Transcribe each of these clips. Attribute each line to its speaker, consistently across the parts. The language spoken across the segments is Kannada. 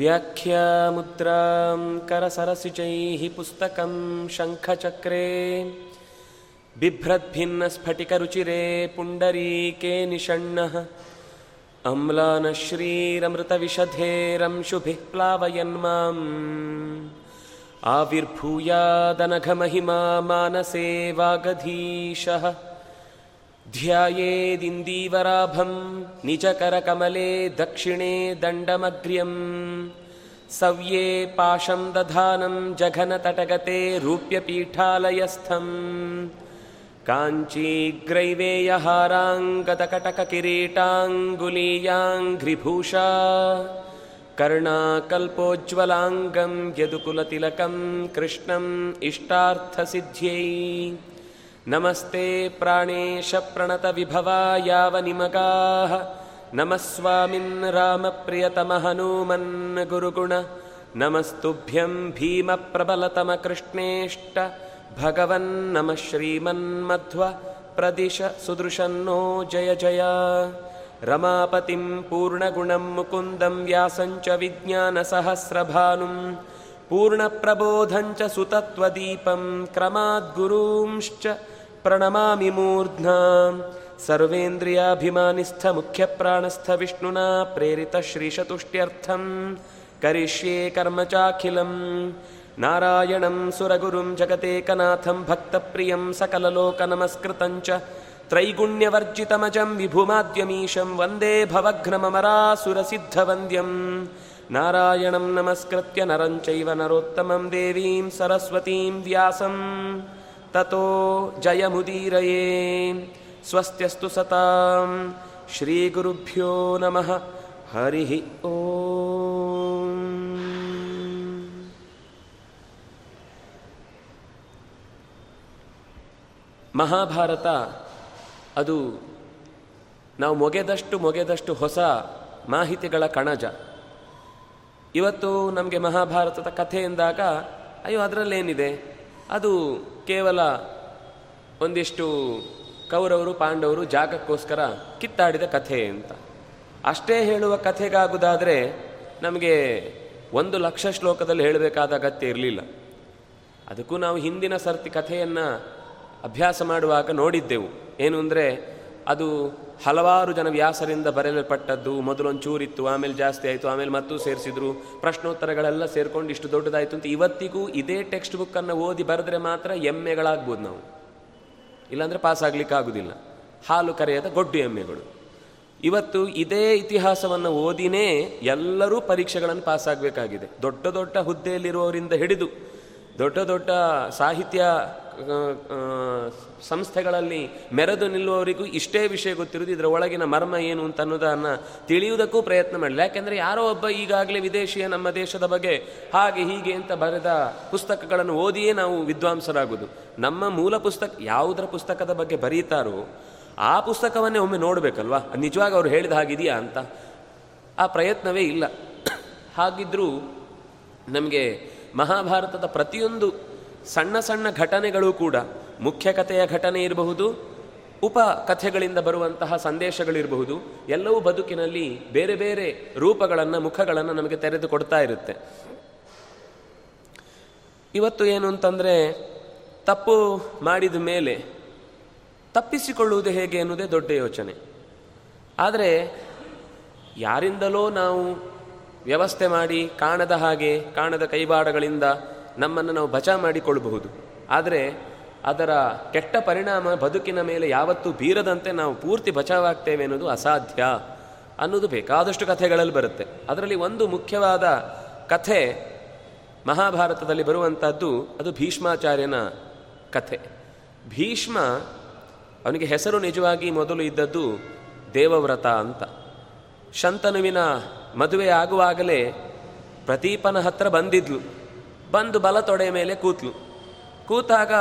Speaker 1: व्याख्यामुद्रां करसरसिजैः पुस्तकं शङ्खचक्रे बिभ्रद्भिन्नस्फटिकरुचिरे पुण्डरीके निषण्णः अम्लानश्रीरमृतविशधेरंशुभिः प्लावयन्माम् आविर्भूयादनघमहिमा मानसे वागधीशः ध्यायेदिन्दीवराभं निजकरकमले दक्षिणे दण्डमग्र्यम् सव्ये पाशं दधानं जघनतटगते रूप्यपीठालयस्थम् काञ्चीग्रैवेयहाराङ्गतकटककिरीटाङ्गुलीयाङ्घ्रिभूषा। कर्णाकल्पोज्ज्वलाङ्गं यदुकुलतिलकं कृष्णम् इष्टार्थसिद्ध्यै। नमस्ते प्राणेशप्रणतविभवा यावनिमगाः। नमः स्वामिन् रामप्रियतमहनूमन् गुरुगुण। नमस्तुभ्यं भीमप्रबलतमकृष्णेष्ट। भगवन्नमः श्रीमन्मध्व। प्रदिश सुदृशन्नो जय जय। रमापतिं पूर्णगुणं मुकुन्दं व्यासञ्च विज्ञानसहस्रभानुं पूर्णप्रबोधञ्च सुतत्वदीपं क्रमाद्गुरूंश्च प्रणमामि मूर्ध्ना सर्वेन्द्रियाभिमानिस्थमुख्यप्राणस्थविष्णुना प्रेरितश्रीशतुष्ट्यर्थं करिष्ये कर्म चाखिलं नारायणं सुरगुरुं जगतेकनाथं भक्तप्रियं सकललोकनमस्कृतं च त्रैगुण्यवर्जितमजं विभुमाद्यमीशं वन्दे भवघ्नममरासुरसिद्धवन्द्यं नारायणं नमस्कृत्य नरं चैव नरोत्तमं देवीं सरस्वतीं व्यासं ततो जयमुदीरये स्वस्त्यस्तु सतां श्रीगुरुभ्यो नमः हरिः ಓಂ ಮಹಾಭಾರತ ಅದು ನಾವು ಮೊಗೆದಷ್ಟು ಮೊಗೆದಷ್ಟು ಹೊಸ ಮಾಹಿತಿಗಳ ಕಣಜ. ಇವತ್ತು ನಮಗೆ ಮಹಾಭಾರತದ ಕಥೆ ಎಂದಾಗ, ಅಯ್ಯೋ, ಅದರಲ್ಲೇನಿದೆ? ಅದು ಕೇವಲ ಒಂದಿಷ್ಟು ಕೌರವರು, ಪಾಂಡವರು ಜಾಗಕ್ಕೋಸ್ಕರ ಕಿತ್ತಾಡಿದ ಕಥೆ ಅಂತ. ಅಷ್ಟೇ ಹೇಳುವ ಕಥೆಗಾಗುವುದಾದರೆ ನಮಗೆ ಒಂದು ಲಕ್ಷ ಶ್ಲೋಕದಲ್ಲಿ ಹೇಳಬೇಕಾದ ಅಗತ್ಯ ಇರಲಿಲ್ಲ. ಅದಕ್ಕೂ ನಾವು ಹಿಂದಿನ ಸರ್ತಿ ಕಥೆಯನ್ನು ಅಭ್ಯಾಸ ಮಾಡುವಾಗ ನೋಡಿದ್ದೆವು. ಏನು ಅಂದರೆ, ಅದು ಹಲವಾರು ಜನ ವ್ಯಾಸರಿಂದ ಬರೆಯಲ್ಪಟ್ಟದ್ದು, ಮೊದಲೊಂಚೂರಿತ್ತು, ಆಮೇಲೆ ಜಾಸ್ತಿ ಆಯಿತು, ಆಮೇಲೆ ಮತ್ತೂ ಸೇರಿಸಿದ್ರು, ಪ್ರಶ್ನೋತ್ತರಗಳೆಲ್ಲ ಸೇರ್ಕೊಂಡು ಇಷ್ಟು ದೊಡ್ಡದಾಯಿತು ಅಂತ ಇವತ್ತಿಗೂ ಇದೇ ಟೆಕ್ಸ್ಟ್ ಬುಕ್ಕನ್ನು ಓದಿ ಬರೆದ್ರೆ ಮಾತ್ರ ಎಮ್ಮೆಗಳಾಗ್ಬೋದು ನಾವು. ಇಲ್ಲಾಂದರೆ ಪಾಸ್ ಆಗಲಿಕ್ಕೆ ಆಗುದಿಲ್ಲ. ಹಾಲು ಕರೆಯದ ಗೊಡ್ಡು ಎಮ್ಮೆಗಳು. ಇವತ್ತು ಇದೇ ಇತಿಹಾಸವನ್ನು ಓದಿನೇ ಎಲ್ಲರೂ ಪರೀಕ್ಷೆಗಳನ್ನು ಪಾಸ್ ಆಗಬೇಕಾಗಿದೆ. ದೊಡ್ಡ ದೊಡ್ಡ ಹುದ್ದೆಯಲ್ಲಿರುವವರಿಂದ ಹಿಡಿದು ದೊಡ್ಡ ದೊಡ್ಡ ಸಾಹಿತ್ಯ ಸಂಸ್ಥೆಗಳಲ್ಲಿ ಮೆರೆದು ನಿಲ್ಲುವವರಿಗೂ ಇಷ್ಟೇ ವಿಷಯ ಗೊತ್ತಿರೋದು ಇದರ ಒಳಗಿನ ಮರ್ಮ ಏನು ಅಂತ ಅನ್ನೋದನ್ನು ತಿಳಿಯುವುದಕ್ಕೂ ಪ್ರಯತ್ನ ಮಾಡಲಿ. ಯಾಕೆಂದರೆ ಯಾರೋ ಒಬ್ಬ ಈಗಾಗಲೇ ವಿದೇಶಿಯ ನಮ್ಮ ದೇಶದ ಬಗ್ಗೆ ಹಾಗೆ ಹೀಗೆ ಅಂತ ಬರೆದ ಪುಸ್ತಕಗಳನ್ನು ಓದಿಯೇ ನಾವು ವಿದ್ವಾಂಸರಾಗುವುದು. ನಮ್ಮ ಮೂಲ ಪುಸ್ತಕ ಯಾವುದರ ಪುಸ್ತಕದ ಬಗ್ಗೆ ಬರೀತಾರೋ ಆ ಪುಸ್ತಕವನ್ನೇ ಒಮ್ಮೆ ನೋಡಬೇಕಲ್ವಾ? ನಿಜವಾಗಿ ಅವ್ರು ಹೇಳಿದ ಹಾಗಿದೆಯಾ ಅಂತ? ಆ ಪ್ರಯತ್ನವೇ ಇಲ್ಲ. ಹಾಗಿದ್ದರೂ ನಮಗೆ ಮಹಾಭಾರತದ ಪ್ರತಿಯೊಂದು ಸಣ್ಣ ಸಣ್ಣ ಘಟನೆಗಳು ಕೂಡ ಮುಖ್ಯ ಕಥೆಯ ಘಟನೆ ಇರಬಹುದು, ಉಪ ಕಥೆಗಳಿಂದ ಬರುವಂತಹ ಸಂದೇಶಗಳಿರಬಹುದು ಎಲ್ಲವೂ ಬದುಕಿನಲ್ಲಿ ಬೇರೆ ಬೇರೆ ರೂಪಗಳನ್ನು, ಮುಖಗಳನ್ನು ನಮಗೆ ತೆರೆದು ಕೊಡ್ತಾ ಇರುತ್ತೆ. ಇವತ್ತು ಏನು ಅಂತಂದರೆ, ತಪ್ಪು ಮಾಡಿದ ಮೇಲೆ ತಪ್ಪಿಸಿಕೊಳ್ಳುವುದು ಹೇಗೆ ಅನ್ನೋದೇ ದೊಡ್ಡ ಯೋಚನೆ. ಆದರೆ, ಯಾರಿಂದಲೋ ನಾವು ವ್ಯವಸ್ಥೆ ಮಾಡಿ ಕಾಣದ ಹಾಗೆ, ಕಾಣದ ಕೈಬಾಡಗಳಿಂದ ನಮ್ಮನ್ನು ನಾವು ಬಚಾ ಮಾಡಿಕೊಳ್ಳಬಹುದು. ಆದರೆ ಅದರ ಕೆಟ್ಟ ಪರಿಣಾಮ ಬದುಕಿನ ಮೇಲೆ ಯಾವತ್ತೂ ಬೀರದಂತೆ ನಾವು ಪೂರ್ತಿ ಬಚಾವಾಗ್ತೇವೆ ಅನ್ನೋದು ಅಸಾಧ್ಯ ಅನ್ನೋದು ಬೇಕಾದಷ್ಟು ಕಥೆಗಳಲ್ಲಿ ಬರುತ್ತೆ. ಅದರಲ್ಲಿ ಒಂದು ಮುಖ್ಯವಾದ ಕಥೆ ಮಹಾಭಾರತದಲ್ಲಿ ಬರುವಂಥದ್ದು ಅದು ಭೀಷ್ಮಾಚಾರ್ಯನ ಕಥೆ. ಭೀಷ್ಮ ಅವನಿಗೆ ಹೆಸರು ನಿಜವಾಗಿ ಮೊದಲು ಇದ್ದದ್ದು ದೇವವ್ರತ ಅಂತ. ಶಂತನುವಿನ ಮದುವೆ ಆಗುವಾಗಲೇ ಪ್ರತೀಪನ ಹತ್ರ ಬಂದಿದ್ಲು. ಬಂದು ಬಲ ತೊಡೆಯ ಮೇಲೆ ಕೂತ್ಲು. ಕೂತಾಗ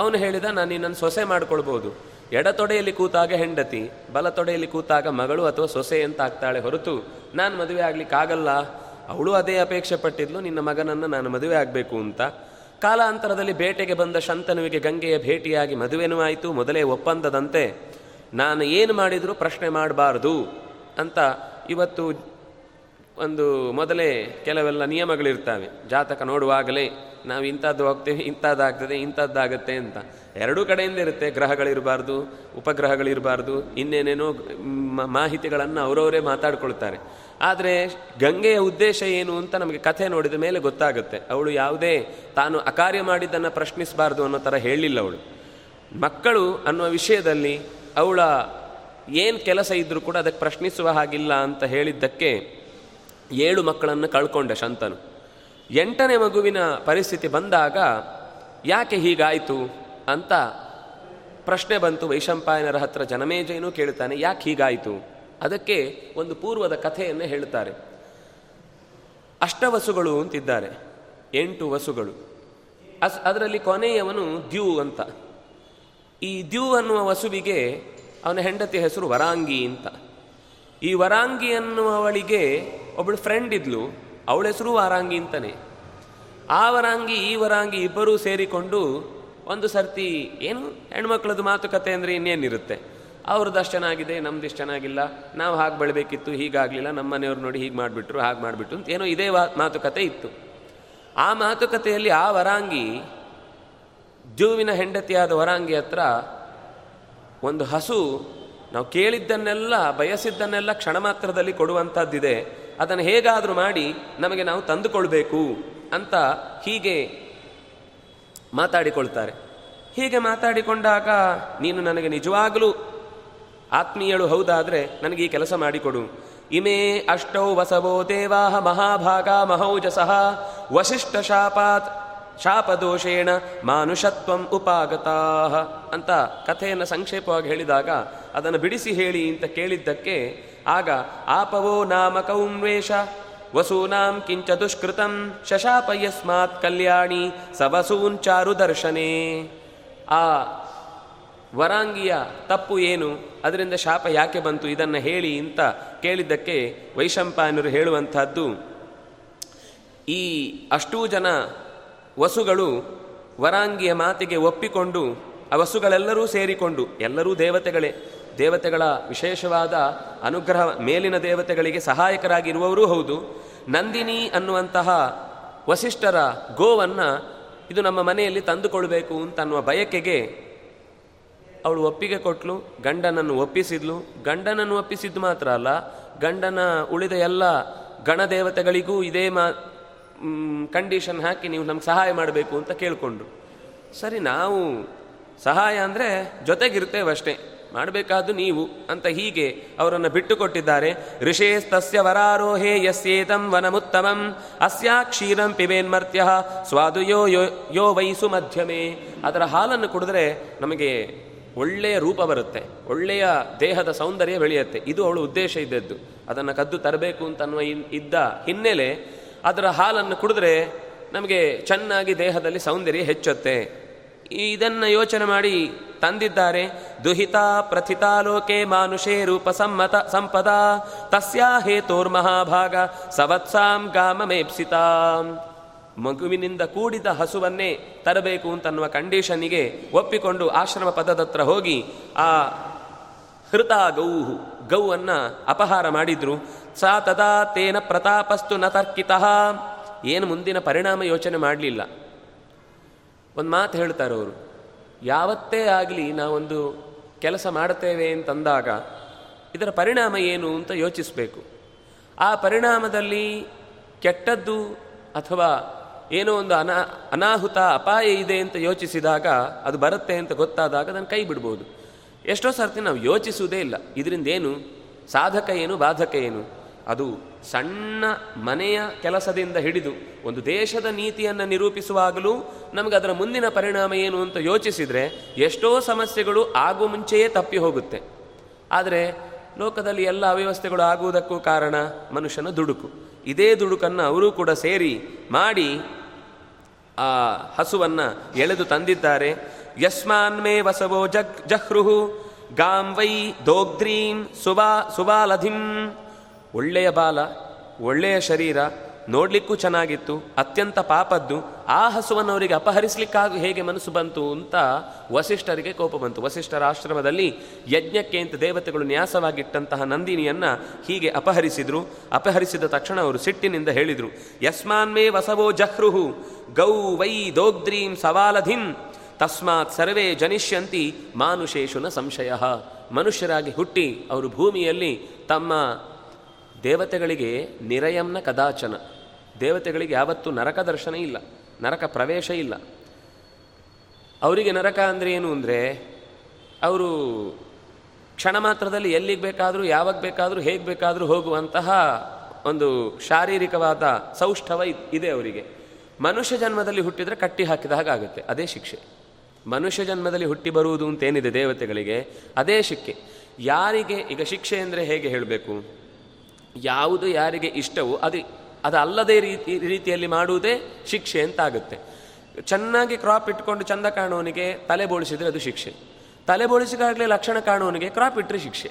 Speaker 1: ಅವನು ಹೇಳಿದ, ನಾನು ನಿನ್ನನ್ನು ಸೊಸೆ ಮಾಡ್ಕೊಳ್ಬೋದು. ಎಡ ತೊಡೆಯಲ್ಲಿ ಕೂತಾಗ ಹೆಂಡತಿ, ಬಲ ತೊಡೆಯಲ್ಲಿ ಕೂತಾಗ ಮಗಳು ಅಥವಾ ಸೊಸೆ ಅಂತ ಆಗ್ತಾಳೆ ಹೊರತು ನಾನು ಮದುವೆ ಆಗ್ಲಿಕ್ಕಾಗಲ್ಲ ಅವಳು ಅದೇ ಅಪೇಕ್ಷೆ ಪಟ್ಟಿದ್ಲು, ನಿನ್ನ ಮಗನನ್ನು ನಾನು ಮದುವೆ ಆಗಬೇಕು ಅಂತ. ಕಾಲಾಂತರದಲ್ಲಿ ಬೇಟೆಗೆ ಬಂದ ಶಂತನುವಿಗೆ ಗಂಗೆಯ ಭೇಟಿಯಾಗಿ ಮದುವೆನೂ ಆಯಿತು. ಮೊದಲೇ ಒಪ್ಪಂದದಂತೆ, ನಾನು ಏನು ಮಾಡಿದರೂ ಪ್ರಶ್ನೆ ಮಾಡಬಾರ್ದು ಅಂತ ಇವತ್ತು ಒಂದು ಮೊದಲೇ ಕೆಲವೆಲ್ಲ ನಿಯಮಗಳಿರ್ತವೆ. ಜಾತಕ ನೋಡುವಾಗಲೇ ನಾವು ಇಂಥದ್ದು ಹೋಗ್ತೇವೆ ಇಂಥದ್ದಾಗ್ತದೆ ಇಂಥದ್ದಾಗತ್ತೆ ಅಂತ. ಎರಡೂ ಕಡೆಯಿಂದ ಇರುತ್ತೆ. ಗ್ರಹಗಳಿರಬಾರ್ದು, ಉಪಗ್ರಹಗಳಿರಬಾರ್ದು, ಇನ್ನೇನೇನೋ ಮಾಹಿತಿಗಳನ್ನು ಅವರವರೇ ಮಾತಾಡ್ಕೊಳ್ತಾರೆ. ಆದರೆ ಗಂಗೆಯ ಉದ್ದೇಶ ಏನು ಅಂತ ನಮಗೆ ಕಥೆ ನೋಡಿದ ಮೇಲೆ ಗೊತ್ತಾಗುತ್ತೆ. ಅವಳು ಯಾವುದೇ ತಾನು ಅಕಾರ್ಯ ಮಾಡಿದ್ದನ್ನು ಪ್ರಶ್ನಿಸಬಾರ್ದು ಅನ್ನೋ ಥರ ಹೇಳಿಲ್ಲ ಅವಳು. ಮಕ್ಕಳು ಅನ್ನುವ ವಿಷಯದಲ್ಲಿ ಅವಳ ಏನು ಕೆಲಸ ಇದ್ದರೂ ಕೂಡ ಅದಕ್ಕೆ ಪ್ರಶ್ನಿಸುವ ಹಾಗಿಲ್ಲ ಅಂತ ಹೇಳಿದ್ದಕ್ಕೆ ಏಳು ಮಕ್ಕಳನ್ನು ಕಳ್ಕೊಂಡೆ ಶಂತನು. ಎಂಟನೇ ಮಗುವಿನ ಪರಿಸ್ಥಿತಿ ಬಂದಾಗ ಯಾಕೆ ಹೀಗಾಯಿತು ಅಂತ ಪ್ರಶ್ನೆ ಬಂತು. ವೈಶಂಪಾಯನರ ಹತ್ರ ಜನಮೇಜಯನೂ ಕೇಳ್ತಾನೆ, ಯಾಕೆ ಹೀಗಾಯಿತು? ಅದಕ್ಕೆ ಒಂದು ಪೂರ್ವದ ಕಥೆಯನ್ನು ಹೇಳುತ್ತಾರೆ ಅಷ್ಟವಸುಗಳು ಅಂತಿದ್ದಾರೆ, ಎಂಟು ವಸುಗಳು. ಅಸ್, ಅದರಲ್ಲಿ ಕೊನೆಯವನು ದ್ಯೂ ಅಂತ. ಈ ದ್ಯೂ ಅನ್ನುವ ವಸುವಿಗೆ ಅವನ ಹೆಂಡತಿ ಹೆಸರು ವರಾಂಗಿ ಅಂತ. ಈ ವರಾಂಗಿ ಅನ್ನುವವಳಿಗೆ ಒಬ್ಬಳು ಫ್ರೆಂಡ್ ಇದ್ಲು, ಅವಳ ಹೆಸರು ವಾರಾಂಗಿ ಅಂತಾನೆ. ಆ ವರಾಂಗಿ, ಈ ವರಾಂಗಿ ಇಬ್ಬರೂ ಸೇರಿಕೊಂಡು ಒಂದು ಸರ್ತಿ, ಏನು, ಹೆಣ್ಮಕ್ಳದ್ದು ಮಾತುಕತೆ ಅಂದರೆ ಇನ್ನೇನಿರುತ್ತೆ? ಅವ್ರದ್ದು ಚೆನ್ನಾಗಿದೆ, ನಮ್ದು ಇಷ್ಟು ಚೆನ್ನಾಗಿಲ್ಲ, ನಾವು ಹಾಗೆ ಬೆಳಬೇಕಿತ್ತು ಹೀಗಾಗಲಿಲ್ಲ ನಮ್ಮ ಮನೆಯವ್ರು ನೋಡಿ ಹೀಗೆ ಮಾಡಿಬಿಟ್ರು, ಹಾಗೆ ಮಾಡಿಬಿಟ್ರು ಅಂತ ಏನೋ ಇದೇ ಮಾತುಕತೆ ಇತ್ತು. ಆ ಮಾತುಕತೆಯಲ್ಲಿ ಆ ವರಾಂಗಿ, ಜೂವಿನ ಹೆಂಡತಿಯಾದ ವರಾಂಗಿ ಹತ್ರ ಒಂದು ಹಸು, ನಾವು ಕೇಳಿದ್ದನ್ನೆಲ್ಲ, ಬಯಸಿದ್ದನ್ನೆಲ್ಲ ಕ್ಷಣ ಮಾತ್ರದಲ್ಲಿ ಕೊಡುವಂಥದ್ದಿದೆ ಅದನ್ನು ಹೇಗಾದರೂ ಮಾಡಿ ನಮಗೆ ನಾವು ತಂದುಕೊಳ್ಬೇಕು ಅಂತ ಹೀಗೆ ಮಾತಾಡಿಕೊಳ್ತಾರೆ. ಹೀಗೆ ಮಾತಾಡಿಕೊಂಡಾಗ ನೀನು ನನಗೆ ನಿಜವಾಗಲೂ ಆತ್ಮೀಯಳು ಹೌದಾದರೆ ನನಗೆ ಈ ಕೆಲಸ ಮಾಡಿಕೊಡು. ಇಮೇ ಅಷ್ಟೌ ವಸವೋ ದೇವಾಹ ಮಹಾಭಾಗ ಮಹೌಜಸಃ ವಶಿಷ್ಠ ಶಾಪಾತ್ ಶಾಪದೋಷೇಣ ಮಾನುಷತ್ವಂ ಉಪಾಗತಾ ಅಂತ ಕಥೆಯನ್ನು ಸಂಕ್ಷೇಪವಾಗಿ ಹೇಳಿದಾಗ ಅದನ್ನು ಬಿಡಿಸಿ ಹೇಳಿ ಅಂತ ಕೇಳಿದ್ದಕ್ಕೆ ಆಗ ಆಪವೋ ನಾಮ ಕೌನ್ವೇಷ ವಸೂನಾಂ ಕಿಂಚ ದುಷ್ಕೃತಂ ಶಶಾಪ ಯಸ್ಮಾತ್ ಕಲ್ಯಾಣಿ ಸವಸೂನ್ ಚಾರು ದರ್ಶನೇ. ಆ ವರಾಂಗಿಯ ತಪ್ಪು ಏನು? ಅದರಿಂದ ಶಾಪ ಯಾಕೆ ಬಂತು? ಇದನ್ನು ಹೇಳಿ ಅಂತ ಕೇಳಿದ್ದಕ್ಕೆ ವೈಶಂಪಾಯನರು ಹೇಳುವಂತಹದ್ದು ಈ ಅಷ್ಟೂ ಜನ ವಸುಗಳು ವರಾಂಗಿಯ ಮಾತಿಗೆ ಒಪ್ಪಿಕೊಂಡು ಆ ವಸುಗಳೆಲ್ಲರೂ ಸೇರಿಕೊಂಡು, ಎಲ್ಲರೂ ದೇವತೆಗಳೇ ದೇವತೆಗಳ ವಿಶೇಷವಾದ ಅನುಗ್ರಹ ಮೇಲಿನ ದೇವತೆಗಳಿಗೆ ಸಹಾಯಕರಾಗಿರುವವರೂ ಹೌದು. ನಂದಿನಿ ಅನ್ನುವಂತಹ ವಸಿಷ್ಠರ ಗೋವನ್ನು ಇದು ನಮ್ಮ ಮನೆಯಲ್ಲಿ ತಂದುಕೊಳ್ಬೇಕು ಅಂತ ಅನ್ನುವ ಬಯಕೆಗೆ ಅವಳು ಒಪ್ಪಿಗೆ ಕೊಟ್ಲು, ಗಂಡನನ್ನು ಒಪ್ಪಿಸಿದ್ಲು. ಗಂಡನನ್ನು ಒಪ್ಪಿಸಿದ್ದು ಮಾತ್ರ ಅಲ್ಲ, ಗಂಡನ ಉಳಿದ ಎಲ್ಲ ಗಣದೇವತೆಗಳಿಗೂ ಇದೇ ಮಾ ಕಂಡೀಷನ್ ಹಾಕಿ ನೀವು ನಮ್ಗೆ ಸಹಾಯ ಮಾಡಬೇಕು ಅಂತ ಕೇಳಿಕೊಂಡ್ರು. ಸರಿ, ನಾವು ಸಹಾಯ ಅಂದರೆ ಜೊತೆಗಿರ್ತೇವೆ ಮಾಡಬೇಕಾದ್ದು ನೀವು ಅಂತ ಹೀಗೆ ಅವರನ್ನು ಬಿಟ್ಟು ಕೊಟ್ಟಿದ್ದಾರೆ ಋಷೇಸ್ತಸ್ಯ ವರಾರೋಹೇ ಯಸ್ಯೇತಂ ವನಮುತ್ತಮಂ. ಅಸ್ಯಾ ಕ್ಷೀರಂ ಪಿಬೇನ್ಮರ್ತ್ಯ ಸ್ವಾದು ಯೋ ಯೋ ವಯಸ್ಸು ಮಧ್ಯಮೇ. ಅದರ ಹಾಲನ್ನು ಕುಡಿದ್ರೆ ನಮಗೆ ಒಳ್ಳೆಯ ರೂಪ ಬರುತ್ತೆ. ಒಳ್ಳೆಯ ದೇಹದ ಸೌಂದರ್ಯ ಬೆಳೆಯುತ್ತೆ. ಇದು ಅವಳು ಉದ್ದೇಶ ಇದ್ದದ್ದು. ಅದನ್ನು ಕದ್ದು ತರಬೇಕು ಅಂತ ಅನ್ನುವ ಇದ್ದ ಹಿನ್ನೆಲೆ ಅದರ ಹಾಲನ್ನು ಕುಡಿದ್ರೆ ನಮಗೆ ಚೆನ್ನಾಗಿ ದೇಹದಲ್ಲಿ ಸೌಂದರ್ಯ ಹೆಚ್ಚುತ್ತೆ. ಇದನ್ನು ಯೋಚನೆ ಮಾಡಿ ತಂದಿದ್ದಾರೆ. ದುಹಿತಾ ಪ್ರಥಿತಾಲೋಕೆ ಮಾನುಷೇ ರೂಪ ಸಮ್ಮತ ಸಂಪದ. ತಸ್ಯಾ ಹೇತೋರ್ ಮಹಾಭಾಗ ಸವತ್ಸಾಂ ಗಾಮಮೇಪ್ಸಿತಾಂ. ಮಗುವಿನಿಂದ ಕೂಡಿದ ಹಸುವನ್ನೇ ತರಬೇಕು ಅಂತನ್ನುವ ಕಂಡೀಷನಿಗೆ ಒಪ್ಪಿಕೊಂಡು ಆಶ್ರಮ ಪದದತ್ರ ಹೋಗಿ ಆ ಹೃತ ಗೌಹು, ಗೌವನ್ನು ಅಪಹಾರ ಮಾಡಿದ್ರು. ಸಾ ತದಾ ತೇನ ಪ್ರತಾಪಸ್ತು ನ ತರ್ಕಿತಃ. ಏನು ಮುಂದಿನ ಪರಿಣಾಮ ಯೋಚನೆ ಮಾಡಲಿಲ್ಲ. ಒಂದು ಮಾತು ಹೇಳ್ತಾರೆ ಅವರು. ಯಾವತ್ತೇ ಆಗಲಿ ನಾವೊಂದು ಕೆಲಸ ಮಾಡುತ್ತೇವೆ ಅಂತಂದಾಗ ಇದರ ಪರಿಣಾಮ ಏನು ಅಂತ ಯೋಚಿಸಬೇಕು. ಆ ಪರಿಣಾಮದಲ್ಲಿ ಕೆಟ್ಟದ್ದು ಅಥವಾ ಏನೋ ಒಂದು ಅನಾ, ಅನಾಹುತ, ಅಪಾಯ ಇದೆ ಅಂತ ಯೋಚಿಸಿದಾಗ ಅದು ಬರುತ್ತೆ ಅಂತ ಗೊತ್ತಾದಾಗ ಅದನ್ನು ಕೈ ಬಿಡ್ಬೋದು. ಎಷ್ಟೋ ಸರ್ತಿ ನಾವು ಯೋಚಿಸುವುದೇ ಇಲ್ಲ. ಇದರಿಂದ ಏನು ಸಾಧಕ ಏನು, ಬಾಧಕ ಏನು? ಅದು ಸಣ್ಣ ಮನೆಯ ಕೆಲಸದಿಂದ ಹಿಡಿದು ಒಂದು ದೇಶದ ನೀತಿಯನ್ನು ನಿರೂಪಿಸುವಾಗಲೂ ನಮಗೆ ಅದರ ಮುಂದಿನ ಪರಿಣಾಮ ಏನು ಅಂತ ಯೋಚಿಸಿದರೆ ಎಷ್ಟೋ ಸಮಸ್ಯೆಗಳು ಆಗುವ ಮುಂಚೆಯೇ ತಪ್ಪಿ ಹೋಗುತ್ತೆ. ಆದರೆ ಲೋಕದಲ್ಲಿ ಎಲ್ಲ ಅವ್ಯವಸ್ಥೆಗಳು ಆಗುವುದಕ್ಕೂ ಕಾರಣ ಮನುಷ್ಯನ ದುಡುಕು. ಇದೇ ದುಡುಕನ್ನು ಅವರೂ ಕೂಡ ಸೇರಿ ಮಾಡಿ ಆ ಹಸುವನ್ನು ಎಳೆದು ತಂದಿದ್ದಾರೆ. ಯಸ್ಮಾನ್ಮೇ ವಸವೋ ಜಗ್ ಜಹ್ರುಹು ಗಾಂವೈ ದೋಗ್ರೀಂ ದೋಗ್ಧ್ರೀಂ ಸುಬಾ ಸುಬಾಲಧಿಂ ಒಳ್ಳೆಯ ಬಾಲ, ಒಳ್ಳೆಯ ಶರೀರ ನೋಡ್ಲಿಕ್ಕೂ ಚೆನ್ನಾಗಿತ್ತು, ಅತ್ಯಂತ ಪಾಪದ್ದು, ಆ ಹಸುವನ್ನು ಅವರಿಗೆ ಅಪಹರಿಸಲಿಕ್ಕಾಗ ಹೇಗೆ ಮನಸ್ಸು ಬಂತು ಅಂತ ವಸಿಷ್ಠರಿಗೆ ಕೋಪ ಬಂತು. ವಸಿಷ್ಠರ ಆಶ್ರಮದಲ್ಲಿ ಯಜ್ಞಕ್ಕೆ ಅಂತ ದೇವತೆಗಳು ನ್ಯಾಸವಾಗಿಟ್ಟಂತಹ ನಂದಿನಿಯನ್ನ ಹೀಗೆ ಅಪಹರಿಸಿದ್ರು. ಅಪಹರಿಸಿದ ತಕ್ಷಣ ಅವರು ಸಿಟ್ಟಿನಿಂದ ಹೇಳಿದರು, ಯಸ್ಮಾನ್ಮೇ ವಸವೋ ಜಹ್ರುಹು, ಗೌ ವೈ ದೋಗ್ದ್ರೀಂ ಸವಾಲಧಿಂ, ತಸ್ಮಾತ್ ಸರ್ವೇ ಜನಿಷ್ಯಂತಿ ಮಾನುಷೇಶುನ ಸಂಶಯ. ಮನುಷ್ಯರಾಗಿ ಹುಟ್ಟಿ ಅವರು ಭೂಮಿಯಲ್ಲಿ ತಮ್ಮ ದೇವತೆಗಳಿಗೆ ನಿರಯಂನ ಕದಾಚನ. ದೇವತೆಗಳಿಗೆ ಯಾವತ್ತೂ ನರಕ ದರ್ಶನ ಇಲ್ಲ, ನರಕ ಪ್ರವೇಶ ಇಲ್ಲ. ಅವರಿಗೆ ನರಕ ಅಂದರೆ ಏನು ಅಂದರೆ, ಅವರು ಕ್ಷಣ ಮಾತ್ರದಲ್ಲಿ ಎಲ್ಲಿಗೆ ಬೇಕಾದರೂ, ಯಾವಾಗ ಬೇಕಾದರೂ, ಹೇಗೆ ಬೇಕಾದರೂ ಹೋಗುವಂತಹ ಒಂದು ಶಾರೀರಿಕವಾದ ಸೌಷ್ಠವ ಇದೆ ಅವರಿಗೆ. ಮನುಷ್ಯ ಜನ್ಮದಲ್ಲಿ ಹುಟ್ಟಿದರೆ ಕಟ್ಟಿ ಹಾಕಿದ ಹಾಗಾಗುತ್ತೆ ಅದೇ ಶಿಕ್ಷೆ. ಮನುಷ್ಯ ಜನ್ಮದಲ್ಲಿ ಹುಟ್ಟಿ ಬರುವುದು ಅಂತೇನಿದೆ ದೇವತೆಗಳಿಗೆ, ಅದೇ ಶಿಕ್ಷೆ. ಯಾರಿಗೆ, ಈಗ ಶಿಕ್ಷೆ ಅಂದರೆ ಹೇಗೆ ಹೇಳಬೇಕು? ಯಾವುದು ಯಾರಿಗೆ ಇಷ್ಟವೋ ಅದು ಅದು ಅಲ್ಲದೇ ರೀತಿ, ರೀತಿಯಲ್ಲಿ ಮಾಡುವುದೇ ಶಿಕ್ಷೆ ಅಂತ ಆಗುತ್ತೆ ಚೆನ್ನಾಗಿ ಕ್ರಾಪ್ ಇಟ್ಕೊಂಡು ಚಂದ ಕಾಣೋನಿಗೆ ತಲೆ ಬೋಳಿಸಿದ್ರೆ ಅದು ಶಿಕ್ಷೆ. ತಲೆ ಬೋಳಿಸಿಕಾಗಲೇ ಲಕ್ಷಣ ಕಾಣೋನಿಗೆ ಕ್ರಾಪ್ ಇಟ್ಟರೆ ಶಿಕ್ಷೆ.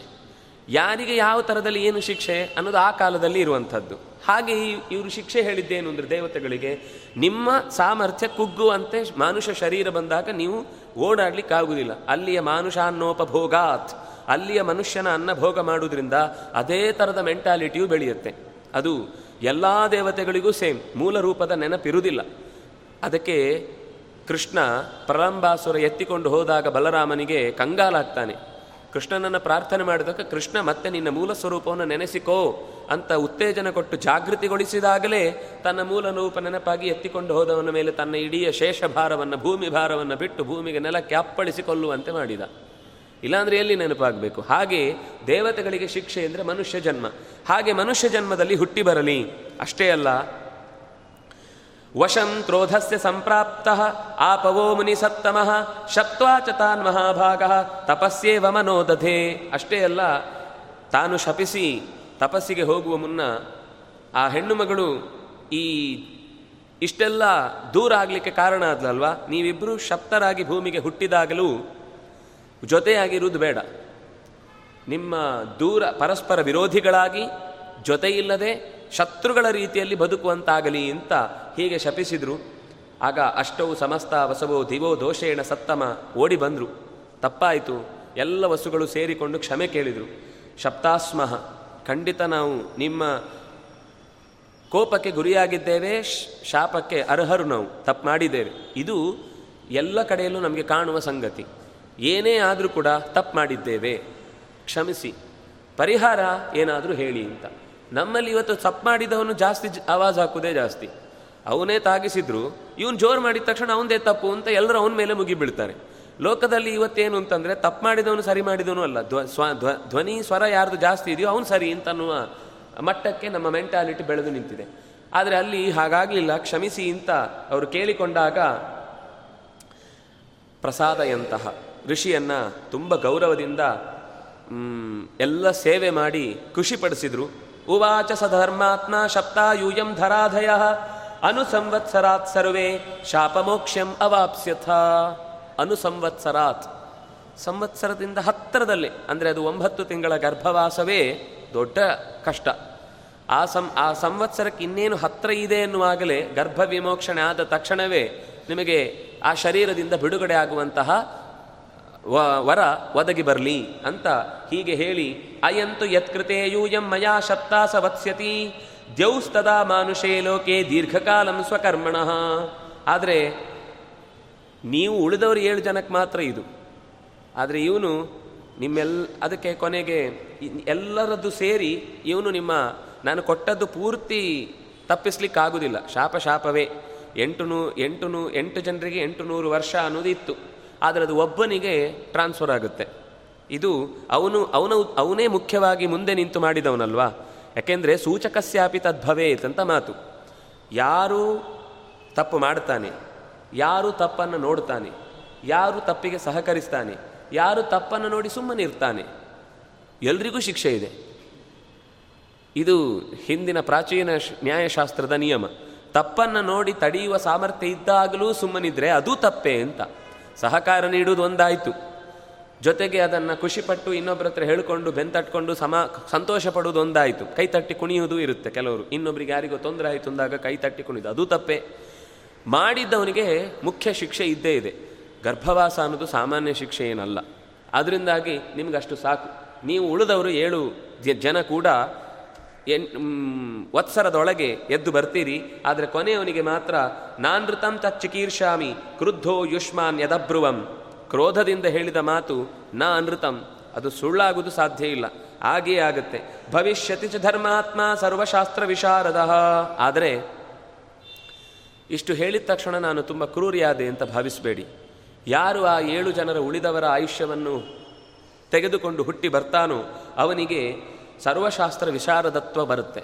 Speaker 1: ಯಾರಿಗೆ ಯಾವ ಥರದಲ್ಲಿ ಏನು ಶಿಕ್ಷೆ ಅನ್ನೋದು ಆ ಕಾಲದಲ್ಲಿ ಇರುವಂಥದ್ದು. ಹಾಗೆ ಇವರು ಶಿಕ್ಷೆ ಹೇಳಿದ್ದೇನು ಅಂದರೆ ದೇವತೆಗಳಿಗೆ, ನಿಮ್ಮ ಸಾಮರ್ಥ್ಯ ಕುಗ್ಗುವಂತೆ ಮಾನುಷ ಶರೀರ ಬಂದಾಗ ನೀವು ಓಡಾಡ್ಲಿಕ್ಕಾಗುವುದಿಲ್ಲ ಅಲ್ಲಿಯ ಮಾನುಷ ಅನ್ನೋಪಭೋಗಾತ್ ಅಲ್ಲಿಯ ಮನುಷ್ಯನ ಅನ್ನ ಭೋಗ ಮಾಡುವುದರಿಂದ ಅದೇ ಥರದ ಮೆಂಟಾಲಿಟಿಯು ಬೆಳೆಯುತ್ತೆ. ಅದು ಎಲ್ಲ ದೇವತೆಗಳಿಗೂ ಸೇಮ್, ಮೂಲ ರೂಪದ ನೆನಪಿರುವುದಿಲ್ಲ. ಅದಕ್ಕೆ ಕೃಷ್ಣ ಪ್ರಲಂಬಾಸುರ ಎತ್ತಿಕೊಂಡು ಹೋದಾಗ ಬಲರಾಮನಿಗೆ ಕಂಗಾಲಾಗ್ತಾನೆ. ಕೃಷ್ಣನನ್ನು ಪ್ರಾರ್ಥನೆ ಮಾಡಿದಾಗ, ಕೃಷ್ಣ, ಮತ್ತೆ ನಿನ್ನ ಮೂಲ ಸ್ವರೂಪವನ್ನು ನೆನೆಸಿಕೋ ಅಂತ ಉತ್ತೇಜನ ಕೊಟ್ಟು ಜಾಗೃತಿಗೊಳಿಸಿದಾಗಲೇ ತನ್ನ ಮೂಲ ರೂಪ ನೆನಪಾಗಿ ಎತ್ತಿಕೊಂಡು ಹೋದವನ ಮೇಲೆ ತನ್ನ ಇಡೀ ಶೇಷ ಭಾರವನ್ನು ಭೂಮಿ ಭಾರವನ್ನು ಬಿಟ್ಟು ಭೂಮಿಗೆ ನೆಲಕ್ಕೆ ಅಪ್ಪಳಿಸಿಕೊಳ್ಳುವಂತೆ ಮಾಡಿದ. ಇಲ್ಲಾಂದ್ರೆ ಎಲ್ಲಿ ನೆನಪಾಗಬೇಕು? ಹಾಗೆ ದೇವತೆಗಳಿಗೆ ಶಿಕ್ಷೆ ಅಂದರೆ ಮನುಷ್ಯ ಜನ್ಮ. ಹಾಗೆ ಮನುಷ್ಯ ಜನ್ಮದಲ್ಲಿ ಹುಟ್ಟಿ ಬರಲಿ. ಅಷ್ಟೇ ಅಲ್ಲ. ವಶಂ ಕ್ರೋಧಸ್ಯ ಸಂಪ್ರಾಪ್ತ ಆಪವೋ ಮುನಿ ಸತ್ತಮಃ ಶಪ್ವಾ ಚ ತಾನ್ ಮಹಾಭಾಗ ತಪಸ್ಸೇವ ಮನೋದಧೆ ಅಷ್ಟೇ ಅಲ್ಲ. ತಾನು ಶಪಿಸಿ ತಪಸ್ಸಿಗೆ ಹೋಗುವ ಮುನ್ನ ಆ ಹೆಣ್ಣು ಮಗಳು ಈ ಇಷ್ಟೆಲ್ಲ ದೂರ ಆಗಲಿಕ್ಕೆ ಕಾರಣ ಆದ್ಲಲ್ವಾ? ನೀವಿಬ್ಬರು ಶಪ್ತರಾಗಿ ಭೂಮಿಗೆ ಹುಟ್ಟಿದಾಗಲೂ ಜೊತೆಯಾಗಿರುವುದು ಬೇಡ. ನಿಮ್ಮ ದೂರ ಪರಸ್ಪರ ವಿರೋಧಿಗಳಾಗಿ, ಜೊತೆಯಿಲ್ಲದೆ ಶತ್ರುಗಳ ರೀತಿಯಲ್ಲಿ ಬದುಕುವಂತಾಗಲಿ ಅಂತ ಹೀಗೆ ಶಪಿಸಿದ್ರು. ಆಗ ಅಷ್ಟವು ಸಮಸ್ತ ವಸವೋ ದಿವೋ ದೋಷೇಣ ಸತ್ತಮ ಓಡಿ ಬಂದರು. ತಪ್ಪಾಯಿತು. ಎಲ್ಲ ವಸುಗಳು ಸೇರಿಕೊಂಡು ಕ್ಷಮೆ ಕೇಳಿದರು. ಶಪ್ತಾಸ್ಮಃ, ಖಂಡಿತ ನಾವು ನಿಮ್ಮ ಕೋಪಕ್ಕೆ ಗುರಿಯಾಗಿದ್ದೇವೆ ಶಾಪಕ್ಕೆ ಅರ್ಹರು ನಾವು. ತಪ್ಪು ಮಾಡಿದ್ದೇವೆ. ಇದು ಎಲ್ಲ ಕಡೆಯಲ್ಲೂ ನಮಗೆ ಕಾಣುವ ಸಂಗತಿ. ಏನೇ ಆದರೂ ಕೂಡ ತಪ್ಪು ಮಾಡಿದ್ದೇವೆ. ಕ್ಷಮಿಸಿ. ಪರಿಹಾರ ಏನಾದರೂ ಹೇಳಿ ಅಂತ. ನಮ್ಮಲ್ಲಿ ಇವತ್ತು ತಪ್ಪು ಮಾಡಿದವನು ಜಾಸ್ತಿ ಆವಾಜ್ ಹಾಕೋದೇ ಜಾಸ್ತಿ. ಅವನೇ ತಾಗಿಸಿದ್ರು, ಇವನು ಜೋರು ಮಾಡಿದ ತಕ್ಷಣ ಅವನದೇ ತಪ್ಪು ಅಂತ ಎಲ್ಲರೂ ಅವನ ಮೇಲೆ ಮುಗಿಬೀಳ್ತಾರೆ ಲೋಕದಲ್ಲಿ ಇವತ್ತೇನು ಅಂತಂದರೆ ತಪ್ಪು ಮಾಡಿದವನು ಸರಿ ಮಾಡಿದವನು ಅಲ್ಲ. ಸ್ವ, ಧ್ವ, ಧ್ವನಿ ಸ್ವರ ಯಾರ್ದು ಜಾಸ್ತಿ ಇದೆಯೋ ಅವನು ಸರಿ ಅಂತನ್ನುವ ಮಟ್ಟಕ್ಕೆ ನಮ್ಮ ಮೆಂಟಾಲಿಟಿ ಬೆಳೆದು ನಿಂತಿದೆ. ಆದರೆ ಅಲ್ಲಿ ಹಾಗಾಗಲಿಲ್ಲ, ಕ್ಷಮಿಸಿ ಅಂತ ಅವರು ಕೇಳಿಕೊಂಡಾಗ ಪ್ರಸಾದಯಂತಹ ಋಷಿಯನ್ನ ತುಂಬ ಗೌರವದಿಂದ ಎಲ್ಲ ಸೇವೆ ಮಾಡಿ ಖುಷಿಪಡಿಸಿದ್ರು. ಉವಾಚ ಸಧರ್ಮಾತ್ಮ ಶಪ್ತಾಯೂಯಂ ಧರಾಧಯ. ಅನುಸಂವತ್ಸರಾತ್ ಸರ್ವೇ ಶಾಪಮೋಕ್ಷ್ಯಂ ಅವಾಪ್ಸ್ಯಥ. ಅನುಸಂವತ್ಸರಾತ್. ಸಂವತ್ಸರದಿಂದ ಹತ್ತಿರದಲ್ಲಿ, ಅಂದರೆ ಅದು ಒಂಬತ್ತು ತಿಂಗಳ ಗರ್ಭವಾಸವೇ ದೊಡ್ಡ ಕಷ್ಟ. ಆ ಸಂ, ಆ ಸಂವತ್ಸರಕ್ಕೆ ಇನ್ನೇನು ಹತ್ತಿರ ಇದೆ ಎನ್ನುವಾಗಲೇ ಗರ್ಭ ವಿಮೋಕ್ಷಣೆ ಆದ ತಕ್ಷಣವೇ ನಿಮಗೆ ಆ ಶರೀರದಿಂದ ಬಿಡುಗಡೆ ಆಗುವಂತಹ ವರ ಒದಗಿ ಬರಲಿ ಅಂತ ಹೀಗೆ ಹೇಳಿ, ಅಯಂತು ಯತ್ಕೃತೆ ಯೂಯಂ ಮಯಾ ಶಪ್ತಾಸ ವತ್ಸ್ಯತಿ, ದ್ಯೌಸ್ತದಾ ಮಾನುಷೇ ಲೋಕೆ ದೀರ್ಘಕಾಲಂ ಸ್ವಕರ್ಮಣಃ. ಆದರೆ, ನೀವು ಉಳಿದವರು ಏಳು ಜನಕ್ಕೆ ಮಾತ್ರ ಇದು. ಆದರೆ ಇವನು ನಿಮ್ಮೆಲ್ಲ ಅದಕ್ಕೆ ಕೊನೆಗೆ ಎಲ್ಲರದ್ದು ಸೇರಿ ಇವನು ನಿಮ್ಮ, ನಾನು ಕೊಟ್ಟದ್ದು ಪೂರ್ತಿ ತಪ್ಪಿಸ್ಲಿಕ್ಕಾಗೋದಿಲ್ಲ. ಶಾಪ ಶಾಪವೇ. ಎಂಟು ನೂ ಎಂಟು ನೂ ಎಂಟು ಜನರಿಗೆ ಎಂಟು ನೂರು ವರ್ಷ ಅನ್ನೋದು ಇತ್ತು ಆದರೆ ಅದು ಒಬ್ಬನಿಗೆ ಟ್ರಾನ್ಸ್ಫರ್ ಆಗುತ್ತೆ. ಇದು ಅವನು, ಅವನ, ಅವನೇ ಮುಖ್ಯವಾಗಿ ಮುಂದೆ ನಿಂತು ಮಾಡಿದವನಲ್ವಾ? ಯಾಕೆಂದರೆ ಸೂಚಕಸ್ಯಾಪಿ ತದ್ಭವೇತ್ ಅಂತ ಮಾತು. ಯಾರು ತಪ್ಪು ಮಾಡ್ತಾನೆ, ಯಾರು ತಪ್ಪನ್ನು ನೋಡ್ತಾನೆ, ಯಾರು ತಪ್ಪಿಗೆ ಸಹಕರಿಸ್ತಾನೆ, ಯಾರು ತಪ್ಪನ್ನು ನೋಡಿ ಸುಮ್ಮನೆ ಇರ್ತಾನೆ, ಎಲ್ರಿಗೂ ಶಿಕ್ಷೆ ಇದೆ. ಇದು ಹಿಂದಿನ ಪ್ರಾಚೀನ ನ್ಯಾಯಶಾಸ್ತ್ರದ ನಿಯಮ. ತಪ್ಪನ್ನು ನೋಡಿ ತಡೆಯುವ ಸಾಮರ್ಥ್ಯ ಇದ್ದಾಗಲೂ ಸುಮ್ಮನಿದ್ರೆ ಅದು ತಪ್ಪೇ ಅಂತ. ಸಹಕಾರ ನೀಡುವುದು ಒಂದಾಯಿತು. ಜೊತೆಗೆ ಅದನ್ನು ಖುಷಿಪಟ್ಟು ಇನ್ನೊಬ್ಬರ ಹತ್ರ ಹೇಳಿಕೊಂಡು ಬೆಂತಟ್ಕೊಂಡು ಸಮ, ಸಂತೋಷ ಪಡುವುದು ಒಂದಾಯಿತು. ಕೈ ತಟ್ಟಿ ಕುಣಿಯುವುದು ಇರುತ್ತೆ ಕೆಲವರು. ಇನ್ನೊಬ್ರಿಗೆ ಯಾರಿಗೋ ತೊಂದರೆ ಆಯಿತು ಅಂದಾಗ ಕೈ ತಟ್ಟಿ ಕುಣಿದು, ಅದು ತಪ್ಪೆ. ಮಾಡಿದ್ದವನಿಗೆ ಮುಖ್ಯ ಶಿಕ್ಷೆ ಇದ್ದೇ ಇದೆ. ಗರ್ಭವಾಸ ಅನ್ನೋದು ಸಾಮಾನ್ಯ ಶಿಕ್ಷೆ ಏನಲ್ಲ. ಅದರಿಂದಾಗಿ ನಿಮಗಷ್ಟು ಸಾಕು. ನೀವು ಉಳಿದವರು ಏಳು ಜನ ಕೂಡ ಎನ್ ವತ್ಸರದೊಳಗೆ ಎದ್ದು ಬರ್ತೀರಿ. ಆದರೆ ಕೊನೆಯವನಿಗೆ ಮಾತ್ರ, ನಾನೃತಂ ತಚ್ಚಿಕೀರ್ಷಾಮಿ ಕ್ರುದ್ಧೋ ಯುಷ್ಮಾನ್ ಯದಬ್ರುವಂ. ಕ್ರೋಧದಿಂದ ಹೇಳಿದ ಮಾತು ನಾ ಅನೃತಂ ಅದು ಸುಳ್ಳಾಗುವುದು ಸಾಧ್ಯ ಇಲ್ಲ. ಹಾಗೇ ಆಗುತ್ತೆ. ಭವಿಷ್ಯತಿ ಚ ಧರ್ಮಾತ್ಮ ಸರ್ವಶಾಸ್ತ್ರ ವಿಶಾರದ. ಆದರೆ, ಇಷ್ಟು ಹೇಳಿದ ತಕ್ಷಣ ನಾನು ತುಂಬ ಕ್ರೂರಿಯಾದೆ ಅಂತ ಭಾವಿಸಬೇಡಿ. ಯಾರು ಆ ಏಳು ಜನರ ಉಳಿದವರ ಆಯುಷ್ಯವನ್ನು ತೆಗೆದುಕೊಂಡು ಹುಟ್ಟಿ ಬರ್ತಾನೋ, ಅವನಿಗೆ ಸರ್ವಶಾಸ್ತ್ರ ವಿಶಾರದತ್ವ ಬರುತ್ತೆ.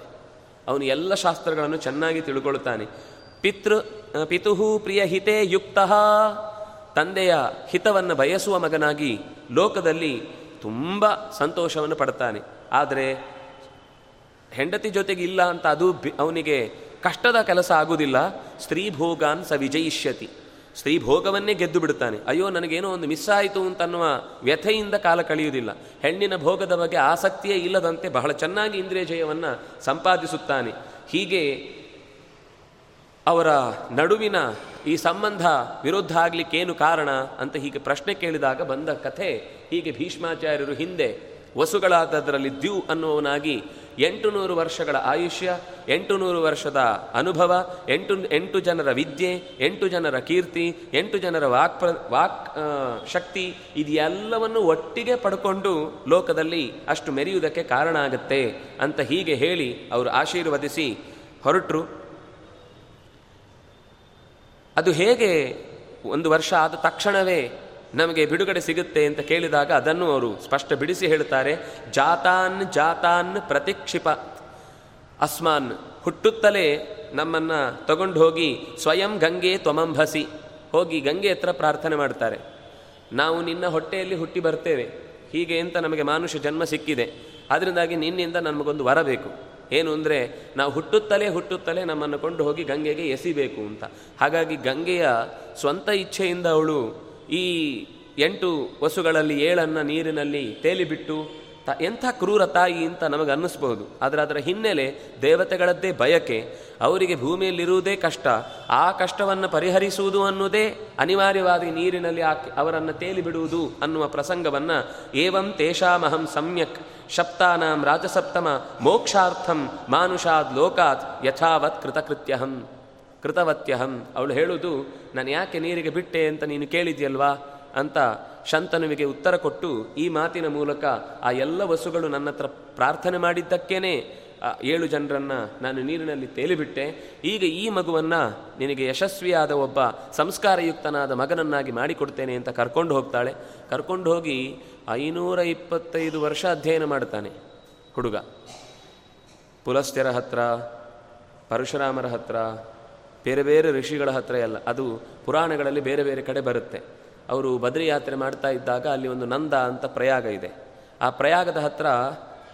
Speaker 1: ಅವನು ಎಲ್ಲ ಶಾಸ್ತ್ರಗಳನ್ನು ಚೆನ್ನಾಗಿ ತಿಳ್ಕೊಳ್ತಾನೆ. ಪಿತೃ ಪಿತುಹು ಪ್ರಿಯ ಹಿತೇ ಯುಕ್ತ. ತಂದೆಯ ಹಿತವನ್ನು ಬಯಸುವ ಮಗನಾಗಿ ಲೋಕದಲ್ಲಿ ತುಂಬ ಸಂತೋಷವನ್ನು ಪಡ್ತಾನೆ. ಆದರೆ ಹೆಂಡತಿ ಜೊತೆಗೆ ಇಲ್ಲ ಅಂತ ಅದು ಅವನಿಗೆ ಕಷ್ಟದ ಕೆಲಸ ಆಗುವುದಿಲ್ಲ. ಸ್ತ್ರೀ ಭೋಗಾನ್ ಸ ವಿಜಯಿಷ್ಯತಿ. ಸ್ತ್ರೀ ಭೋಗವನ್ನೇ ಗೆದ್ದು ಬಿಡುತ್ತಾನೆ. ಅಯ್ಯೋ, ನನಗೇನೋ ಒಂದು ಮಿಸ್ ಆಯಿತು ಅಂತನ್ನುವ ವ್ಯಥೆಯಿಂದ ಕಾಲ ಕಳೆಯುವುದಿಲ್ಲ. ಹೆಣ್ಣಿನ ಭೋಗದ ಬಗ್ಗೆ ಆಸಕ್ತಿಯೇ ಇಲ್ಲದಂತೆ ಬಹಳ ಚೆನ್ನಾಗಿ ಇಂದ್ರಿಯ ಜಯವನ್ನು ಸಂಪಾದಿಸುತ್ತಾನೆ. ಹೀಗೆ ಅವರ ನಡುವಿನ ಈ ಸಂಬಂಧ ವಿರುದ್ಧ ಆಗಲಿಕ್ಕೇನು ಕಾರಣ ಅಂತ ಹೀಗೆ ಪ್ರಶ್ನೆ ಕೇಳಿದಾಗ ಬಂದ ಕಥೆ ಹೀಗೆ ಭೀಷ್ಮಾಚಾರ್ಯರು ಹಿಂದೆ, ವಸುಗಳಾದದರಲ್ಲಿ ದ್ಯು ಅನ್ನುವನಾಗಿ ಎಂಟು ನೂರು ವರ್ಷಗಳ ಆಯುಷ್ಯ ಎಂಟು ನೂರು ವರ್ಷದ ಅನುಭವ, ಎಂಟು ಎಂಟು ಜನರ ವಿದ್ಯೆ, ಎಂಟು ಜನರ ಕೀರ್ತಿ, ಎಂಟು ಜನರ ವಾಕ್ ವಾಕ್ ಶಕ್ತಿ ಇದೆಲ್ಲವನ್ನು ಒಟ್ಟಿಗೆ ಪಡ್ಕೊಂಡು ಲೋಕದಲ್ಲಿ ಅಷ್ಟು ಮೆರೆಯುವುದಕ್ಕೆ ಕಾರಣ ಆಗುತ್ತೆ ಅಂತ ಹೀಗೆ ಹೇಳಿ ಅವರು ಆಶೀರ್ವದಿಸಿ ಹೊರಟರು. ಅದು ಹೇಗೆ ಒಂದು ವರ್ಷ ಆದ ತಕ್ಷಣವೇ ನಮಗೆ ಬಿಡುಗಡೆ ಸಿಗುತ್ತೆ ಅಂತ ಕೇಳಿದಾಗ ಅದನ್ನು ಅವರು ಸ್ಪಷ್ಟ ಬಿಡಿಸಿ ಹೇಳುತ್ತಾರೆ. ಜಾತಾನ್ ಜಾತಾನ್ ಪ್ರತಿಕ್ಷಿಪ. ಅಸ್ಮಾನ್ ಹುಟ್ಟುತ್ತಲೇ ನಮ್ಮನ್ನು ತಗೊಂಡು ಹೋಗಿ ಸ್ವಯಂ ಗಂಗೆ ತ್ವಮಂಭಸಿ. ಹೋಗಿ ಗಂಗೆ ಹತ್ರ ಪ್ರಾರ್ಥನೆ ಮಾಡ್ತಾರೆ ನಾವು ನಿನ್ನ ಹೊಟ್ಟೆಯಲ್ಲಿ ಹುಟ್ಟಿ ಬರ್ತೇವೆ. ಹೀಗೆ ಅಂತ ನಮಗೆ ಮಾನುಷ ಜನ್ಮ ಸಿಕ್ಕಿದೆ. ಅದರಿಂದಾಗಿ ನಿನ್ನಿಂದ ನಮಗೊಂದು ವರಬೇಕು ಏನು ಅಂದರೆ ನಾವು ಹುಟ್ಟುತ್ತಲೇ ಹುಟ್ಟುತ್ತಲೇ ನಮ್ಮನ್ನು ಕೊಂಡು ಹೋಗಿ ಗಂಗೆಗೆ ಎಸಿಬೇಕು ಅಂತ. ಹಾಗಾಗಿ ಗಂಗೆಯ ಸ್ವಂತ ಇಚ್ಛೆಯಿಂದ ಅವಳು ಈ ಎಂಟು ವಸುಗಳಲ್ಲಿ ಏಳನ್ನು ನೀರಿನಲ್ಲಿ ತೇಲಿಬಿಟ್ಟು ತ ಎಂಥ ಕ್ರೂರ ತಾಯಿ ಅಂತ ನಮಗೆ ಅನ್ನಿಸ್ಬಹುದು. ಆದರೆ ಅದರ ಹಿನ್ನೆಲೆ ದೇವತೆಗಳದ್ದೇ ಬಯಕೆ. ಅವರಿಗೆ ಭೂಮಿಯಲ್ಲಿರುವುದೇ ಕಷ್ಟ. ಆ ಕಷ್ಟವನ್ನು ಪರಿಹರಿಸುವುದು ಅನ್ನೋದೇ ಅನಿವಾರ್ಯವಾಗಿ ನೀರಿನಲ್ಲಿ ಹಾಕಿ ಅವರನ್ನು ತೇಲಿಬಿಡುವುದು ಅನ್ನುವ ಪ್ರಸಂಗವನ್ನು ಏವಂ ತೇಷಾಮಹಂ ಸಮ್ಯಕ್ ಶಪ್ತಾನಾಂ ರಾಜಸಪ್ತಮ ಮೋಕ್ಷಾರ್ಥಂ ಮಾನುಷಾದ್ ಲೋಕಾತ್ ಯಥಾವತ್ ಕೃತಕೃತ್ಯಹಂ. ಕೃತವತ್ಯಹಂ. ಅವಳು ಹೇಳುವುದು ನಾನು ಯಾಕೆ ನೀರಿಗೆ ಬಿಟ್ಟೆ ಅಂತ ನೀನು ಕೇಳಿದ್ಯಲ್ವಾ? ಅಂತ ಶಂತನುವಿಗೆ ಉತ್ತರ ಕೊಟ್ಟು, ಈ ಮಾತಿನ ಮೂಲಕ ಆ ಎಲ್ಲ ವಸುಗಳು ನನ್ನ ಹತ್ರ ಪ್ರಾರ್ಥನೆ ಮಾಡಿದ್ದಕ್ಕೇನೆ ಏಳು ಜನರನ್ನು ನಾನು ನೀರಿನಲ್ಲಿ ತೇಲಿಬಿಟ್ಟೆ. ಈಗ ಈ ಮಗುವನ್ನು ನಿನಗೆ ಯಶಸ್ವಿಯಾದ ಒಬ್ಬ ಸಂಸ್ಕಾರಯುಕ್ತನಾದ ಮಗನನ್ನಾಗಿ ಮಾಡಿಕೊಡ್ತೇನೆ ಅಂತ ಕರ್ಕೊಂಡು ಹೋಗ್ತಾಳೆ. ಕರ್ಕೊಂಡು ಹೋಗಿ ಐನೂರ ಇಪ್ಪತ್ತೈದು ವರ್ಷ ಅಧ್ಯಯನ ಮಾಡ್ತಾನೆ, ಹುಡುಗ. ಪುಲಸ್ತ್ಯರ ಹತ್ರ, ಪರಶುರಾಮರ ಹತ್ರ ಬೇರೆ ಬೇರೆ ಋಷಿಗಳ ಹತ್ರ ಎಲ್ಲ, ಅದು ಪುರಾಣಗಳಲ್ಲಿ ಬೇರೆ ಬೇರೆ ಕಡೆ ಬರುತ್ತೆ. ಅವರು ಬದ್ರಿ ಯಾತ್ರೆ ಮಾಡ್ತಾ ಇದ್ದಾಗ ಅಲ್ಲಿ ಒಂದು ನಂದ ಅಂತ ಪ್ರಯಾಗ ಇದೆ. ಆ ಪ್ರಯಾಗದ ಹತ್ರ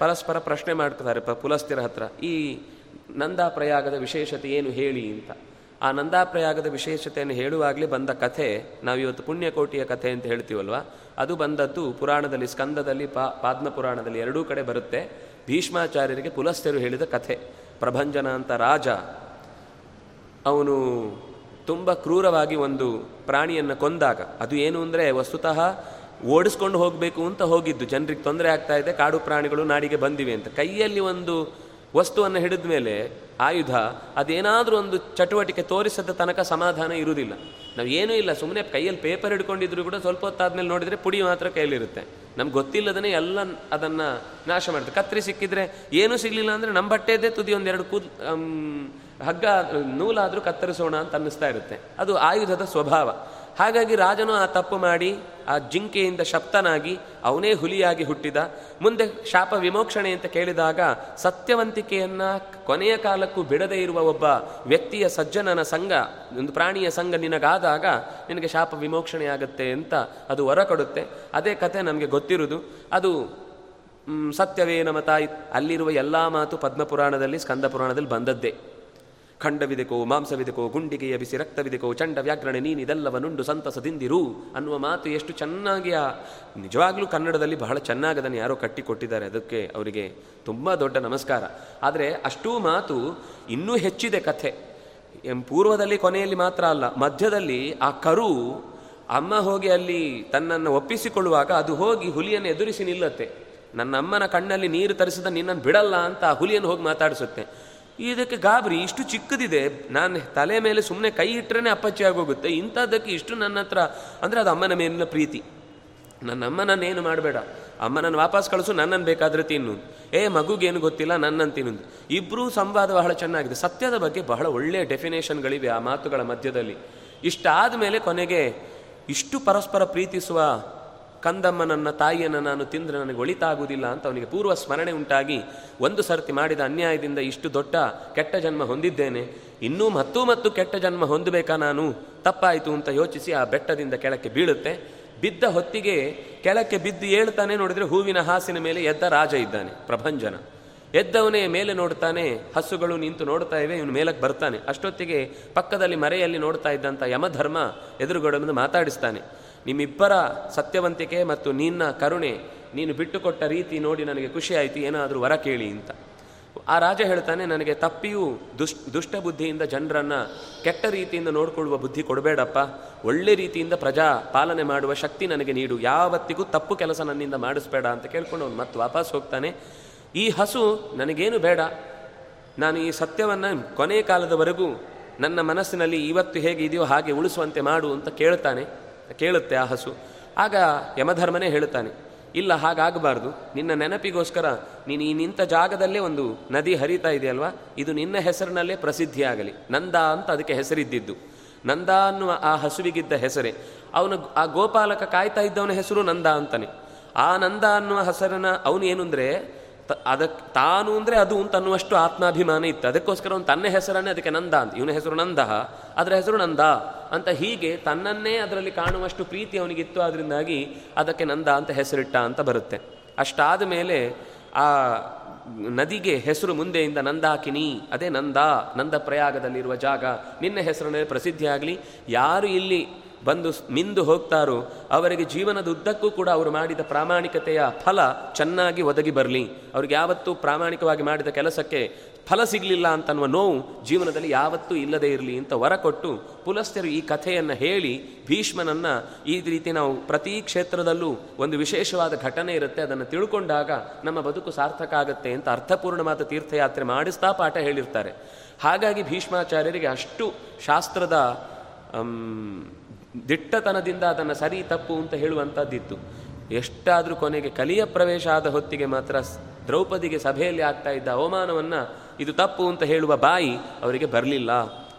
Speaker 1: ಪರಸ್ಪರ ಪ್ರಶ್ನೆ ಮಾಡ್ತಾರೆ ಪುಲಸ್ತಿರ ಹತ್ರ, ಈ ನಂದಾ ಪ್ರಯಾಗದ ವಿಶೇಷತೆ ಏನು ಹೇಳಿ ಅಂತ. ಆ ನಂದಾ ಪ್ರಯಾಗದ ವಿಶೇಷತೆಯನ್ನು ಹೇಳುವಾಗಲೇ ಬಂದ ಕಥೆ, ನಾವಿವತ್ತು ಪುಣ್ಯಕೋಟಿಯ ಕಥೆ ಅಂತ ಹೇಳ್ತೀವಲ್ವ? ಅದು ಬಂದದ್ದು ಪುರಾಣದಲ್ಲಿ, ಸ್ಕಂದದಲ್ಲಿ, ಪಾ ಪಾದ್ಮ ಪುರಾಣದಲ್ಲಿ ಎರಡೂ ಕಡೆ ಬರುತ್ತೆ. ಭೀಷ್ಮಾಚಾರ್ಯರಿಗೆ ಪುಲಸ್ತ್ಯರು ಹೇಳಿದ ಕಥೆ, ಪ್ರಭಂಜನ ಅಂತ ರಾಜ ಅವನು ತುಂಬ ಕ್ರೂರವಾಗಿ ಒಂದು ಪ್ರಾಣಿಯನ್ನು ಕೊಂದಾಗ, ಅದು ಏನು ಅಂದರೆ ವಸ್ತುತಃ ಓಡಿಸ್ಕೊಂಡು ಹೋಗಬೇಕು ಅಂತ ಹೋಗಿದ್ದು. ಜನರಿಗೆ ತೊಂದರೆ ಆಗ್ತಾ ಇದೆ, ಕಾಡು ಪ್ರಾಣಿಗಳು ನಾಡಿಗೆ ಬಂದಿವೆ ಅಂತ. ಕೈಯಲ್ಲಿ ಒಂದು ವಸ್ತುವನ್ನು ಹಿಡಿದ ಮೇಲೆ ಆಯುಧ, ಅದೇನಾದರೂ ಒಂದು ಚಟುವಟಿಕೆ ತೋರಿಸದ ತನಕ ಸಮಾಧಾನ ಇರುವುದಿಲ್ಲ. ನಾವು ಏನೂ ಇಲ್ಲ ಸುಮ್ಮನೆ ಕೈಯಲ್ಲಿ ಪೇಪರ್ ಹಿಡ್ಕೊಂಡಿದ್ರು ಕೂಡ ಸ್ವಲ್ಪ ಹೊತ್ತಾದ್ಮೇಲೆ ನೋಡಿದರೆ ಪುಡಿ ಮಾತ್ರ ಕೈಯಲ್ಲಿರುತ್ತೆ ನಮ್ಗೆ ಗೊತ್ತಿಲ್ಲದೇ ಎಲ್ಲ ಅದನ್ನು ನಾಶ ಮಾಡುತ್ತೆ ಕತ್ರಿ ಸಿಕ್ಕಿದ್ರೆ ಏನೂ ಸಿಗಲಿಲ್ಲ ಅಂದರೆ ನಮ್ಮ ಬಟ್ಟೆದೇ ತುದಿ ಒಂದೆರಡು ಕೂದ್ ಹಗ್ಗ ನೂಲಾದರೂ ಕತ್ತರಿಸೋಣ ಅಂತ ಅನ್ನಿಸ್ತಾ ಇರುತ್ತೆ. ಅದು ಆಯುಧದ ಸ್ವಭಾವ. ಹಾಗಾಗಿ ರಾಜನು ಆ ತಪ್ಪು ಮಾಡಿ, ಆ ಜಿಂಕೆಯಿಂದ ಶಪ್ತನಾಗಿ ಅವನೇ ಹುಲಿಯಾಗಿ ಹುಟ್ಟಿದ. ಮುಂದೆ ಶಾಪ ವಿಮೋಕ್ಷಣೆ ಅಂತ ಕೇಳಿದಾಗ ಸತ್ಯವಂತಿಕೆಯನ್ನ ಕೊನೆಯ ಕಾಲಕ್ಕೂ ಬಿಡದೇ ಇರುವ ಒಬ್ಬ ವ್ಯಕ್ತಿಯ ಸಜ್ಜನನ ಸಂಘ, ಒಂದು ಪ್ರಾಣಿಯ ಸಂಘ ನಿನಗಾದಾಗ ನಿನಗೆ ಶಾಪ ವಿಮೋಕ್ಷಣೆ ಆಗುತ್ತೆ ಅಂತ ಅದು ಹೊರ ಕೊಡುತ್ತೆ. ಅದೇ ಕತೆ ನಮಗೆ ಗೊತ್ತಿರುವುದು. ಅದು ಸತ್ಯವೇ ನಮ್ಮ ಅಲ್ಲಿರುವ ಎಲ್ಲ ಮಾತು ಪದ್ಮಪುರಾಣದಲ್ಲಿ ಸ್ಕಂದ ಪುರಾಣದಲ್ಲಿ ಬಂದದ್ದೇ. ಖಂಡವಿದೆಕೋ, ಮಾಂಸವಿದೆಕೋ ಗುಂಡಿಗೆಯ ಬಿಸಿ ರಕ್ತವಿದೆಕೋ, ಚಂಡ ವ್ಯಾಕರಣೆ ನೀನಿದೆಲ್ಲವನ್ನುಂಡು ಸಂತಸದಿಂದಿರು ಅನ್ನುವ ಮಾತು ಎಷ್ಟು ಚೆನ್ನಾಗಿ ಆ ನಿಜವಾಗ್ಲೂ ಕನ್ನಡದಲ್ಲಿ ಬಹಳ ಚೆನ್ನಾಗಿ ಅದನ್ನು ಯಾರೋ ಕಟ್ಟಿಕೊಟ್ಟಿದ್ದಾರೆ. ಅದಕ್ಕೆ ಅವರಿಗೆ ತುಂಬ ದೊಡ್ಡ ನಮಸ್ಕಾರ. ಆದರೆ ಅಷ್ಟೂ ಮಾತು ಇನ್ನೂ ಹೆಚ್ಚಿದೆ ಕಥೆ. ಪೂರ್ವದಲ್ಲಿ ಕೊನೆಯಲ್ಲಿ ಮಾತ್ರ ಅಲ್ಲ, ಮಧ್ಯದಲ್ಲಿ ಆ ಕರು ಅಮ್ಮ ಹೋಗಿ ಅಲ್ಲಿ ತನ್ನನ್ನು ಒಪ್ಪಿಸಿಕೊಳ್ಳುವಾಗ ಅದು ಹೋಗಿ ಹುಲಿಯನ್ನು ಎದುರಿಸಿ ನಿಲ್ಲತ್ತೆ. ನನ್ನ ಅಮ್ಮನ ಕಣ್ಣಲ್ಲಿ ನೀರು ತರಿಸಿದ ನಿನ್ನನ್ನು ಬಿಡಲ್ಲ ಅಂತ ಆ ಹುಲಿಯನ್ನು ಹೋಗಿ ಮಾತಾಡಿಸುತ್ತೆ. ಇದಕ್ಕೆ ಗಾಬರಿ ಇಷ್ಟು ಚಿಕ್ಕದಿದೆ. ನಾನು ತಲೆ ಮೇಲೆ ಸುಮ್ಮನೆ ಕೈ ಇಟ್ಟರೆ ಅಪ್ಪಚ್ಚಿ ಆಗೋಗುತ್ತೆ. ಇಂಥದ್ದಕ್ಕೆ ಇಷ್ಟು ನನ್ನ ಹತ್ರ, ಅಂದರೆ ಅದು ಅಮ್ಮನ ಮೇಲಿನ ಪ್ರೀತಿ. ನನ್ನ ಅಮ್ಮನನ್ನೇನು ಮಾಡಬೇಡ. ಅಮ್ಮನನ್ನು ವಾಪಸ್ ಕಳಿಸು ನನ್ನನ್ನು ಬೇಕಾದರೆ ತಿನ್ನು. ಏ, ಮಗುಗೇನು ಗೊತ್ತಿಲ್ಲ ನನ್ನನ್ನು ತಿನ್ನು ಇಬ್ಬರೂ ಸಂವಾದ ಬಹಳ ಚೆನ್ನಾಗಿದೆ. ಸತ್ಯದ ಬಗ್ಗೆ ಬಹಳ ಒಳ್ಳೆಯ ಡೆಫಿನೇಷನ್ಗಳಿವೆ ಆ ಮಾತುಗಳ ಮಧ್ಯದಲ್ಲಿ. ಇಷ್ಟಾದ ಮೇಲೆ ಕೊನೆಗೆ ಇಷ್ಟು ಪರಸ್ಪರ ಪ್ರೀತಿಸುವ ಕಂದಮ್ಮನನ್ನ ತಾಯಿಯನ್ನು ನಾನು ತಿಂದರೆ ನನಗೆ ಒಳಿತಾಗುವುದಿಲ್ಲ ಅಂತ ಅವನಿಗೆ ಪೂರ್ವ ಸ್ಮರಣೆ ಉಂಟಾಗಿ ಒಂದು ಸರ್ತಿ ಮಾಡಿದ ಅನ್ಯಾಯದಿಂದ ಇಷ್ಟು ದೊಡ್ಡ ಕೆಟ್ಟ ಜನ್ಮ ಹೊಂದಿದ್ದೇನೆ. ಇನ್ನೂ ಮತ್ತೂ ಮತ್ತು ಕೆಟ್ಟ ಜನ್ಮ ಹೊಂದಬೇಕಾ ನಾನು? ತಪ್ಪಾಯಿತು ಅಂತ ಯೋಚಿಸಿ ಆ ಬೆಟ್ಟದಿಂದ ಕೆಳಕ್ಕೆ ಬೀಳುತ್ತೆ. ಬಿದ್ದ ಹೊತ್ತಿಗೆ ಕೆಳಕ್ಕೆ ಬಿದ್ದು ಏಳ್ತಾನೆ ನೋಡಿದರೆ ಹೂವಿನ ಹಾಸಿನ ಮೇಲೆ ಎದ್ದ ರಾಜ ಇದ್ದಾನೆ, ಪ್ರಭಂಜನ. ಎದ್ದವನೇ ಮೇಲೆ ನೋಡ್ತಾನೆ, ಹಸುಗಳು ನಿಂತು ನೋಡ್ತಾ ಇವೆ, ಇವನು ಮೇಲಕ್ಕೆ ಬರ್ತಾನೆ. ಅಷ್ಟೊತ್ತಿಗೆ ಪಕ್ಕದಲ್ಲಿ ಮರೆಯಲ್ಲಿ ನೋಡ್ತಾ ಇದ್ದಂಥ ಯಮಧರ್ಮ ಎದುರುಗಡೆ ಮಾತಾಡಿಸ್ತಾನೆ. ನಿಮ್ಮಿಬ್ಬರ ಸತ್ಯವಂತಿಕೆ ಮತ್ತು ನಿನ್ನ ಕರುಣೆ ನೀನು ಬಿಟ್ಟುಕೊಟ್ಟ ರೀತಿ ನೋಡಿ ನನಗೆ ಖುಷಿ ಆಯಿತು, ಏನಾದರೂ ವರ ಕೇಳಿ ಅಂತ. ಆ ರಾಜ ಹೇಳ್ತಾನೆ, ನನಗೆ ತಪ್ಪಿಯೂ ದುಷ್, ದುಷ್ಟ ಬುದ್ಧಿಯಿಂದ ಜನರನ್ನು ಕೆಟ್ಟ ರೀತಿಯಿಂದ ನೋಡಿಕೊಳ್ಳುವ ಬುದ್ಧಿ ಕೊಡಬೇಡಪ್ಪ. ಒಳ್ಳೆ ರೀತಿಯಿಂದ ಪ್ರಜಾ ಪಾಲನೆ ಮಾಡುವ ಶಕ್ತಿ ನನಗೆ ನೀಡು. ಯಾವತ್ತಿಗೂ ತಪ್ಪು ಕೆಲಸ ನನ್ನಿಂದ ಮಾಡಿಸ್ಬೇಡ ಅಂತ ಕೇಳ್ಕೊಂಡು ಅವನು ಮತ್ತೆ ವಾಪಸ್ ಹೋಗ್ತಾನೆ. ಈ ಹಸು ನನಗೇನು ಬೇಡ. ನಾನು ಈ ಸತ್ಯವನ್ನು ಕೊನೆ ಕಾಲದವರೆಗೂ ನನ್ನ ಮನಸ್ಸಿನಲ್ಲಿ ಇವತ್ತು ಹೇಗೆ ಇದೆಯೋ ಹಾಗೆ ಉಳಿಸುವಂತೆ ಮಾಡು ಅಂತ ಕೇಳ್ತಾನೆ. ಕೇಳುತ್ತೆ ಆ ಹಸು. ಆಗ ಯಮಧರ್ಮನೇ ಹೇಳುತ್ತಾನೆ, ಇಲ್ಲ, ಹಾಗಾಗಬಾರ್ದು. ನಿನ್ನ ನೆನಪಿಗೋಸ್ಕರ ನೀನು ಈ ನಿಂತ ಜಾಗದಲ್ಲೇ ಒಂದು ನದಿ ಹರಿತಾ ಇದೆಯಲ್ವಾ? ಇದು ನಿನ್ನ ಹೆಸರಿನಲ್ಲೇ ಪ್ರಸಿದ್ಧಿಯಾಗಲಿ. ನಂದ ಅಂತ ಅದಕ್ಕೆ ಹೆಸರಿದ್ದಿದ್ದು. ನಂದ ಅನ್ನುವ ಆ ಹಸುವಿಗಿದ್ದ ಹೆಸರೇ. ಅವನು ಆ ಗೋಪಾಲಕ ಕಾಯ್ತಾ ಇದ್ದವನ ಹೆಸರು ನಂದ ಅಂತಾನೆ. ಆ ನಂದ ಅನ್ನುವ ಹೆಸರನ್ನ ಅವನು ಏನು ಅಂದರೆ ಅದಕ್ಕೆ ತಾನು ಅಂದರೆ ಅದು ಅಂತ ಅನ್ನುವಷ್ಟು ಆತ್ಮಾಭಿಮಾನ ಇತ್ತು. ಅದಕ್ಕೋಸ್ಕರ ಅವನು ತನ್ನ ಹೆಸರನ್ನೇ ಅದಕ್ಕೆ ನಂದ ಅಂತ ಇವನ ಹೆಸರು ನಂದ, ಅದರ ಹೆಸರು ನಂದ ಅಂತ ಹೀಗೆ ತನ್ನನ್ನೇ ಅದರಲ್ಲಿ ಕಾಣುವಷ್ಟು ಪ್ರೀತಿ ಅವನಿಗಿತ್ತು. ಅದರಿಂದಾಗಿ ಅದಕ್ಕೆ ನಂದ ಅಂತ ಹೆಸರಿಟ್ಟ ಅಂತ ಬರುತ್ತೆ. ಅಷ್ಟಾದ ಮೇಲೆ ಆ ನದಿಗೆ ಹೆಸರು ಮುಂದೆಯಿಂದ ನಂದಾಕಿನಿ. ಅದೇ ನಂದ ನಂದ ಪ್ರಯಾಗದಲ್ಲಿರುವ ಜಾಗ. ನಿನ್ನ ಹೆಸರನ್ನೇ ಪ್ರಸಿದ್ಧಿಯಾಗಲಿ. ಯಾರು ಇಲ್ಲಿ ಬಂದು ಮಿಂದು ಹೋಗ್ತಾರೋ, ಅವರಿಗೆ ಜೀವನದ ಉದ್ದಕ್ಕೂ ಕೂಡ ಅವರು ಮಾಡಿದ ಪ್ರಾಮಾಣಿಕತೆಯ ಫಲ ಚೆನ್ನಾಗಿ ಒದಗಿ ಬರಲಿ. ಅವ್ರಿಗೆ ಯಾವತ್ತೂ ಪ್ರಾಮಾಣಿಕವಾಗಿ ಮಾಡಿದ ಕೆಲಸಕ್ಕೆ ಫಲ ಸಿಗಲಿಲ್ಲ ಅಂತನ್ನುವ ನೋವು ಜೀವನದಲ್ಲಿ ಯಾವತ್ತೂ ಇಲ್ಲದೇ ಇರಲಿ ಅಂತ ವರ ಕೊಟ್ಟು ಪುಲಸ್ತ್ಯರು ಈ ಕಥೆಯನ್ನು ಹೇಳಿ ಭೀಷ್ಮನನ್ನು ಈ ರೀತಿ ನಾವು ಪ್ರತಿ ಕ್ಷೇತ್ರದಲ್ಲೂ ಒಂದು ವಿಶೇಷವಾದ ಘಟನೆ ಇರುತ್ತೆ, ಅದನ್ನು ತಿಳ್ಕೊಂಡಾಗ ನಮ್ಮ ಬದುಕು ಸಾರ್ಥಕ ಆಗುತ್ತೆ ಅಂತ ಅರ್ಥಪೂರ್ಣವಾದ ತೀರ್ಥಯಾತ್ರೆ ಮಾಡಿಸ್ತಾ ಪಾಠ ಹೇಳಿರ್ತಾರೆ. ಹಾಗಾಗಿ ಭೀಷ್ಮಾಚಾರ್ಯರಿಗೆ ಅಷ್ಟು ಶಾಸ್ತ್ರದ ದಿಟ್ಟತನದಿಂದ ಅದನ್ನು ಸರಿ ತಪ್ಪು ಅಂತ ಹೇಳುವಂಥದ್ದಿತ್ತು. ಎಷ್ಟಾದರೂ ಕೊನೆಗೆ ಕಲಿಯ ಪ್ರವೇಶ ಆದ ಹೊತ್ತಿಗೆ ಮಾತ್ರ ದ್ರೌಪದಿಗೆ ಸಭೆಯಲ್ಲಿ ಆಗ್ತಾ ಇದ್ದ ಅವಮಾನವನ್ನು ಇದು ತಪ್ಪು ಅಂತ ಹೇಳುವ ಬಾಯಿ ಅವರಿಗೆ ಬರಲಿಲ್ಲ.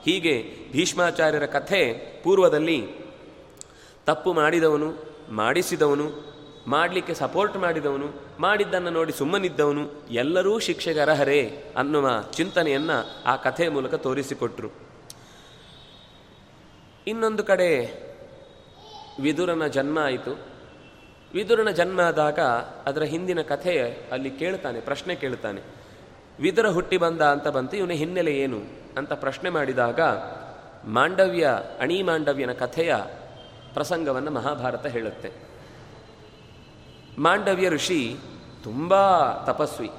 Speaker 1: ಹೀಗೆ ಭೀಷ್ಮಾಚಾರ್ಯರ ಕಥೆ ಪೂರ್ವದಲ್ಲಿ ತಪ್ಪು ಮಾಡಿದವನು, ಮಾಡಿಸಿದವನು, ಮಾಡಲಿಕ್ಕೆ ಸಪೋರ್ಟ್ ಮಾಡಿದವನು, ಮಾಡಿದ್ದನ್ನು ನೋಡಿ ಸುಮ್ಮನಿದ್ದವನು ಎಲ್ಲರೂ ಶಿಕ್ಷೆಗೆ ಅರ್ಹರೇ ಅನ್ನುವ ಚಿಂತನೆಯನ್ನು ಆ ಕಥೆಯ ಮೂಲಕ ತೋರಿಸಿಕೊಟ್ರು. ಇನ್ನೊಂದು ಕಡೆ ವಿದುರನ ಜನ್ಮ ಆಯಿತು. ವಿದುರನ ಜನ್ಮ ಆದಾಗ ಅದರ ಹಿಂದಿನ ಕಥೆ ಅಲ್ಲಿ ಕೇಳ್ತಾನೆ, ಪ್ರಶ್ನೆ ಕೇಳ್ತಾನೆ. ವಿದುರ ಹುಟ್ಟಿ ಬಂದ ಅಂತ ಬಂತು, ಇವನ ಹಿನ್ನೆಲೆ ಏನು ಅಂತ ಪ್ರಶ್ನೆ ಮಾಡಿದಾಗ ಮಾಂಡವ್ಯ, ಅಣಿ ಮಾಂಡವ್ಯನ ಕಥೆಯ ಪ್ರಸಂಗವನ್ನು ಮಹಾಭಾರತ ಹೇಳುತ್ತೆ. ಮಾಂಡವ್ಯ ಋಷಿ ತುಂಬ ತಪಸ್ವಿ.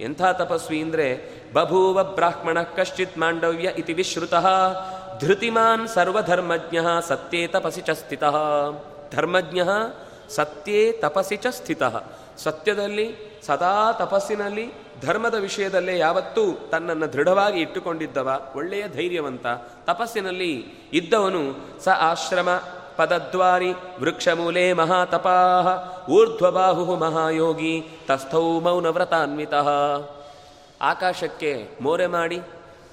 Speaker 1: ಎಂಥ ತಪಸ್ವಿ ಅಂದರೆ, ಬಭೂವ ಬ್ರಾಹ್ಮಣ ಕಶ್ಚಿತ್ ಮಾಂಡವ್ಯ ಇತಿ ವಿಶ್ರುತಃ ಧೃತಿಮಾನ್ ಸರ್ವಧರ್ಮಜ್ಞ ಸತ್ಯೇ ತಪಸಿ ಚ ಸ್ಥಿತ ಧರ್ಮಜ್ಞ ಸತ್ಯೇ ತಪಸಿ ಚ ಸ್ಥಿತ ಸತ್ಯದಲ್ಲಿ ಸದಾ ತಪಸ್ಸಿನಲ್ಲಿ ಧರ್ಮದ ವಿಷಯದಲ್ಲೇ ಯಾವತ್ತೂ ತನ್ನನ್ನು ದೃಢವಾಗಿ ಇಟ್ಟುಕೊಂಡಿದ್ದವ, ಒಳ್ಳೆಯ ಧೈರ್ಯವಂತ, ತಪಸ್ಸಿನಲ್ಲಿ ಇದ್ದವನು ಸ ಆಶ್ರಮ ಪದದ್ವಾರಿ ವೃಕ್ಷಮೂಲೆ ಮಹಾತಪಾ, ಊರ್ಧ್ವಬಾಹು ಮಹಾಯೋಗಿ, ತಸ್ಥೌ ಮೌನವ್ರತಾನ್ವಿತ। ಆಕಾಶಕ್ಕೆ ಮೋರೆ ಮಾಡಿ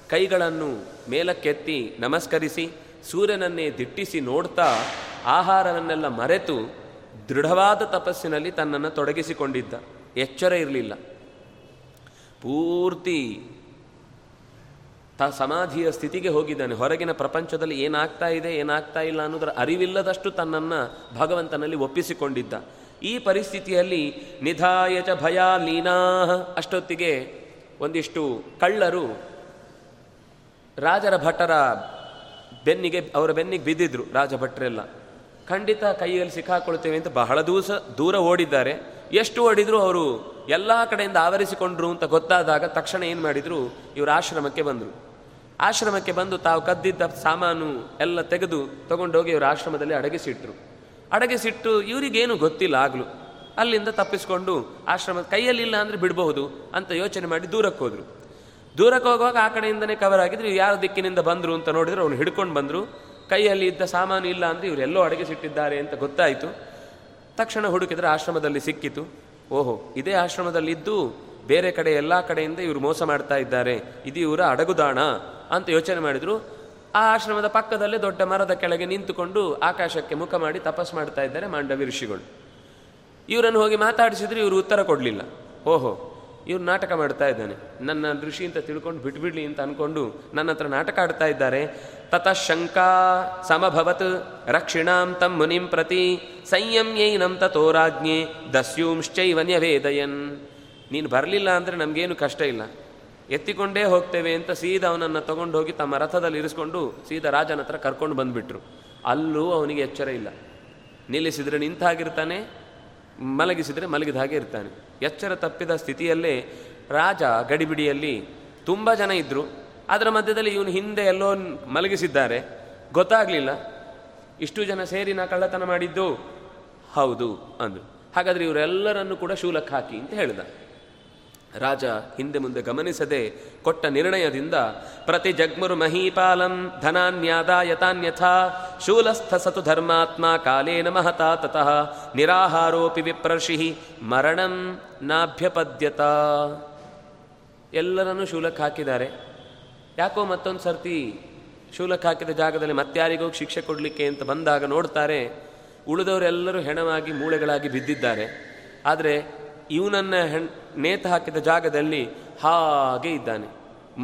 Speaker 1: ಕೈಗಳನ್ನು ಮೇಲಕ್ಕೆತ್ತಿ ನಮಸ್ಕರಿಸಿ, ಸೂರ್ಯನನ್ನೇ ದಿಟ್ಟಿಸಿ ನೋಡ್ತಾ ಆಹಾರವನ್ನೆಲ್ಲ ಮರೆತು ದೃಢವಾದ ತಪಸ್ಸಿನಲ್ಲಿ ತನ್ನನ್ನು ತೊಡಗಿಸಿಕೊಂಡಿದ್ದ. ಎಚ್ಚರ ಇರಲಿಲ್ಲ. ಪೂರ್ತಿ ತ ಸಮಾಧಿಯ ಸ್ಥಿತಿಗೆ ಹೋಗಿದ್ದಾನೆ. ಹೊರಗಿನ ಪ್ರಪಂಚದಲ್ಲಿ ಏನಾಗ್ತಾ ಇದೆ, ಏನಾಗ್ತಾ ಇಲ್ಲ ಅನ್ನೋದರ ಅರಿವಿಲ್ಲದಷ್ಟು ತನ್ನನ್ನು ಭಗವಂತನಲ್ಲಿ ಒಪ್ಪಿಸಿಕೊಂಡಿದ್ದ. ಈ ಪರಿಸ್ಥಿತಿಯಲ್ಲಿ ನಿಧಾಯ ಚ ಭಯ ಲೀನಾ ಅಷ್ಟೊತ್ತಿಗೆ ಒಂದಿಷ್ಟು ಕಳ್ಳರು ರಾಜರ ಭಟರ ಬೆನ್ನಿಗೆ, ಅವರ ಬೆನ್ನಿಗೆ ಬಿದ್ದಿದ್ರು ರಾಜ ಭಟ್ರೆಲ್ಲ. ಖಂಡಿತ ಕೈಯಲ್ಲಿ ಸಿಕ್ಕಾಕೊಳ್ತೇವೆ ಅಂತ ಬಹಳ ದೂಸ ದೂರ ಓಡಿದ್ದಾರೆ. ಎಷ್ಟು ಓಡಿದ್ರು ಅವರು ಎಲ್ಲ ಕಡೆಯಿಂದ ಆವರಿಸಿಕೊಂಡ್ರು ಅಂತ ಗೊತ್ತಾದಾಗ ತಕ್ಷಣ ಏನು ಮಾಡಿದ್ರು? ಇವರು ಆಶ್ರಮಕ್ಕೆ ಬಂದರು. ಆಶ್ರಮಕ್ಕೆ ಬಂದು ತಾವು ಕದ್ದಿದ್ದ ಸಾಮಾನು ಎಲ್ಲ ತೆಗೆದು ತಗೊಂಡೋಗಿ ಇವರು ಆಶ್ರಮದಲ್ಲಿ ಅಡಗಿಸಿಟ್ರು. ಅಡಗಿಸಿಟ್ಟು ಇವರಿಗೇನು ಗೊತ್ತಿಲ್ಲ ಆಗ್ಲು. ಅಲ್ಲಿಂದ ತಪ್ಪಿಸಿಕೊಂಡು ಆಶ್ರಮ ಕೈಯಲ್ಲಿಲ್ಲ ಅಂದರೆ ಬಿಡಬಹುದು ಅಂತ ಯೋಚನೆ ಮಾಡಿ ದೂರಕ್ಕೆ ಹೋದ್ರು. ದೂರಕ್ಕೆ ಹೋಗುವಾಗ ಆ ಕಡೆಯಿಂದನೇ ಕವರ್ ಆಗಿದ್ರು ಯಾರ ದಿಕ್ಕಿನಿಂದ ಬಂದರು ಅಂತ ನೋಡಿದ್ರೆ ಅವ್ನು ಹಿಡ್ಕೊಂಡು ಬಂದರು. ಕೈಯಲ್ಲಿ ಇದ್ದ ಸಾಮಾನು ಇಲ್ಲ ಅಂದರೆ ಇವರೆಲ್ಲೋ ಅಡಗಿಸಿಟ್ಟಿದ್ದಾರೆ ಅಂತ ಗೊತ್ತಾಯಿತು. ತಕ್ಷಣ ಹುಡುಕಿದ್ರೆ ಆಶ್ರಮದಲ್ಲಿ ಸಿಕ್ಕಿತು. ಓಹೋ, ಇದೇ ಆಶ್ರಮದಲ್ಲಿದ್ದು ಬೇರೆ ಕಡೆ ಎಲ್ಲ ಕಡೆಯಿಂದ ಇವರು ಮೋಸ ಮಾಡ್ತಾ ಇದ್ದಾರೆ. ಇದು ಇವರ ಅಡಗುದಾಣ ಅಂತ ಯೋಚನೆ ಮಾಡಿದ್ರು. ಆ ಆಶ್ರಮದ ಪಕ್ಕದಲ್ಲೇ ದೊಡ್ಡ ಮರದ ಕೆಳಗೆ ನಿಂತುಕೊಂಡು ಆಕಾಶಕ್ಕೆ ಮುಖ ಮಾಡಿ ತಪಸ್ ಮಾಡ್ತಾ ಇದ್ದಾರೆ ಮಾಂಡವಿ ಋಷಿಗಳು. ಇವರನ್ನು ಹೋಗಿ ಮಾತಾಡಿಸಿದ್ರೆ ಇವರು ಉತ್ತರ ಕೊಡಲಿಲ್ಲ. ಓಹೋ ಇವ್ರು ನಾಟಕ ಮಾಡ್ತಾ ಇದ್ದಾನೆ. ನನ್ನ ಋಷಿ ಅಂತ ತಿಳ್ಕೊಂಡು ಬಿಟ್ಬಿಡ್ಲಿ ಅಂತ ಅನ್ಕೊಂಡು ನನ್ನ ಹತ್ರ ನಾಟಕ ಆಡ್ತಾ ಇದ್ದಾರೆ. ತತಃ ಶಂಕಾ ಸಮಭವತ್ ರಕ್ಷಿಣಾಂ ತಂ ಮುನಿಂ ಪ್ರತಿ ಸಂಯಮ್ಯೈನಂ ತಥೋರಾಜ್ಞೆ ದಸ್ಯೂಂಶ್ಚೈವನ್ಯ ನ್ಯವೇದಯನ್. ನೀನು ಬರಲಿಲ್ಲ ಅಂದರೆ ನಮಗೇನು ಕಷ್ಟ ಇಲ್ಲ. ಎತ್ತಿಕೊಂಡೇ ಹೋಗ್ತೇವೆ ಅಂತ ಸೀದಾ ಅವನನ್ನು ತಗೊಂಡು ಹೋಗಿ ತಮ್ಮ ರಥದಲ್ಲಿ ಇರಿಸ್ಕೊಂಡು ಸೀದಾ ರಾಜನ ಹತ್ರ ಕರ್ಕೊಂಡು ಬಂದುಬಿಟ್ರು. ಅಲ್ಲೂ ಅವನಿಗೆ ಎಚ್ಚರ ಇಲ್ಲ. ನಿಲ್ಲಿಸಿದರೆ ನಿಂತಾಗಿರ್ತಾನೆ ಮಲಗಿಸಿದರೆ ಮಲಗಿದ ಹಾಗೆ ಇರ್ತಾನೆ. ಎಚ್ಚರ ತಪ್ಪಿದ ಸ್ಥಿತಿಯಲ್ಲೇ ರಾಜ ಗಡಿಬಿಡಿಯಲ್ಲಿ ತುಂಬ ಜನ ಇದ್ದರು ಅದರ ಮಧ್ಯದಲ್ಲಿ ಇವನು ಹಿಂದೆ ಎಲ್ಲೋ ಮಲಗಿಸಿದ್ದಾರೆ. ಗೊತ್ತಾಗಲಿಲ್ಲ. ಇಷ್ಟು ಜನ ಸೇರಿ ನಾ ಕಳ್ಳತನ ಮಾಡಿದ್ದು? ಹೌದು, ಅಂದರು. ಹಾಗಾದರೆ ಇವರೆಲ್ಲರನ್ನು ಕೂಡ ಶೂಲಕ್ಕೆ ಹಾಕಿ ಅಂತ ಹೇಳಿದ. ರಾಜ ಹಿಂದೆ ಮುಂದೆ ಗಮನಿಸದೆ ಕೊಟ್ಟ ನಿರ್ಣಯದಿಂದ ಪ್ರತಿ ಜಗ್ಮುರು ಮಹೀಪಾಲಂ ಧನಾನ್ಯಾದಾಯತಾನ್ಯಥಾ ಶೂಲಸ್ಥ ಸತು ಧರ್ಮಾತ್ಮ ಕಾಲೇನ ಮಹತಾ ತತಃ ನಿರಾಹಾರೋಪಿ ವಿಪ್ರರ್ಷಿ ಮರಣಂ ನಾಭ್ಯಪದ್ಯತ. ಎಲ್ಲರನ್ನು ಶೂಲಕ್ಕೆ ಹಾಕಿದ್ದಾರೆ. ಯಾಕೋ ಮತ್ತೊಂದು ಸರ್ತಿ ಶೂಲಕ್ಕೆ ಹಾಕಿದ ಜಾಗದಲ್ಲಿ ಮತ್ತ್ಯಾರಿಗೂ ಶಿಕ್ಷೆ ಕೊಡಲಿಕ್ಕೆ ಅಂತ ಬಂದಾಗ ನೋಡ್ತಾರೆ, ಉಳಿದವರೆಲ್ಲರೂ ಹೆಣವಾಗಿ ಮೂಳೆಗಳಾಗಿ ಬಿದ್ದಿದ್ದಾರೆ. ಆದರೆ ಇವನನ್ನ ಹೆಣ್ ನೇತು ಹಾಕಿದ ಜಾಗದಲ್ಲಿ ಹಾಗೆ ಇದ್ದಾನೆ.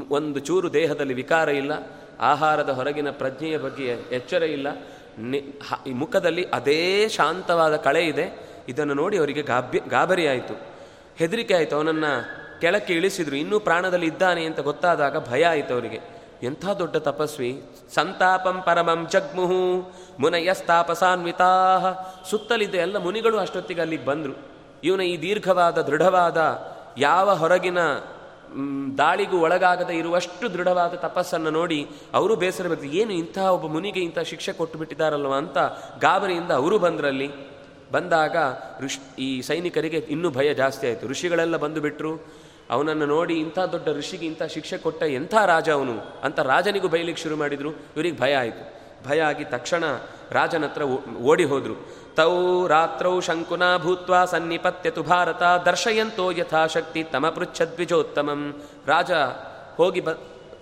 Speaker 1: ಒಂದು ಚೂರು ದೇಹದಲ್ಲಿ ವಿಕಾರ ಇಲ್ಲ, ಆಹಾರದ ಹೊರಗಿನ ಪ್ರಜ್ಞೆಯ ಬಗ್ಗೆ ಎಚ್ಚರ ಇಲ್ಲ. ಈ ಮುಖದಲ್ಲಿ ಅದೇ ಶಾಂತವಾದ ಕಳೆ ಇದೆ. ಇದನ್ನು ನೋಡಿ ಅವರಿಗೆ ಗಾಬ್ಯ ಗಾಬರಿ ಆಯಿತು. ಹೆದರಿಕೆ ಆಯಿತು. ಅವನನ್ನು ಕೆಳಕ್ಕೆ ಇಳಿಸಿದ್ರು. ಇನ್ನೂ ಪ್ರಾಣದಲ್ಲಿ ಇದ್ದಾನೆ ಅಂತ ಗೊತ್ತಾದಾಗ ಭಯ ಆಯಿತು ಅವರಿಗೆ. ಎಂಥ ದೊಡ್ಡ ತಪಸ್ವಿ. ಸಂತಾಪಂ ಪರಮಂ ಜಗ್ಮುಹು ಮುನಯಸ್ತಾಪಸಾನ್ವಿತಾ ಸುತ್ತಲಿದ್ದ ಎಲ್ಲ ಮುನಿಗಳು ಅಷ್ಟೊತ್ತಿಗೆ ಅಲ್ಲಿಗೆ ಬಂದರು. ಇವನ ಈ ದೀರ್ಘವಾದ, ದೃಢವಾದ, ಯಾವ ಹೊರಗಿನ ದಾಳಿಗೂ ಒಳಗಾಗದೆ ಇರುವಷ್ಟು ದೃಢವಾದ ತಪಸ್ಸನ್ನು ನೋಡಿ ಅವರು ಬೇಸರ ಬರ್ತಾರೆ ಏನು ಇಂತಹ ಒಬ್ಬ ಮುನಿಗೆ ಇಂಥ ಶಿಕ್ಷೆ ಕೊಟ್ಟು ಬಿಟ್ಟಿದ್ದಾರಲ್ವ ಅಂತ ಗಾಬರಿಯಿಂದ ಅವರು ಬಂದ್ರಲ್ಲಿ. ಬಂದಾಗ ಋಷ್, ಈ ಸೈನಿಕರಿಗೆ ಇನ್ನೂ ಭಯ ಜಾಸ್ತಿ ಆಯಿತು. ಋಷಿಗಳೆಲ್ಲ ಬಂದು ಬಿಟ್ಟರು ಅವನನ್ನು ನೋಡಿ ಇಂಥ ದೊಡ್ಡ ಋಷಿಗೆ ಇಂಥ ಶಿಕ್ಷೆ ಕೊಟ್ಟ ಎಂಥ ರಾಜ ಅವನು ಅಂತ ರಾಜನಿಗೂ ಬೈಲಿಕ್ಕೆ ಶುರು ಮಾಡಿದರು. ಇವರಿಗೆ ಭಯ ಆಯಿತು. ಭಯ ಆಗಿ ತಕ್ಷಣ ರಾಜನ ಹತ್ರ ಓಡಿ ಹೋದರು. ತೌ ರಾತ್ರೌ ಶಂಕುನಾ ಭೂತ್ವ ಸನ್ನಿಪತ್ಯತು ಭಾರತ, ದರ್ಶಯಂತೋ ಯಥಾಶಕ್ತಿ ತಮ ಪೃಚ್ಛದ್ವಿಜೋತ್ತಮಂ. ರಾಜ, ಹೋಗಿ ಬ,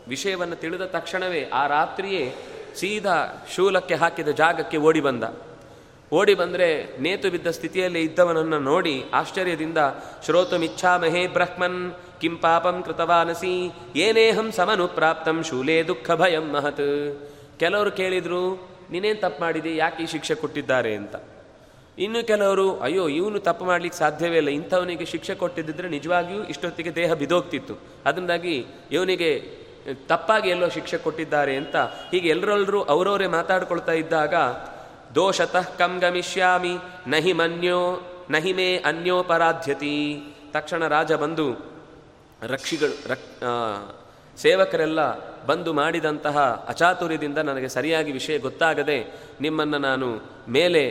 Speaker 1: ವಿಷಯವನ್ನು ತಿಳಿದ ತಕ್ಷಣವೇ ಆ ರಾತ್ರಿಯೇ ಸೀದಾ ಶೂಲಕ್ಕೆ ಹಾಕಿದ ಜಾಗಕ್ಕೆ ಓಡಿ ಬಂದ. ಓಡಿ ಬಂದರೆ ನೇತು ಬಿದ್ದ ಸ್ಥಿತಿಯಲ್ಲಿ ಇದ್ದವನನ್ನು ನೋಡಿ ಆಶ್ಚರ್ಯದಿಂದ ಶ್ರೋತುಮಿಚ್ಛಾಮಹೇ ಬ್ರಹ್ಮನ್, ಕಿಂ ಪಾಪಂ ಕೃತವಾನಸಿ, ಏನೇಹಂ ಸಮನು ಪ್ರಾಪ್ತಂ ಶೂಲೇ ದುಃಖ ಭಯಂ ಮಹತ್. ಕೆಲವರು ಕೇಳಿದ್ರು, ನೀನೇನು ತಪ್ಪು ಮಾಡಿದೆ, ಯಾಕೆ ಈ ಶಿಕ್ಷೆ ಕೊಟ್ಟಿದ್ದಾರೆ ಅಂತ. ಇನ್ನು ಕೆಲವರು, ಅಯ್ಯೋ, ಇವನು ತಪ್ಪು ಮಾಡ್ಲಿಕ್ಕೆ ಸಾಧ್ಯವೇ ಇಲ್ಲ. ಇಂಥವನಿಗೆ ಶಿಕ್ಷೆ ಕೊಟ್ಟಿದ್ದರೆ ನಿಜವಾಗಿಯೂ ಇಷ್ಟೊತ್ತಿಗೆ ದೇಹ ಬಿದೋಗ್ತಿತ್ತು. ಅದರಿಂದಾಗಿ ಇವನಿಗೆ ತಪ್ಪಾಗಿ ಎಲ್ಲೋ ಶಿಕ್ಷೆ ಕೊಟ್ಟಿದ್ದಾರೆ ಅಂತ ಹೀಗೆ ಎಲ್ಲರೆಲ್ಲರೂ ಅವರವರೇ ಮಾತಾಡ್ಕೊಳ್ತಾ ಇದ್ದಾಗ, ದೋಷತಃ ಕಂ ಗಮಿಷ್ಯಾಮಿ, ನಹಿ ಮನ್ಯೋ, ನಹಿ ಮೇ ಅನ್ಯೋಪರಾಧ್ಯತಿ ತಕ್ಷಣ ರಾಜ ಬಂದು ರಕ್ಷಿಗಳು, ರಕ್ ಸೇವಕರೆಲ್ಲ ಬಂದು ಮಾಡಿದಂತಹ ಅಚಾತುರ್ಯದಿಂದ ನನಗೆ ಸರಿಯಾಗಿ ವಿಷಯ ಗೊತ್ತಾಗದೆ ನಿಮ್ಮನ್ನು ನಾನು ಮೇಲೆ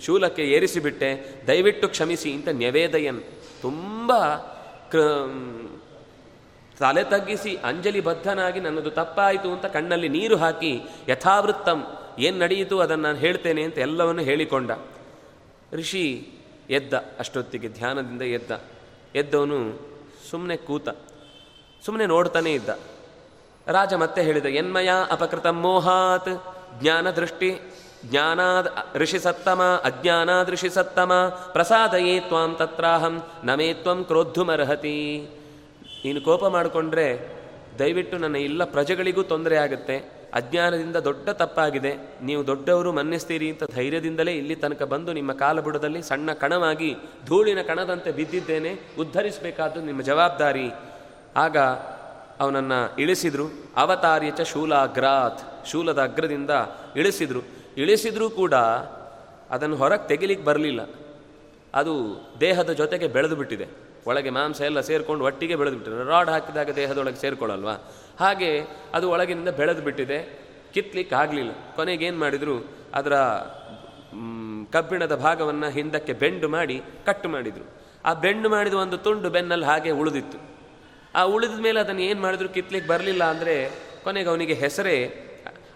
Speaker 1: ಶೂಲಕ್ಕೆ ಏರಿಸಿಬಿಟ್ಟೆ. ದಯವಿಟ್ಟು ಕ್ಷಮಿಸಿ ಅಂತ ನ್ಯವೇದಯನ್ ತುಂಬ ಕೃ ತಲೆ ತಗ್ಗಿಸಿ ಅಂಜಲಿ ಬದ್ಧನಾಗಿ ನನ್ನದು ತಪ್ಪಾಯಿತು ಅಂತ ಕಣ್ಣಲ್ಲಿ ನೀರು ಹಾಕಿ ಯಥಾವೃತ್ತಂ ಏನು ನಡೆಯಿತು ಅದನ್ನು ನಾನು ಹೇಳ್ತೇನೆ ಅಂತ ಎಲ್ಲವನ್ನು ಹೇಳಿಕೊಂಡ. ಋಷಿ ಎದ್ದ, ಅಷ್ಟೊತ್ತಿಗೆ ಧ್ಯಾನದಿಂದ ಎದ್ದ. ಎದ್ದವನು ಸುಮ್ಮನೆ ಕೂತ ಸುಮ್ಮನೆ ನೋಡ್ತಾನೇ ಇದ್ದ. ರಾಜ ಮತ್ತೆ ಹೇಳಿದ, ಎನ್ಮಯ ಅಪಕೃತ ಮೋಹಾತ್ ಜ್ಞಾನ ದೃಷ್ಟಿ ಜ್ಞಾನಾದ್ ಋಷಿ ಸತ್ತಮ, ಅಜ್ಞಾನಾದ್ ಋಷಿ ಸತ್ತಮ, ಪ್ರಸಾದಯೇ ತ್ವಾಂ ತತ್ರಾಹಂ ನಮೇ ತ್ವಂ ಕ್ರೋದ್ಧುಮರ್ಹತಿ. ನೀನು ಕೋಪ ಮಾಡಿಕೊಂಡ್ರೆ ದಯವಿಟ್ಟು ನನ್ನ ಎಲ್ಲ ಪ್ರಜೆಗಳಿಗೂ ತೊಂದರೆ ಆಗುತ್ತೆ, ಅಜ್ಞಾನದಿಂದ ದೊಡ್ಡ ತಪ್ಪಾಗಿದೆ, ನೀವು ದೊಡ್ಡವರು ಮನ್ನಿಸ್ತೀರಿ ಅಂತ ಧೈರ್ಯದಿಂದಲೇ ಇಲ್ಲಿ ತನಕ ಬಂದು ನಿಮ್ಮ ಕಾಲಬುಡದಲ್ಲಿ ಸಣ್ಣ ಕಣವಾಗಿ ಧೂಳಿನ ಕಣದಂತೆ ಬಿದ್ದಿದ್ದೇನೆ, ಉದ್ಧರಿಸಬೇಕಾದ್ದು ನಿಮ್ಮ ಜವಾಬ್ದಾರಿ. ಆಗ ಅವನನ್ನು ಇಳಿಸಿದರು. ಅವತಾರ್ಯಚ ಶೂಲಾಗ್ರಾತ್, ಶೂಲದ ಅಗ್ರದಿಂದ ಇಳಿಸಿದರು. ಇಳಿಸಿದರೂ ಕೂಡ ಅದನ್ನು ಹೊರಗೆ ತೆಗಿಲಿಕ್ಕೆ ಬರಲಿಲ್ಲ. ಅದು ದೇಹದ ಜೊತೆಗೆ ಬೆಳೆದು ಬಿಟ್ಟಿದೆ. ಒಳಗೆ ಮಾಂಸ ಎಲ್ಲ ಸೇರಿಕೊಂಡು ಒಟ್ಟಿಗೆ ಬೆಳೆದು ಬಿಟ್ಟಿದೆ. ರಾಡ್ ಹಾಕಿದಾಗ ದೇಹದೊಳಗೆ ಸೇರ್ಕೊಳ್ಳಲ್ವಾ? ಹಾಗೆ ಅದು ಒಳಗಿನಿಂದ ಬೆಳೆದು ಬಿಟ್ಟಿದೆ. ಕಿತ್ಲಿಕ್ಕೆ ಆಗಲಿಲ್ಲ. ಕೊನೆಗೆ ಏನು ಮಾಡಿದರು? ಅದರ ಕಬ್ಬಿಣದ ಭಾಗವನ್ನು ಹಿಂದಕ್ಕೆ ಬೆಂಡು ಮಾಡಿ ಕಟ್ಟು ಮಾಡಿದರು. ಆ ಬೆಂಡು ಮಾಡಿದ ಒಂದು ತುಂಡು ಬೆನ್ನಲ್ಲಿ ಹಾಗೆ ಉಳಿದಿತ್ತು. ಆ ಉಳಿದ ಮೇಲೆ ಅದನ್ನು ಏನು ಮಾಡಿದ್ರು? ಕಿತ್ಲಿಕ್ಕೆ ಬರಲಿಲ್ಲ ಅಂದರೆ ಕೊನೆಗೆ ಅವನಿಗೆ ಹೆಸರೇ,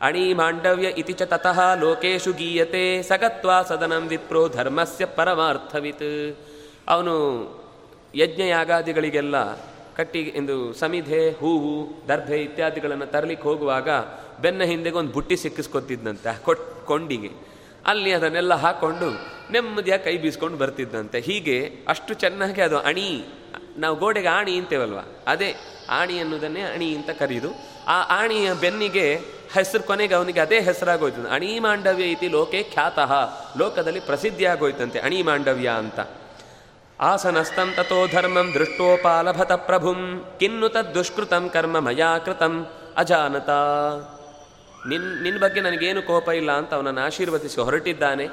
Speaker 1: ಅಣಿ ಮಾಂಡವ್ಯ ಇತಿ ಚ ತತಃ ಲೋಕೇಶು ಗೀಯತೆ ಸಗತ್ವ ಸದನಂ ವಿಪ್ರೋ ಧರ್ಮಸ್ಯ ಪರಮಾರ್ಥವಿತ್. ಅವನು ಯಜ್ಞಯಾಗಾದಿಗಳಿಗೆಲ್ಲ ಕಟ್ಟಿ ಎಂದು ಸಮಿಧೆ, ಹೂವು, ದರ್ಭೆ ಇತ್ಯಾದಿಗಳನ್ನು ತರಲಿಕ್ಕೆ ಹೋಗುವಾಗ ಬೆನ್ನ ಹಿಂದೆಗೆ ಒಂದು ಬುಟ್ಟಿ ಸಿಕ್ಕಿಸ್ಕೊತಿದ್ದಂತೆ ಕೊಟ್ ಕೊಂಡಿಗೆ. ಅಲ್ಲಿ ಅದನ್ನೆಲ್ಲ ಹಾಕ್ಕೊಂಡು ನೆಮ್ಮದಿಯಾಗಿ ಕೈ ಬೀಸ್ಕೊಂಡು ಬರ್ತಿದ್ದಂತೆ ಹೀಗೆ ಅಷ್ಟು ಚೆನ್ನಾಗಿ ಅದು ಅಣಿ ನಾವು ಗೋಡೆಗೆ ಆಣಿ ಅಂತೇವಲ್ವ? ಅದೇ, ಆಣಿ ಅನ್ನೋದನ್ನೇ ಅಣಿ ಅಂತ ಕರೆಯುದು ಆ ಆಣಿಯ ಬೆನ್ನಿಗೆ ಹೆಸರು ಕೊನೆಗೆ ಅವನಿಗೆ ಅದೇ ಹೆಸರಾಗೋಯ್ತು ಅಣಿ ಮಾಂಡವ್ಯ ಇತಿ ಲೋಕೆ ಖ್ಯಾತಃ. ಲೋಕದಲ್ಲಿ ಪ್ರಸಿದ್ಧಿಯಾಗೋಯ್ತಂತೆ ಅಣಿ ಮಾಂಡವ್ಯ ಅಂತ ಆಸನಸ್ತಂತತೋ ಧರ್ಮಂ ದೃಷ್ಟೋಪಾಲಭತ ಪ್ರಭುಂ. ಕಿನ್ನು ದುಷ್ಕೃತಂ ಕರ್ಮ ಮಯಾ ಕೃತಂ ಅಜಾನತ. ನಿನ್ ನಿನ್ನ ಬಗ್ಗೆ ನನಗೇನು ಕೋಪ ಇಲ್ಲ ಅಂತ ಅವನನ್ನು ಆಶೀರ್ವದಿಸಿ ಹೊರಟಿದ್ದಾನೆ.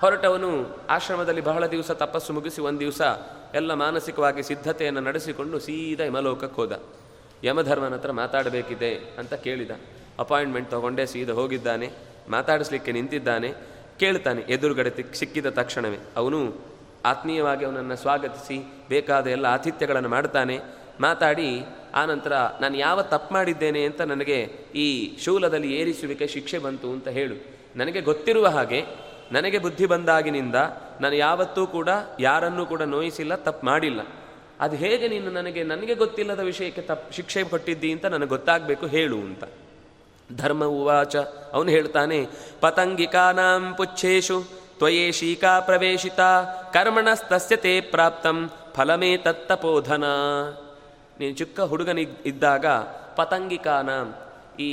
Speaker 1: ಹೊರಟವನು ಆಶ್ರಮದಲ್ಲಿ ಬಹಳ ದಿವಸ ತಪಸ್ಸು ಮುಗಿಸಿ ಒಂದು ದಿವಸ ಎಲ್ಲ ಮಾನಸಿಕವಾಗಿ ಸಿದ್ಧತೆಯನ್ನು ನಡೆಸಿಕೊಂಡು ಸೀದಾ ಯಮಲೋಕಕ್ಕೆ ಹೋದ. ಯಮಧರ್ಮನ ಹತ್ರ ಮಾತಾಡಬೇಕಿದೆ ಅಂತ ಕೇಳಿದ. ಅಪಾಯಿಂಟ್ಮೆಂಟ್ ತಗೊಂಡೇ, ಸೀದಾ ಹೋಗಿದ್ದಾನೆ. ಮಾತಾಡಿಸ್ಲಿಕ್ಕೆ ನಿಂತಿದ್ದಾನೆ. ಕೇಳ್ತಾನೆ, ಎದುರುಗಡೆ ಸಿಕ್ಕಿದ ತಕ್ಷಣವೇ. ಅವನು ಆತ್ಮೀಯವಾಗಿ ಅವನನ್ನು ಸ್ವಾಗತಿಸಿ, ಬೇಕಾದ ಎಲ್ಲ ಆತಿಥ್ಯಗಳನ್ನು ಮಾಡ್ತಾನೆ. ಮಾತಾಡಿ, ಆನಂತರ, ನಾನು ಯಾವ ತಪ್ಪು ಮಾಡಿದ್ದೇನೆ ಅಂತ ನನಗೆ ಈ ಶೂಲದಲ್ಲಿ ಏರಿಸುವಿಕೆ ಶಿಕ್ಷೆ ಬಂತು ಅಂತ ಹೇಳು. ನನಗೆ ಗೊತ್ತಿರುವ ಹಾಗೆ ನನಗೆ ಬುದ್ಧಿ ಬಂದಾಗಿನಿಂದ ನಾನು ಯಾವತ್ತೂ ಕೂಡ ಯಾರನ್ನೂ ಕೂಡ ನೋಯಿಸಿಲ್ಲ, ತಪ್ಪು ಮಾಡಿಲ್ಲ. ಅದು ಹೇಗೆ ನೀನು ನನಗೆ ನನಗೆ ಗೊತ್ತಿಲ್ಲದ ವಿಷಯಕ್ಕೆ ತಪ್ಪು ಶಿಕ್ಷೆ ಕೊಟ್ಟಿದ್ದಿ ಅಂತ ನನಗೆ ಗೊತ್ತಾಗಬೇಕು, ಹೇಳು ಅಂತ. ಧರ್ಮ ಉವಾಚ, ಅವನು ಹೇಳ್ತಾನೆ, ಪತಂಗಿಕಾನಾಂ ಪುಚ್ಛೇಶು ತ್ವಯೇಶೀಕಾ ಪ್ರವೇಶಿತ, ಕರ್ಮಣಸ್ತಸ್ಯ ತೇ ಪ್ರಾಪ್ತಂ, ಫಲಮೇ ತತ್ತಪೋಧನ. ನೀನು ಚಿಕ್ಕ ಹುಡುಗನಿ ಇದ್ದಾಗ ಪತಂಗಿಕಾನ ಈ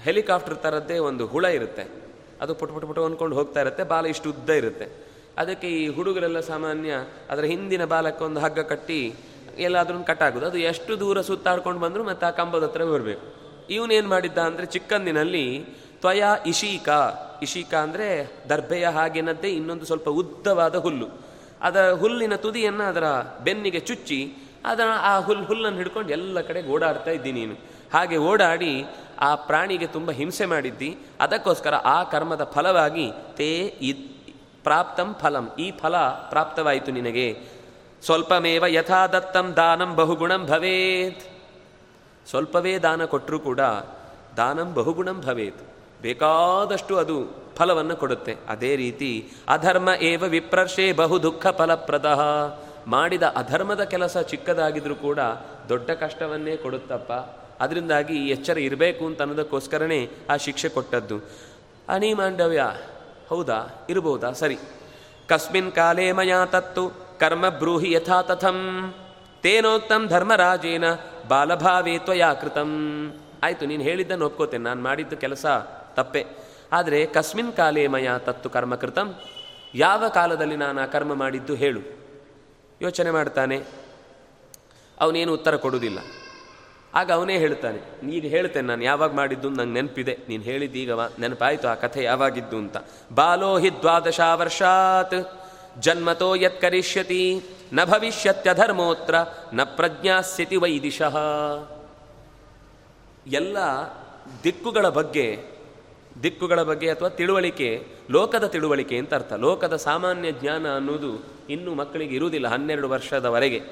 Speaker 1: ಹೆಲಿಕಾಪ್ಟರ್ ಥರದ್ದೇ ಒಂದು ಹುಳ ಇರುತ್ತೆ. ಅದು ಪುಟ ಪುಟ ಪುಟ ಅಂದ್ಕೊಂಡು ಹೋಗ್ತಾ ಇರುತ್ತೆ, ಬಾಲ ಇಷ್ಟು ಉದ್ದ ಇರುತ್ತೆ. ಅದಕ್ಕೆ ಈ ಹುಡುಗರೆಲ್ಲ ಸಾಮಾನ್ಯ ಅದರ ಹಿಂದಿನ ಬಾಲಕ್ಕೆ ಒಂದು ಹಗ್ಗ ಕಟ್ಟಿ ಎಲ್ಲಾದ್ರೂ ಕಟ್ಟಾಗೋದು. ಅದು ಎಷ್ಟು ದೂರ ಸುತ್ತಾಡ್ಕೊಂಡು ಬಂದರೂ ಮತ್ತೆ ಆ ಕಂಬದ ಹತ್ರ ಬರಬೇಕು. ಇವನೇನು ಮಾಡಿದ್ದ ಅಂದರೆ ಚಿಕ್ಕಂದಿನಲ್ಲಿ ತ್ವಯ ಇಶೀಕ. ಇಶೀಕ ಅಂದರೆ ದರ್ಭೆಯ ಹಾಗೆನದ್ದೇ ಇನ್ನೊಂದು ಸ್ವಲ್ಪ ಉದ್ದವಾದ ಹುಲ್ಲು. ಅದರ ಹುಲ್ಲಿನ ತುದಿಯನ್ನು ಅದರ ಬೆನ್ನಿಗೆ ಚುಚ್ಚಿ ಅದರ ಆ ಹುಲ್ ಹುಲ್ಲನ್ನು ಹಿಡ್ಕೊಂಡು ಎಲ್ಲ ಕಡೆ ಓಡಾಡ್ತಾ ಇದ್ದೀನಿ ನೀನು. ಹಾಗೆ ಓಡಾಡಿ ಆ ಪ್ರಾಣಿಗೆ ತುಂಬ ಹಿಂಸೆ ಮಾಡಿದ್ದಿ, ಅದಕ್ಕೋಸ್ಕರ ಆ ಕರ್ಮದ ಫಲವಾಗಿ ತೇ ಇದ್ ಪ್ರಾಪ್ತಂ ಫಲಂ, ಈ ಫಲ ಪ್ರಾಪ್ತವಾಯಿತು ನಿನಗೆ. ಸ್ವಲ್ಪಮೇವ ಯಥಾ ದತ್ತಂ ದಾನಂ ಬಹುಗುಣಂ ಭವೇತ್. ಸ್ವಲ್ಪವೇ ದಾನ ಕೊಟ್ಟರೂ ಕೂಡ ದಾನಂ ಬಹುಗುಣಂ ಭವೇತ್. ಬೇಕಾದಷ್ಟು ಅದು ಫಲವನ್ನು ಕೊಡುತ್ತೆ. ಅದೇ ರೀತಿ ಅಧರ್ಮ ಏವ ವಿಪ್ರರ್ಷೆ ಬಹು ದುಃಖ ಫಲಪ್ರದ. ಮಾಡಿದ ಅಧರ್ಮದ ಕೆಲಸ ಚಿಕ್ಕದಾಗಿದ್ರೂ ಕೂಡ ದೊಡ್ಡ ಕಷ್ಟವನ್ನೇ ಕೊಡುತ್ತಪ್ಪ. ಅದರಿಂದಾಗಿ ಎಚ್ಚರ ಇರಬೇಕು ಅಂತ ಅನ್ನೋದಕ್ಕೋಸ್ಕರನೇ ಆ ಶಿಕ್ಷೆ ಕೊಟ್ಟದ್ದು. ಅನಿಮಾಂಡವ್ಯ ಹೌದಾ? ಇರಬಹುದಾ ಸರಿ. ಕಸ್ಮಿನ್ ಕಾಲೇ ಮಯಾ ತತ್ತು, ಕರ್ಮ ಬ್ರೂಹಿ ಯಥಾ ತಥಂ. ತೇನೋಕ್ತಂ ಧರ್ಮರಾಜೇನ, ಬಾಲಭಾವೇ ತ್ವಯಾ ಕೃತಂ. ಆಯಿತು, ನೀನು ಹೇಳಿದ್ದನ್ನು ಒಪ್ಕೋತೇನೆ. ನಾನು ಮಾಡಿದ್ದು ಕೆಲಸ ತಪ್ಪೆ. ಆದರೆ ಕಸ್ಮಿನ್ ಕಾಲೇ ಮಯ ತತ್ತು ಕರ್ಮ ಕೃತಂ. ಯಾವ ಕಾಲದಲ್ಲಿ ನಾನು ಆ ಕರ್ಮ ಮಾಡಿದ್ದು ಹೇಳು. ಯೋಚನೆ ಮಾಡ್ತಾನೆ. ಅವನೇನು ಉತ್ತರ ಕೊಡುವುದಿಲ್ಲ. ಆಗ ಅವನೇ ಹೇಳ್ತಾನೆ ಈಗ ಹೇಳ್ತೇನೆ ನಾನು ಯಾವಾಗ ಮಾಡಿದ್ದು ನಂಗೆ ನೆನಪಿದೆ. ನೀನು ಹೇಳಿದ್ದು ಈಗ ನೆನಪಾಯಿತು ಆ ಕಥೆ ಯಾವಾಗಿದ್ದು ಅಂತ. ಬಾಲೋ ಹಿ ದ್ವಾದಶ ವರ್ಷಾತ್ ಜನ್ಮತೋ ಯತ್ ಕರಿಷ್ಯತಿ, ನ ಭವಿಷ್ಯತ್ಯಧರ್ಮೋತ್ರ, ನ ಪ್ರಜ್ಞಾಸ್ಯತಿ ವೈದಿಶಃ. ಎಲ್ಲ ದಿಕ್ಕುಗಳ ಬಗ್ಗೆ ದಿಕ್ಕುಗಳ ಬಗ್ಗೆ ಅಥವಾ ತಿಳುವಳಿಕೆ, ಲೋಕದ ತಿಳುವಳಿಕೆ ಅಂತ ಅರ್ಥ. ಲೋಕದ ಸಾಮಾನ್ಯ ಜ್ಞಾನ ಅನ್ನೋದು ಇನ್ನೂ ಮಕ್ಕಳಿಗೆ ಇರುವುದಿಲ್ಲ ಹನ್ನೆರಡು ವರ್ಷದವರೆಗೆ.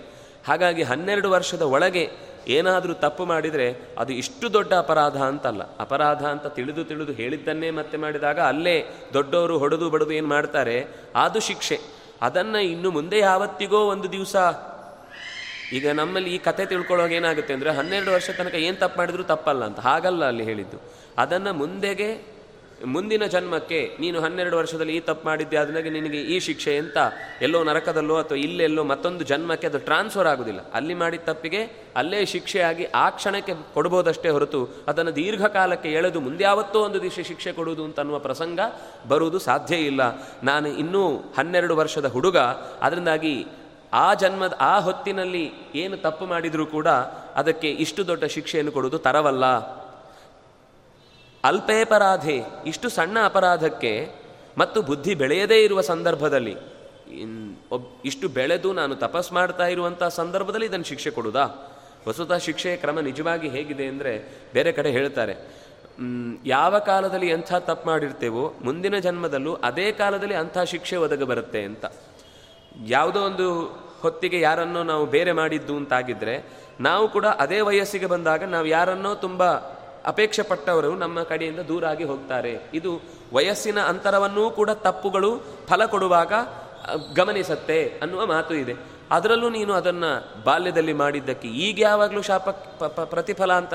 Speaker 1: ಹಾಗಾಗಿ ಹನ್ನೆರಡು ವರ್ಷದ ಒಳಗೆ ಏನಾದರೂ ತಪ್ಪು ಮಾಡಿದರೆ ಅದು ಇಷ್ಟು ದೊಡ್ಡ ಅಪರಾಧ ಅಂತಲ್ಲ. ಅಪರಾಧ ಅಂತ ತಿಳಿದು ತಿಳಿದು ಹೇಳಿದ್ದನ್ನೇ ಮತ್ತೆ ಮಾಡಿದಾಗ ಅಲ್ಲೇ ದೊಡ್ಡವರು ಹೊಡೆದು ಬಡದು ಏನು ಮಾಡ್ತಾರೆ? ಅದು ಶಿಕ್ಷೆ. ಅದನ್ನು ಇನ್ನು ಮುಂದೆ ಯಾವತ್ತಿಗೋ ಒಂದು ದಿವಸ ಈಗ ನಮ್ಮಲ್ಲಿ ಈ ಕತೆ ತಿಳ್ಕೊಳ್ಳೋಕೆ ಏನಾಗುತ್ತೆ ಅಂದರೆ ಹನ್ನೆರಡು ವರ್ಷ ತನಕ ಏನು ತಪ್ಪು ಮಾಡಿದ್ರು ತಪ್ಪಲ್ಲ ಅಂತ. ಹಾಗಲ್ಲ ಅಲ್ಲಿ ಹೇಳಿದ್ದು. ಅದನ್ನು ಮುಂದೆಗೆ ಮುಂದಿನ ಜನ್ಮಕ್ಕೆ ನೀನು ಹನ್ನೆರಡು ವರ್ಷದಲ್ಲಿ ಈ ತಪ್ಪು ಮಾಡಿದ್ದೆ ಅದನ್ನಾಗೆ ನಿನಗೆ ಈ ಶಿಕ್ಷೆ ಅಂತ ಎಲ್ಲೋ ನರಕದಲ್ಲೋ ಅಥವಾ ಇಲ್ಲೆಲ್ಲೋ ಮತ್ತೊಂದು ಜನ್ಮಕ್ಕೆ ಅದು ಟ್ರಾನ್ಸ್ಫರ್ ಆಗೋದಿಲ್ಲ. ಅಲ್ಲಿ ಮಾಡಿದ ತಪ್ಪಿಗೆ ಅಲ್ಲೇ ಶಿಕ್ಷೆಯಾಗಿ ಆ ಕ್ಷಣಕ್ಕೆ ಕೊಡ್ಬೋದಷ್ಟೇ ಹೊರತು ಅದನ್ನು ದೀರ್ಘಕಾಲಕ್ಕೆ ಎಳೆದು ಮುಂದೆ ಯಾವತ್ತೋ ಒಂದು ದಿವಸ ಶಿಕ್ಷೆ ಕೊಡುವುದು ಅಂತ ಅನ್ನುವ ಪ್ರಸಂಗ ಬರುವುದು ಸಾಧ್ಯ ಇಲ್ಲ. ನಾನು ಇನ್ನೂ ಹನ್ನೆರಡು ವರ್ಷದ ಹುಡುಗ ಅದರಿಂದಾಗಿ ಆ ಜನ್ಮದ, ಆ ಹೊತ್ತಿನಲ್ಲಿ ಏನು ತಪ್ಪು ಮಾಡಿದರೂ ಕೂಡ ಅದಕ್ಕೆ ಇಷ್ಟು ದೊಡ್ಡ ಶಿಕ್ಷೆಯನ್ನು ಕೊಡುವುದು ತರವಲ್ಲ. ಅಲ್ಪೇಪರಾಧೆ, ಇಷ್ಟು ಸಣ್ಣ ಅಪರಾಧಕ್ಕೆ ಮತ್ತು ಬುದ್ಧಿ ಬೆಳೆಯದೇ ಇರುವ ಸಂದರ್ಭದಲ್ಲಿ ಇಷ್ಟು ಬೆಳೆದು ನಾನು ತಪಸ್ ಮಾಡ್ತಾ ಇರುವಂಥ ಸಂದರ್ಭದಲ್ಲಿ ಇದನ್ನು ಶಿಕ್ಷೆ ಕೊಡುದಾ? ವಸುತ ಶಿಕ್ಷೆಯ ಕ್ರಮ ನಿಜವಾಗಿ ಹೇಗಿದೆ ಅಂದರೆ ಬೇರೆ ಕಡೆ ಹೇಳ್ತಾರೆ ಯಾವ ಕಾಲದಲ್ಲಿ ಎಂಥ ತಪ್ಪು ಮಾಡಿರ್ತೇವೋ, ಮುಂದಿನ ಜನ್ಮದಲ್ಲೂ ಅದೇ ಕಾಲದಲ್ಲಿ ಅಂಥ ಶಿಕ್ಷೆ ಒದಗ ಬರುತ್ತೆ ಅಂತ. ಯಾವುದೋ ಒಂದು ಹೊತ್ತಿಗೆ ಯಾರನ್ನೋ ನಾವು ಬೇರೆ ಮಾಡಿದ್ದು ಅಂತಾಗಿದ್ದರೆ ನಾವು ಕೂಡ ಅದೇ ವಯಸ್ಸಿಗೆ ಬಂದಾಗ ನಾವು ಯಾರನ್ನೋ ತುಂಬ ಅಪೇಕ್ಷೆ ಪಟ್ಟವರು ನಮ್ಮ ಕಡೆಯಿಂದ ದೂರಾಗಿ ಹೋಗ್ತಾರೆ. ಇದು ವಯಸ್ಸಿನ ಅಂತರವನ್ನೂ ಕೂಡ ತಪ್ಪುಗಳು ಫಲ ಕೊಡುವಾಗ ಗಮನಿಸತ್ತೆ ಅನ್ನುವ ಮಾತು ಇದೆ. ಅದರಲ್ಲೂ ನೀನು ಅದನ್ನು ಬಾಲ್ಯದಲ್ಲಿ ಮಾಡಿದ್ದಕ್ಕೆ ಈಗ ಯಾವಾಗಲೂ ಶಾಪ ಪ್ರತಿಫಲ ಅಂತ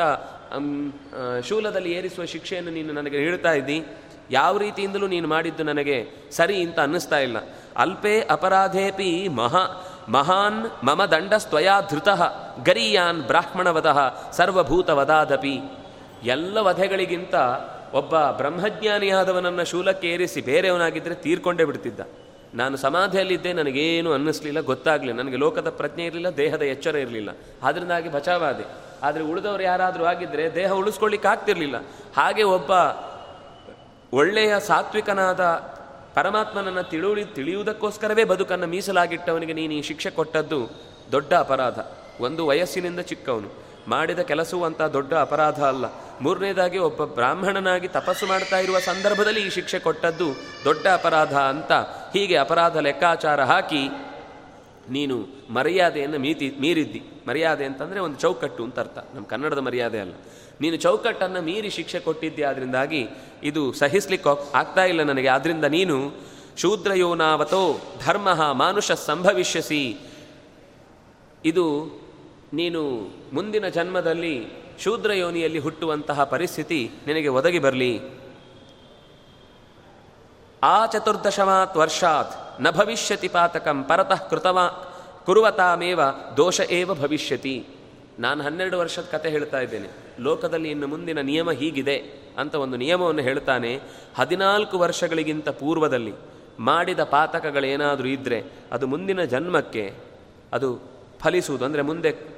Speaker 1: ಶೂಲದಲ್ಲಿ ಏರಿಸುವ ಶಿಕ್ಷೆಯನ್ನು ನೀನು ನನಗೆ ಹೇಳ್ತಾ ಇದ್ದಿ. ಯಾವ ರೀತಿಯಿಂದಲೂ ನೀನು ಮಾಡಿದ್ದು ನನಗೆ ಸರಿ ಅಂತ ಅನ್ನಿಸ್ತಾ ಇಲ್ಲ. ಅಲ್ಪೇ ಅಪರಾಧೇಪಿ ಮಹಾ, ಮಹಾನ್ ಮಮ ದಂಡಸ್ತ್ವಯಾ ಧೃತಃ, ಗರೀಯಾನ್ ಬ್ರಾಹ್ಮಣವದಃ ಸರ್ವಭೂತವದಾದಪಿ. ಎಲ್ಲ ವಧೆಗಳಿಗಿಂತ ಒಬ್ಬ ಬ್ರಹ್ಮಜ್ಞಾನಿಯಾದವನನ್ನು ಶೂಲಕ್ಕೆ ಏರಿಸಿ ಬೇರೆಯವನಾಗಿದ್ದರೆ ತೀರ್ಕೊಂಡೇ ಬಿಡ್ತಿದ್ದ. ನಾನು ಸಮಾಧಿಯಲ್ಲಿದ್ದೆ, ನನಗೇನು ಅನ್ನಿಸ್ಲಿಲ್ಲ ಗೊತ್ತಾಗಲಿ ನನಗೆ ಲೋಕದ ಪ್ರಜ್ಞೆ ಇರಲಿಲ್ಲ, ದೇಹದ ಎಚ್ಚರ ಇರಲಿಲ್ಲ. ಅದರಿಂದಾಗಿ ಬಚಾವಾದೆ. ಆದರೆ ಉಳಿದವರು ಯಾರಾದರೂ ಆಗಿದ್ದರೆ ದೇಹ ಉಳಿಸ್ಕೊಳ್ಳಿಕ್ಕೆ ಆಗ್ತಿರಲಿಲ್ಲ. ಹಾಗೆ ಒಬ್ಬ ಒಳ್ಳೆಯ ಸಾತ್ವಿಕನಾದ ಪರಮಾತ್ಮನನ್ನು ತಿಳುವಳಿ ತಿಳಿಯುವುದಕ್ಕೋಸ್ಕರವೇ ಬದುಕನ್ನು ಮೀಸಲಾಗಿಟ್ಟವನಿಗೆ ನೀನು ಈ ಶಿಕ್ಷೆ ಕೊಟ್ಟದ್ದು ದೊಡ್ಡ ಅಪರಾಧ. ಒಂದು ವಯಸ್ಸಿನಿಂದ ಚಿಕ್ಕವನು. ಮಾಡಿದ ಕೆಲಸವೂ ಅಂತ ದೊಡ್ಡ ಅಪರಾಧ ಅಲ್ಲ. ಮೂರನೇದಾಗಿ ಒಬ್ಬ ಬ್ರಾಹ್ಮಣನಾಗಿ ತಪಸ್ಸು ಮಾಡ್ತಾ ಇರುವ ಸಂದರ್ಭದಲ್ಲಿ ಈ ಶಿಕ್ಷೆ ಕೊಟ್ಟದ್ದು ದೊಡ್ಡ ಅಪರಾಧ ಅಂತ. ಹೀಗೆ ಅಪರಾಧ ಲೆಕ್ಕಾಚಾರ ಹಾಕಿ ನೀನು ಮರ್ಯಾದೆಯನ್ನು ಮೀತಿ ಮೀರಿದ್ದಿ. ಮರ್ಯಾದೆ ಅಂತಂದರೆ ಒಂದು ಚೌಕಟ್ಟು ಅಂತ ಅರ್ಥ. ನಮ್ಮ ಕನ್ನಡದ ಮರ್ಯಾದೆ ಅಲ್ಲ. ನೀನು ಚೌಕಟ್ಟನ್ನು ಮೀರಿ ಶಿಕ್ಷೆ ಕೊಟ್ಟಿದ್ದೆ ಆದ್ರಿಂದಾಗಿ ಇದು ಸಹಿಸ್ಲಿಕ್ಕೆ ಆಗ್ತಾ ಇಲ್ಲ ನನಗೆ. ಆದ್ದರಿಂದ ನೀನು ಶೂದ್ರಯೋನಾವತೋ ಧರ್ಮ ಮಾನುಷ ಸಂಭವಿಷ್ಯಸಿ. ಇದು ನೀನು ಮುಂದಿನ ಜನ್ಮದಲ್ಲಿ ಶೂದ್ರ ಯೋನಿಯಲ್ಲಿ ಹುಟ್ಟುವಂತಹ ಪರಿಸ್ಥಿತಿ ನಿನಗೆ ಒದಗಿ ಬರಲಿ. ಆ ಚತುರ್ದಶಮಾತ್ ವರ್ಷಾತ್ನ ಭವಿಷ್ಯತಿ ಪಾತಕಂ ಪರತಃ ಕೃತವಾ ಕುರುವತಾಮೇವ ದೋಷ ಏವ ಭವಿಷ್ಯತಿ. ನಾನು ಹನ್ನೆರಡು ವರ್ಷದ ಕತೆ ಹೇಳ್ತಾ ಇದ್ದೇನೆ. ಲೋಕದಲ್ಲಿ ಇನ್ನು ಮುಂದಿನ ನಿಯಮ ಹೀಗಿದೆ ಅಂತ ಒಂದು ನಿಯಮವನ್ನು ಹೇಳ್ತಾನೆ. ಹದಿನಾಲ್ಕು ವರ್ಷಗಳಿಗಿಂತ ಪೂರ್ವದಲ್ಲಿ ಮಾಡಿದ ಪಾತಕಗಳೇನಾದರೂ ಇದ್ದರೆ ಅದು ಮುಂದಿನ ಜನ್ಮಕ್ಕೆ ಅದು ಫಲಿಸುವುದು. ಅಂದರೆ ಮುಂದೆ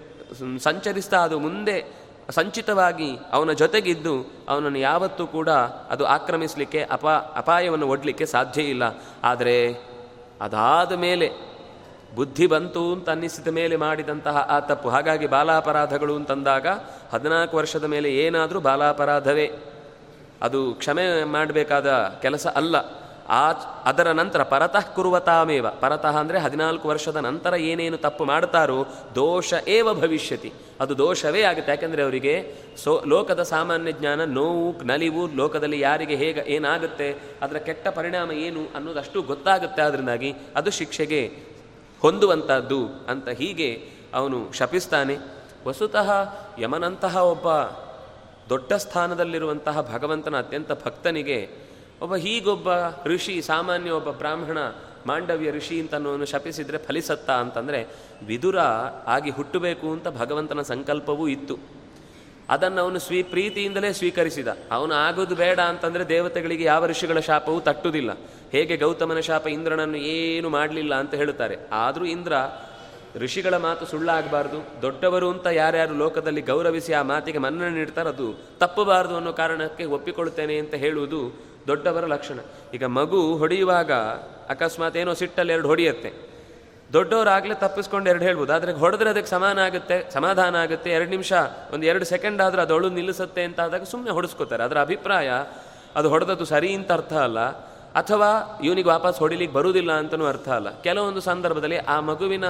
Speaker 1: ಸಂಚರಿಸ್ತಾ ಅದು ಮುಂದೆ ಸಂಚಿತವಾಗಿ ಅವನ ಜೊತೆಗಿದ್ದು ಅವನನ್ನು ಯಾವತ್ತೂ ಕೂಡ ಅದು ಆಕ್ರಮಿಸಲಿಕ್ಕೆ ಅಪ, ಅಪಾಯವನ್ನು ಒಡ್ಲಿಕ್ಕೆ ಸಾಧ್ಯ ಇಲ್ಲ. ಆದರೆ ಅದಾದ ಮೇಲೆ ಬುದ್ಧಿ ಬಂತು ಅಂತ ಅನ್ನಿಸಿದ ಮೇಲೆ ಮಾಡಿದಂತಹ ಆ ತಪ್ಪು. ಹಾಗಾಗಿ ಬಾಲಾಪರಾಧಗಳು ಅಂತಂದಾಗ ಹದಿನಾಲ್ಕು ವರ್ಷದ ಮೇಲೆ ಏನಾದರೂ ಬಾಲಾಪರಾಧವೇ. ಅದು ಕ್ಷಮೆ ಮಾಡಬೇಕಾದ ಕೆಲಸ ಅಲ್ಲ. ಆ ಅದರ ನಂತರ ಪರತಃ ಕುರುವತಾಮೇವ. ಪರತಃ ಅಂದರೆ ಹದಿನಾಲ್ಕು ವರ್ಷದ ನಂತರ ಏನೇನು ತಪ್ಪು ಮಾಡ್ತಾರೋ ದೋಷ ಏವ ಭವಿಷ್ಯತಿ. ಅದು ದೋಷವೇ ಆಗುತ್ತೆ. ಯಾಕೆಂದರೆ ಅವರಿಗೆ ಸೋ ಲೋಕದ ಸಾಮಾನ್ಯ ಜ್ಞಾನ, ನೋವು, ನಲಿವು, ಲೋಕದಲ್ಲಿ ಯಾರಿಗೆ ಹೇಗೆ ಏನಾಗುತ್ತೆ, ಅದರ ಕೆಟ್ಟ ಪರಿಣಾಮ ಏನು ಅನ್ನೋದಷ್ಟು ಗೊತ್ತಾಗುತ್ತೆ. ಅದರಿಂದಾಗಿ ಅದು ಶಿಕ್ಷೆಗೆ ಹೊಂದುವಂಥದ್ದು ಅಂತ ಹೀಗೆ ಅವನು ಶಪಿಸ್ತಾನೆ. ವಸುತಃ ಯಮನಂತಹ ಒಬ್ಬ ದೊಡ್ಡ ಸ್ಥಾನದಲ್ಲಿರುವಂತಹ ಭಗವಂತನ ಅತ್ಯಂತ ಭಕ್ತನಿಗೆ ಒಬ್ಬ ಹೀಗೊಬ್ಬ ಋಷಿ, ಸಾಮಾನ್ಯ ಒಬ್ಬ ಬ್ರಾಹ್ಮಣ, ಮಾಂಡವ್ಯ ಋಷಿ ಅಂತನೋನು ಶಪಿಸಿದರೆ ಫಲಿಸತ್ತ ಅಂತಂದರೆ ವಿದುರ ಆಗಿ ಹುಟ್ಟಬೇಕು ಅಂತ ಭಗವಂತನ ಸಂಕಲ್ಪವೂ ಇತ್ತು. ಅದನ್ನು ಅವನು ಸ್ವೀ ಪ್ರೀತಿಯಿಂದಲೇ ಸ್ವೀಕರಿಸಿದ. ಅವನು ಆಗೋದು ಬೇಡ ಅಂತಂದರೆ ದೇವತೆಗಳಿಗೆ ಯಾವ ಋಷಿಗಳ ಶಾಪವೂ ತಟ್ಟುವುದಿಲ್ಲ ಹೇಗೆ ಗೌತಮನ ಶಾಪ ಇಂದ್ರನನ್ನು ಏನು ಮಾಡಲಿಲ್ಲ ಅಂತ ಹೇಳುತ್ತಾರೆ. ಆದರೂ ಇಂದ್ರ ಋಷಿಗಳ ಮಾತು ಸುಳ್ಳಾಗಬಾರ್ದು. ದೊಡ್ಡವರು ಅಂತ ಯಾರ್ಯಾರು ಲೋಕದಲ್ಲಿ ಗೌರವಿಸಿ ಆ ಮಾತಿಗೆ ಮನ್ನಣೆ ನೀಡ್ತಾರೆ ಅದು ತಪ್ಪಬಾರದು ಅನ್ನೋ ಕಾರಣಕ್ಕೆ ಒಪ್ಪಿಕೊಳ್ತೇನೆ ಅಂತ ಹೇಳುವುದು ದೊಡ್ಡವರ ಲಕ್ಷಣ. ಈಗ ಮಗು ಹೊಡೆಯುವಾಗ ಅಕಸ್ಮಾತ್ ಏನೋ ಸಿಟ್ಟಲ್ಲಿ ಎರಡು ಹೊಡೆಯುತ್ತೆ. ದೊಡ್ಡವರಾಗಲೇ ತಪ್ಪಿಸ್ಕೊಂಡು ಎರಡು ಹೇಳ್ಬೋದು. ಆದರೆ ಹೊಡೆದ್ರೆ ಅದಕ್ಕೆ ಸಮಾನ ಆಗುತ್ತೆ, ಸಮಾಧಾನ ಆಗುತ್ತೆ. ಎರಡು ನಿಮಿಷ, ಒಂದು ಎರಡು ಸೆಕೆಂಡ್ ಆದರೂ ಅದು ಅಳು ನಿಲ್ಲಿಸುತ್ತೆ ಅಂತ ಆದಾಗ ಸುಮ್ಮನೆ ಹೊಡಿಸ್ಕೋತಾರೆ. ಅದರ ಅಭಿಪ್ರಾಯ, ಅದು ಹೊಡೆದದ್ದು ಸರಿ ಅಂತ ಅರ್ಥ ಅಲ್ಲ. ಅಥವಾ ಇವನಿಗೆ ವಾಪಸ್ ಹೊಡಿಲಿಕ್ಕೆ ಬರುವುದಿಲ್ಲ ಅಂತಲೂ ಅರ್ಥ ಅಲ್ಲ. ಕೆಲವೊಂದು ಸಂದರ್ಭದಲ್ಲಿ ಆ ಮಗುವಿನ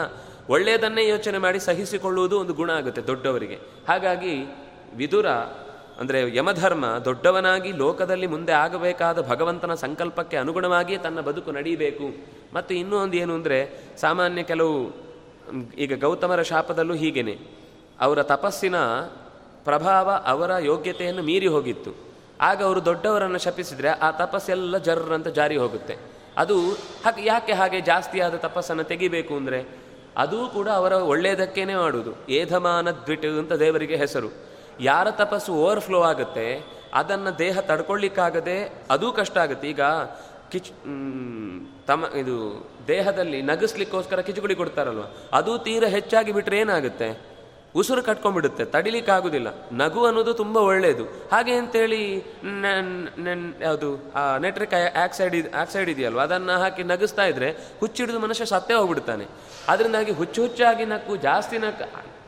Speaker 1: ಒಳ್ಳೆಯದನ್ನೇ ಯೋಚನೆ ಮಾಡಿ ಸಹಿಸಿಕೊಳ್ಳುವುದು ಒಂದು ಗುಣ ಆಗುತ್ತೆ ದೊಡ್ಡವರಿಗೆ. ಹಾಗಾಗಿ ವಿದುರ ಅಂದರೆ ಯಮಧರ್ಮ ದೊಡ್ಡವನಾಗಿ ಲೋಕದಲ್ಲಿ ಮುಂದೆ ಆಗಬೇಕಾದ ಭಗವಂತನ ಸಂಕಲ್ಪಕ್ಕೆ ಅನುಗುಣವಾಗಿಯೇ ತನ್ನ ಬದುಕು ನಡೀಬೇಕು. ಮತ್ತು ಇನ್ನೂ ಒಂದು ಏನು ಅಂದರೆ, ಸಾಮಾನ್ಯ ಕೆಲವು ಈಗ ಗೌತಮರ ಶಾಪದಲ್ಲೂ ಹೀಗೇನೆ. ಅವರ ತಪಸ್ಸಿನ ಪ್ರಭಾವ ಅವರ ಯೋಗ್ಯತೆಯನ್ನು ಮೀರಿ ಹೋಗಿತ್ತು. ಆಗ ಅವರು ದೊಡ್ಡವರನ್ನು ಶಪಿಸಿದರೆ ಆ ತಪಸ್ಸೆಲ್ಲ ಜರ್ರಂತ ಜಾರಿ ಹೋಗುತ್ತೆ. ಅದು ಹಾಗೆ, ಯಾಕೆ ಹಾಗೆ ಜಾಸ್ತಿಯಾದ ತಪಸ್ಸನ್ನು ತೆಗಿಬೇಕು ಅಂದರೆ, ಅದೂ ಕೂಡ ಅವರ ಒಳ್ಳೆಯದಕ್ಕೇನೆ ಮಾಡುವುದು. ಏಧಮಾನ ದ್ವಿಟ್ ಅಂತ ದೇವರಿಗೆ ಹೆಸರು. ಯಾರ ತಪಸ್ಸು ಓವರ್ಫ್ಲೋ ಆಗುತ್ತೆ, ಅದನ್ನು ದೇಹ ತಡ್ಕೊಳ್ಳಿಕ್ಕಾಗದೆ ಅದೂ ಕಷ್ಟ ಆಗುತ್ತೆ. ಈಗ ಕಿಚ್ ತಮ್ಮ ಇದು ದೇಹದಲ್ಲಿ ನಗಿಸ್ಲಿಕ್ಕೋಸ್ಕರ ಕಿಚುಗುಡಿ ಕೊಡ್ತಾರಲ್ವ, ಅದು ತೀರ ಹೆಚ್ಚಾಗಿ ಬಿಟ್ಟರೆ ಏನಾಗುತ್ತೆ? ಉಸಿರು ಕಟ್ಕೊಂಡ್ಬಿಡುತ್ತೆ, ತಡಿಲಿಕ್ಕಾಗೋದಿಲ್ಲ. ನಗು ಅನ್ನೋದು ತುಂಬ ಒಳ್ಳೆಯದು ಹಾಗೆ ಅಂತೇಳಿ ಯಾವುದು? ನೆಟ್ರಿಕ್ ಆಕ್ಸೈಡ್ ಆಕ್ಸೈಡ್ ಇದೆಯಲ್ವ, ಅದನ್ನು ಹಾಕಿ ನಗಿಸ್ತಾ ಇದ್ರೆ ಹುಚ್ಚಿಡಿದು ಮನುಷ್ಯ ಸತ್ತೇ ಹೋಗ್ಬಿಡ್ತಾನೆ. ಅದರಿಂದಾಗಿ ಹುಚ್ಚು ಹುಚ್ಚಾಗಿ ನಕ್ಕು ಜಾಸ್ತಿ ನಕ್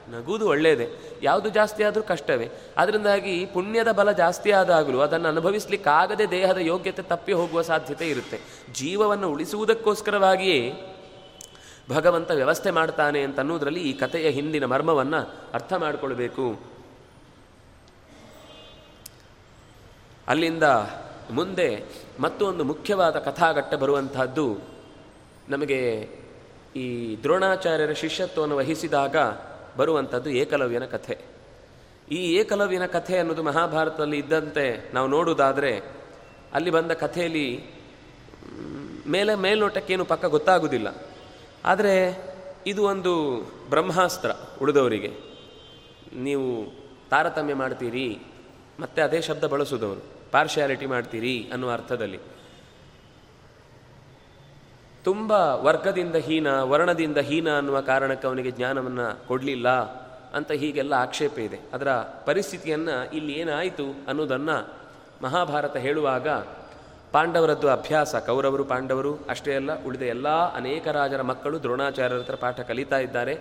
Speaker 1: ನಗುವುದು ಒಳ್ಳೆಯದೇ ಯಾವುದು ಜಾಸ್ತಿ ಆದರೂ ಕಷ್ಟವೇ. ಅದರಿಂದಾಗಿ ಪುಣ್ಯದ ಬಲ ಜಾಸ್ತಿ ಆದಾಗಲೂ ಅದನ್ನು ಅನುಭವಿಸಲಿಕ್ಕಾಗದೆ ದೇಹದ ಯೋಗ್ಯತೆ ತಪ್ಪಿ ಹೋಗುವ ಸಾಧ್ಯತೆ ಇರುತ್ತೆ. ಜೀವವನ್ನು ಉಳಿಸುವುದಕ್ಕೋಸ್ಕರವಾಗಿಯೇ ಭಗವಂತ ವ್ಯವಸ್ಥೆ ಮಾಡ್ತಾನೆ ಅಂತ ಅನ್ನೋದರಲ್ಲಿ ಈ ಕಥೆಯ ಹಿಂದಿನ ಮರ್ಮವನ್ನು ಅರ್ಥ ಮಾಡಿಕೊಳ್ಬೇಕು. ಅಲ್ಲಿಂದ ಮುಂದೆ ಮತ್ತೊಂದು ಮುಖ್ಯವಾದ ಕಥಾಘಟ್ಟ ಬರುವಂತಹದ್ದು ನಮಗೆ ಈ ದ್ರೋಣಾಚಾರ್ಯರ ಶಿಷ್ಯತ್ವವನ್ನು ವಹಿಸಿದಾಗ ಬರುವಂಥದ್ದು ಏಕಲವ್ಯನ ಕಥೆ. ಈ ಏಕಲವ್ಯನ ಕಥೆ ಅನ್ನೋದು ಮಹಾಭಾರತದಲ್ಲಿ ಇದ್ದಂತೆ ನಾವು ನೋಡುವುದಾದರೆ, ಅಲ್ಲಿ ಬಂದ ಕಥೆಯಲ್ಲಿ ಮೇಲೆ ಮೇಲ್ನೋಟಕ್ಕೇನು ಪಕ್ಕ ಗೊತ್ತಾಗುವುದಿಲ್ಲ ಆದರೆ, ಇದು ಒಂದು ಬ್ರಹ್ಮಾಸ್ತ್ರ ಉಳಿದವರಿಗೆ. ನೀವು ತಾರತಮ್ಯ ಮಾಡ್ತೀರಿ, ಮತ್ತೆ ಅದೇ ಶಬ್ದ ಬಳಸುವುದವರು ಪಾರ್ಶಿಯಾಲಿಟಿ ಮಾಡ್ತೀರಿ ಅನ್ನುವ ಅರ್ಥದಲ್ಲಿ. ತುಂಬ ವರ್ಗದಿಂದ ಹೀನ, ವರ್ಣದಿಂದ ಹೀನ ಅನ್ನುವ ಕಾರಣಕ್ಕೆ ಅವನಿಗೆ ಜ್ಞಾನವನ್ನು ಕೊಡಲಿಲ್ಲ ಅಂತ ಹೀಗೆಲ್ಲ ಆಕ್ಷೇಪ ಇದೆ. ಅದರ ಪರಿಸ್ಥಿತಿಯನ್ನು ಇಲ್ಲಿ ಏನಾಯಿತು ಅನ್ನೋದನ್ನು ಮಹಾಭಾರತ ಹೇಳುವಾಗ ಪಾಂಡವರದ್ದು ಅಭ್ಯಾಸ, ಕೌರವರು, ಪಾಂಡವರು ಅಷ್ಟೇ ಅಲ್ಲ, ಉಳಿದ ಎಲ್ಲ ಅನೇಕ ರಾಜರ ಮಕ್ಕಳು ದ್ರೋಣಾಚಾರ್ಯರ ಹತ್ರ ಪಾಠ ಕಲಿತಾ ಇದ್ದಾರೆ.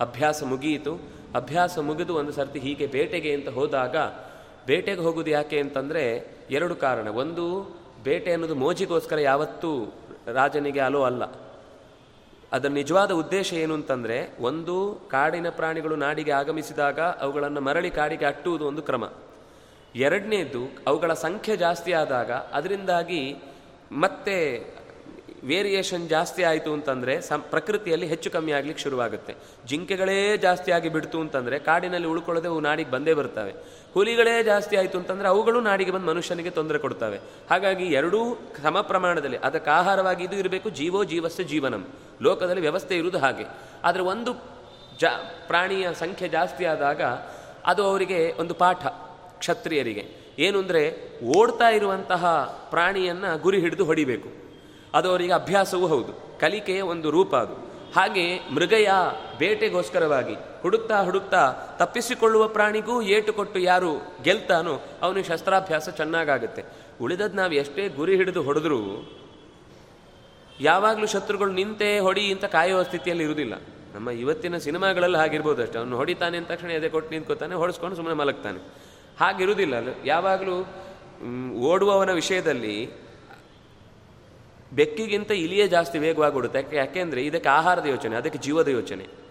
Speaker 1: ಅಭ್ಯಾಸ ಮುಗಿಯಿತು. ಅಭ್ಯಾಸ ಮುಗಿದು ಒಂದು ಸರ್ತಿ ಹೀಗೆ ಬೇಟೆಗೆ ಅಂತ ಹೋದಾಗ, ಬೇಟೆಗೆ ಹೋಗುವುದು ಯಾಕೆ ಅಂತಂದರೆ ಎರಡು ಕಾರಣ. ಒಂದು, ಬೇಟೆ ಅನ್ನೋದು ಮೋಜಿಗೋಸ್ಕರ ಯಾವತ್ತೂ ರಾಜನಿಗೆ ಅಲೋ ಅಲ್ಲ. ಅದರ ನಿಜವಾದ ಉದ್ದೇಶ ಏನು ಅಂತಂದರೆ, ಒಂದು ಕಾಡಿನ ಪ್ರಾಣಿಗಳು ನಾಡಿಗೆ ಆಗಮಿಸಿದಾಗ ಅವುಗಳನ್ನು ಮರಳಿ ಕಾಡಿಗೆ ಅಟ್ಟುವುದು ಒಂದು ಕ್ರಮ. ಎರಡನೇದು, ಅವುಗಳ ಸಂಖ್ಯೆ ಜಾಸ್ತಿ ಆದಾಗ ಅದರಿಂದಾಗಿ ಮತ್ತೆ ವೇರಿಯೇಷನ್ ಜಾಸ್ತಿ ಆಯಿತು ಅಂತಂದರೆ ಸಂ ಪ್ರಕೃತಿಯಲ್ಲಿ ಹೆಚ್ಚು ಕಮ್ಮಿ ಆಗ್ಲಿಕ್ಕೆ ಶುರುವಾಗುತ್ತೆ. ಜಿಂಕೆಗಳೇ ಜಾಸ್ತಿ ಆಗಿ ಬಿಡ್ತು ಅಂತಂದರೆ ಕಾಡಿನಲ್ಲಿ ಉಳ್ಕೊಳ್ಳದೆ ಅವು ನಾಡಿಗೆ ಬಂದೇ ಬರ್ತವೆ. ಹುಲಿಗಳೇ ಜಾಸ್ತಿ ಆಯಿತು ಅಂತಂದರೆ ಅವುಗಳು ನಾಡಿಗೆ ಬಂದು ಮನುಷ್ಯನಿಗೆ ತೊಂದರೆ ಕೊಡ್ತವೆ. ಹಾಗಾಗಿ ಎರಡೂ ಸಮ ಪ್ರಮಾಣದಲ್ಲಿ ಅದಕ್ಕೆ ಆಹಾರವಾಗಿ ಇದು ಇರಬೇಕು, ಜೀವೋ ಜೀವಸ್ಯ ಜೀವನಂ. ಲೋಕದಲ್ಲಿ ವ್ಯವಸ್ಥೆ ಇರುವುದು ಹಾಗೆ. ಆದರೆ ಒಂದು ಜಾ ಪ್ರಾಣಿಯ ಸಂಖ್ಯೆ ಜಾಸ್ತಿ ಆದಾಗ ಅದು ಅವರಿಗೆ ಒಂದು ಪಾಠ ಕ್ಷತ್ರಿಯರಿಗೆ. ಏನು ಅಂದರೆ ಓಡ್ತಾ ಇರುವಂತಹ ಪ್ರಾಣಿಯನ್ನು ಗುರಿ ಹಿಡಿದು ಹೊಡಿಬೇಕು. ಅದು ಅವರಿಗೆ ಅಭ್ಯಾಸವೂ ಹೌದು. ಕಲಿಕೆಯ ಒಂದು ರೂಪ ಅದು. ಹಾಗೆ ಮೃಗಯ ಬೇಟೆಗೋಸ್ಕರವಾಗಿ ಹುಡುಕ್ತಾ ಹುಡುಕ್ತಾ ತಪ್ಪಿಸಿಕೊಳ್ಳುವ ಪ್ರಾಣಿಗೂ ಏಟು ಕೊಟ್ಟು ಯಾರು ಗೆಲ್ತಾನೋ ಅವನಿಗೆ ಶಸ್ತ್ರಾಭ್ಯಾಸ ಚೆನ್ನಾಗಾಗುತ್ತೆ. ಉಳಿದದ್ದು ನಾವು ಎಷ್ಟೇ ಗುರಿ ಹಿಡಿದು ಹೊಡೆದ್ರೂ ಯಾವಾಗಲೂ ಶತ್ರುಗಳು ನಿಂತೆ ಹೊಡಿ ಅಂತ ಕಾಯುವ ಸ್ಥಿತಿಯಲ್ಲಿ ಇರುವುದಿಲ್ಲ. ನಮ್ಮ ಇವತ್ತಿನ ಸಿನಿಮಾಗಳಲ್ಲಿ ಹಾಗಿರ್ಬೋದು ಅಷ್ಟೇ. ಅವನು ಹೊಡಿತಾನೆ ಅಂತ ತಕ್ಷಣ ಎದೆ ಕೊಟ್ಟು ನಿಂತ್ಕೋತಾನೆ, ಹೊಡೆಸ್ಕೊಂಡು ಸುಮ್ಮನೆ ಮಲಗ್ತಾನೆ. ಹಾಗಿರುವುದಿಲ್ಲ. ಯಾವಾಗಲೂ ಓಡುವವನ ವಿಷಯದಲ್ಲಿ ಬೆಕ್ಕಿಗಿಂತ ಇಲಿಯೇ ಜಾಸ್ತಿ ವೇಗವಾಗಿ ಯಾಕೆ ಯಾಕೆಂದರೆ ಇದಕ್ಕೆ ಆಹಾರದ ಯೋಚನೆ, ಅದಕ್ಕೆ ಜೀವದ ಯೋಚನೆ.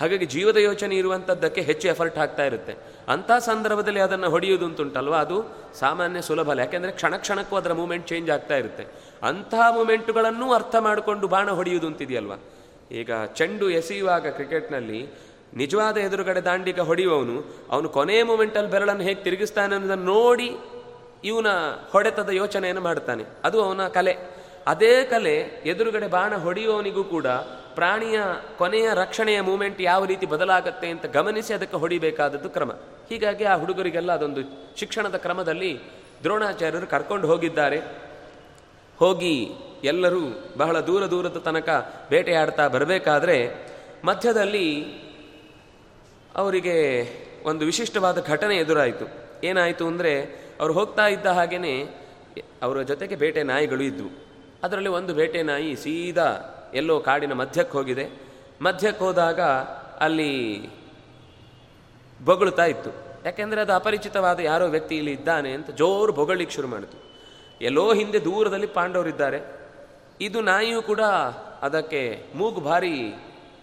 Speaker 1: ಹಾಗಾಗಿ ಜೀವದ ಯೋಚನೆ ಇರುವಂಥದ್ದಕ್ಕೆ ಹೆಚ್ಚು ಎಫರ್ಟ್ ಆಗ್ತಾ ಇರುತ್ತೆ. ಅಂಥ ಸಂದರ್ಭದಲ್ಲಿ ಅದನ್ನು ಹೊಡೆಯುವುದು ಅಂತುಂಟಲ್ವ? ಅದು ಸಾಮಾನ್ಯ ಸುಲಭ ಅಲ್ಲ. ಯಾಕೆಂದರೆ ಕ್ಷಣ ಕ್ಷಣಕ್ಕೂ ಅದರ ಮೂಮೆಂಟ್ ಚೇಂಜ್ ಆಗ್ತಾ ಇರುತ್ತೆ. ಅಂತಹ ಮೂಮೆಂಟುಗಳನ್ನೂ ಅರ್ಥ ಮಾಡಿಕೊಂಡು ಬಾಣ ಹೊಡೆಯುವುದು ಅಂತಿದೆಯಲ್ವ? ಈಗ ಚೆಂಡು ಎಸೆಯುವಾಗ ಕ್ರಿಕೆಟ್ನಲ್ಲಿ ನಿಜವಾದ ಎದುರುಗಡೆ ದಾಂಡಿಗ ಹೊಡೆಯುವವನು, ಅವನು ಕೊನೆಯ ಮೂಮೆಂಟಲ್ಲಿ ಬೆರಳನ್ನು ಹೇಗೆ ತಿರುಗಿಸ್ತಾನೆ ಅನ್ನೋದನ್ನು ನೋಡಿ ಇವನ ಹೊಡೆತದ ಯೋಚನೆಯನ್ನು ಮಾಡ್ತಾನೆ. ಅದು ಅವನ ಕಲೆ. ಅದೇ ಕಲೆ ಎದುರುಗಡೆ ಬಾಣ ಹೊಡೆಯುವವನಿಗೂ ಕೂಡ ಪ್ರಾಣಿಯ ಕೊನೆಯ ರಕ್ಷಣೆಯ ಮೂಮೆಂಟ್ ಯಾವ ರೀತಿ ಬದಲಾಗತ್ತೆ ಅಂತ ಗಮನಿಸಿ ಅದಕ್ಕೆ ಹೊಡಿಬೇಕಾದದ್ದು ಕ್ರಮ. ಹೀಗಾಗಿ ಆ ಹುಡುಗರಿಗೆಲ್ಲ ಅದೊಂದು ಶಿಕ್ಷಣದ ಕ್ರಮದಲ್ಲಿ ದ್ರೋಣಾಚಾರ್ಯರು ಕರ್ಕೊಂಡು ಹೋಗಿದ್ದಾರೆ. ಹೋಗಿ ಎಲ್ಲರೂ ಬಹಳ ದೂರ ದೂರದ ತನಕ ಬೇಟೆಯಾಡ್ತಾ ಬರಬೇಕಾದ್ರೆ ಮಧ್ಯದಲ್ಲಿ ಅವರಿಗೆ ಒಂದು ವಿಶಿಷ್ಟವಾದ ಘಟನೆ ಎದುರಾಯಿತು. ಏನಾಯಿತು ಅಂದರೆ ಅವರು ಹೋಗ್ತಾ ಇದ್ದ ಹಾಗೆಯೇ ಅವರ ಜೊತೆಗೆ ಬೇಟೆ ನಾಯಿಗಳು ಇದ್ವು. ಅದರಲ್ಲಿ ಒಂದು ಬೇಟೆ ನಾಯಿ ಸೀದಾ ಎಲ್ಲೋ ಕಾಡಿನ ಮಧ್ಯಕ್ಕೆ ಹೋಗಿದೆ. ಮಧ್ಯಕ್ಕೆ ಹೋದಾಗ ಅಲ್ಲಿ ಬೊಗಳುತ್ತಾ ಇತ್ತು. ಯಾಕೆಂದರೆ ಅದು ಅಪರಿಚಿತವಾದ ಯಾರೋ ವ್ಯಕ್ತಿ ಇಲ್ಲಿ ಇದ್ದಾನೆ ಅಂತ ಜೋರು ಬೊಗಳಿಕ್ಕೆ ಶುರು ಮಾಡಿತು. ಎಲ್ಲೋ ಹಿಂದೆ ದೂರದಲ್ಲಿ ಪಾಂಡವರಿದ್ದಾರೆ ಇದು ನಾಯಿಯೂ ಕೂಡ ಅದಕ್ಕೆ ಮೂಗು ಭಾರಿ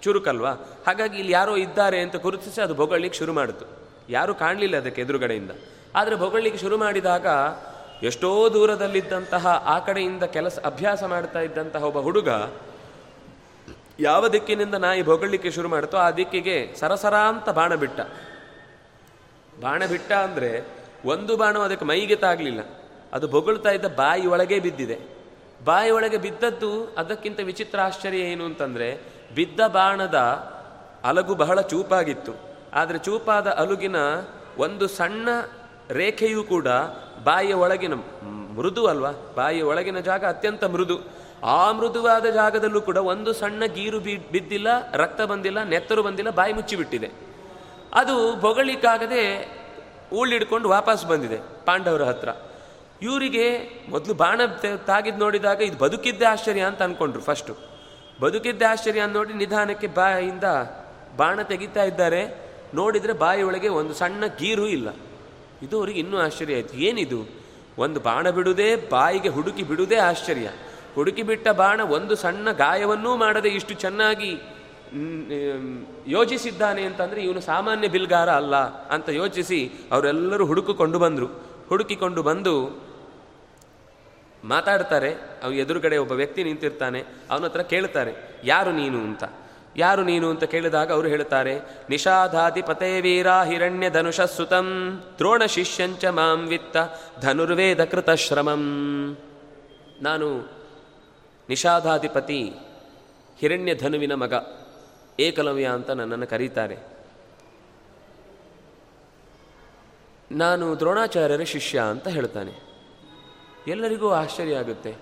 Speaker 1: ಚುರುಕಲ್ವಾ? ಹಾಗಾಗಿ ಇಲ್ಲಿ ಯಾರೋ ಇದ್ದಾರೆ ಅಂತ ಗುರುತಿಸಿ ಅದು ಬೊಗಳಿಕ್ಕೆ ಶುರು ಮಾಡಿತು. ಯಾರೂ ಕಾಣಲಿಲ್ಲ ಅದಕ್ಕೆ ಎದುರುಗಡೆಯಿಂದ. ಆದರೆ ಬೊಗಳಿಕ್ಕೆ ಶುರು ಮಾಡಿದಾಗ ಎಷ್ಟೋ ದೂರದಲ್ಲಿದ್ದಂತಹ ಆ ಕಡೆಯಿಂದ ಕೆಲಸ ಅಭ್ಯಾಸ ಮಾಡ್ತಾ ಇದ್ದಂತಹ ಒಬ್ಬ ಹುಡುಗ ಯಾವ ದಿಕ್ಕಿನಿಂದ ನಾಯಿ ಬೊಗಳಲಿಕ್ಕೆ ಶುರು ಮಾಡುತ್ತೋ ಆ ದಿಕ್ಕಿಗೆ ಸರಸರ ಅಂತ ಬಾಣ ಬಿಟ್ಟ. ಬಾಣ ಬಿಟ್ಟ ಅಂದರೆ ಒಂದು ಬಾಣ ಅದಕ್ಕೆ ಮೈಗೆ ತಾಗಲಿಲ್ಲ. ಅದು ಬೊಗಳ್ತಾ ಇದ್ದ ಬಾಯಿ ಒಳಗೆ ಬಿದ್ದಿದೆ. ಬಾಯಿ ಒಳಗೆ ಬಿದ್ದದ್ದು ಅದಕ್ಕಿಂತ ವಿಚಿತ್ರ ಆಶ್ಚರ್ಯ ಏನು ಅಂತಂದರೆ ಬಿದ್ದ ಬಾಣದ ಅಲಗು ಬಹಳ ಚೂಪಾಗಿತ್ತು. ಆದರೆ ಚೂಪಾದ ಅಲುಗಿನ ಒಂದು ಸಣ್ಣ ರೇಖೆಯೂ ಕೂಡ ಬಾಯಿಯ ಒಳಗಿನ ಮೃದು ಅಲ್ವಾ? ಬಾಯಿಯ ಒಳಗಿನ ಜಾಗ ಅತ್ಯಂತ ಮೃದು. ಆ ಮೃದುವಾದ ಜಾಗದಲ್ಲೂ ಕೂಡ ಒಂದು ಸಣ್ಣ ಗೀರು ಬಿ ಬಿದ್ದಿಲ್ಲ, ರಕ್ತ ಬಂದಿಲ್ಲ, ನೆತ್ತರು ಬಂದಿಲ್ಲ, ಬಾಯಿ ಮುಚ್ಚಿಬಿಟ್ಟಿದೆ. ಅದು ಬೊಗಳಿಕ್ಕಾಗದೆ ಊಳಿಡ್ಕೊಂಡು ವಾಪಸ್ ಬಂದಿದೆ ಪಾಂಡವರ ಹತ್ರ. ಇವರಿಗೆ ಮೊದಲು ಬಾಣ ತಾಗಿದ್ ನೋಡಿದಾಗ ಇದು ಬದುಕಿದ್ದೆ ಆಶ್ಚರ್ಯ ಅಂತ ಅನ್ಕೊಂಡ್ರು ಫಸ್ಟು ಬದುಕಿದ್ದೆ ಆಶ್ಚರ್ಯ ಅಂತ ನೋಡಿ ನಿಧಾನಕ್ಕೆ ಬಾಯಿಂದ ಬಾಣ ತೆಗಿತಾ ಇದ್ದಾರೆ. ನೋಡಿದರೆ ಬಾಯಿಯೊಳಗೆ ಒಂದು ಸಣ್ಣ ಗೀರು ಇಲ್ಲ. ಇದು ಅವರಿಗೆ ಇನ್ನೂ ಆಶ್ಚರ್ಯ ಆಯಿತು. ಏನಿದು? ಒಂದು ಬಾಣ ಬಿಡುವುದೇ, ಬಾಯಿಗೆ ಹುಡುಕಿ ಬಿಡುವುದೇ ಆಶ್ಚರ್ಯ. ಹುಡುಕಿ ಬಿಟ್ಟ ಬಾಣ ಒಂದು ಸಣ್ಣ ಗಾಯವನ್ನೂ ಮಾಡದೆ ಇಷ್ಟು ಚೆನ್ನಾಗಿ ಯೋಚಿಸಿದ್ದಾನೆ ಅಂತಂದರೆ ಇವನು ಸಾಮಾನ್ಯ ಬಿಲ್ಗಾರ ಅಲ್ಲ ಅಂತ ಯೋಚಿಸಿ ಅವರೆಲ್ಲರೂ ಹುಡುಕಿಕೊಂಡು ಬಂದರು. ಹುಡುಕಿಕೊಂಡು ಬಂದು ಮಾತಾಡ್ತಾರೆ. ಅವ್ರ ಎದುರುಗಡೆ ಒಬ್ಬ ವ್ಯಕ್ತಿ ನಿಂತಿರ್ತಾನೆ. ಅವನ ಹತ್ರ ಕೇಳ್ತಾರೆ, ಯಾರು ನೀನು? ಅಂತ. ಯಾರು ನೀನು ಅಂತ ಕೇಳಿದಾಗ ಅವರು ಹೇಳ್ತಾರೆ ನಿಷಾಧಾಧಿಪತೆ ವೀರ ಹಿರಣ್ಯ ಧನುಷ ಸುತಂ, ದ್ರೋಣ ಶಿಷ್ಯಂಚ ಮಾಂ ವಿತ್ತ ಧನುರ್ವೇದ ಕೃತ ಶ್ರಮಂ. ನಾನು ನಿಷಾಧಾಧಿಪತಿ ಹಿರಣ್ಯ ಧನುವಿನ ಮಗ, ಏಕಲವ್ಯ ಅಂತ ನನ್ನನ್ನು ಕರೀತಾರೆ. ನಾನು ದ್ರೋಣಾಚಾರ್ಯರ ಶಿಷ್ಯ ಅಂತ ಹೇಳ್ತಾನೆ ಎಲ್ಲರಿಗೂ ಆಶ್ಚರ್ಯ ಆಗುತ್ತೆ.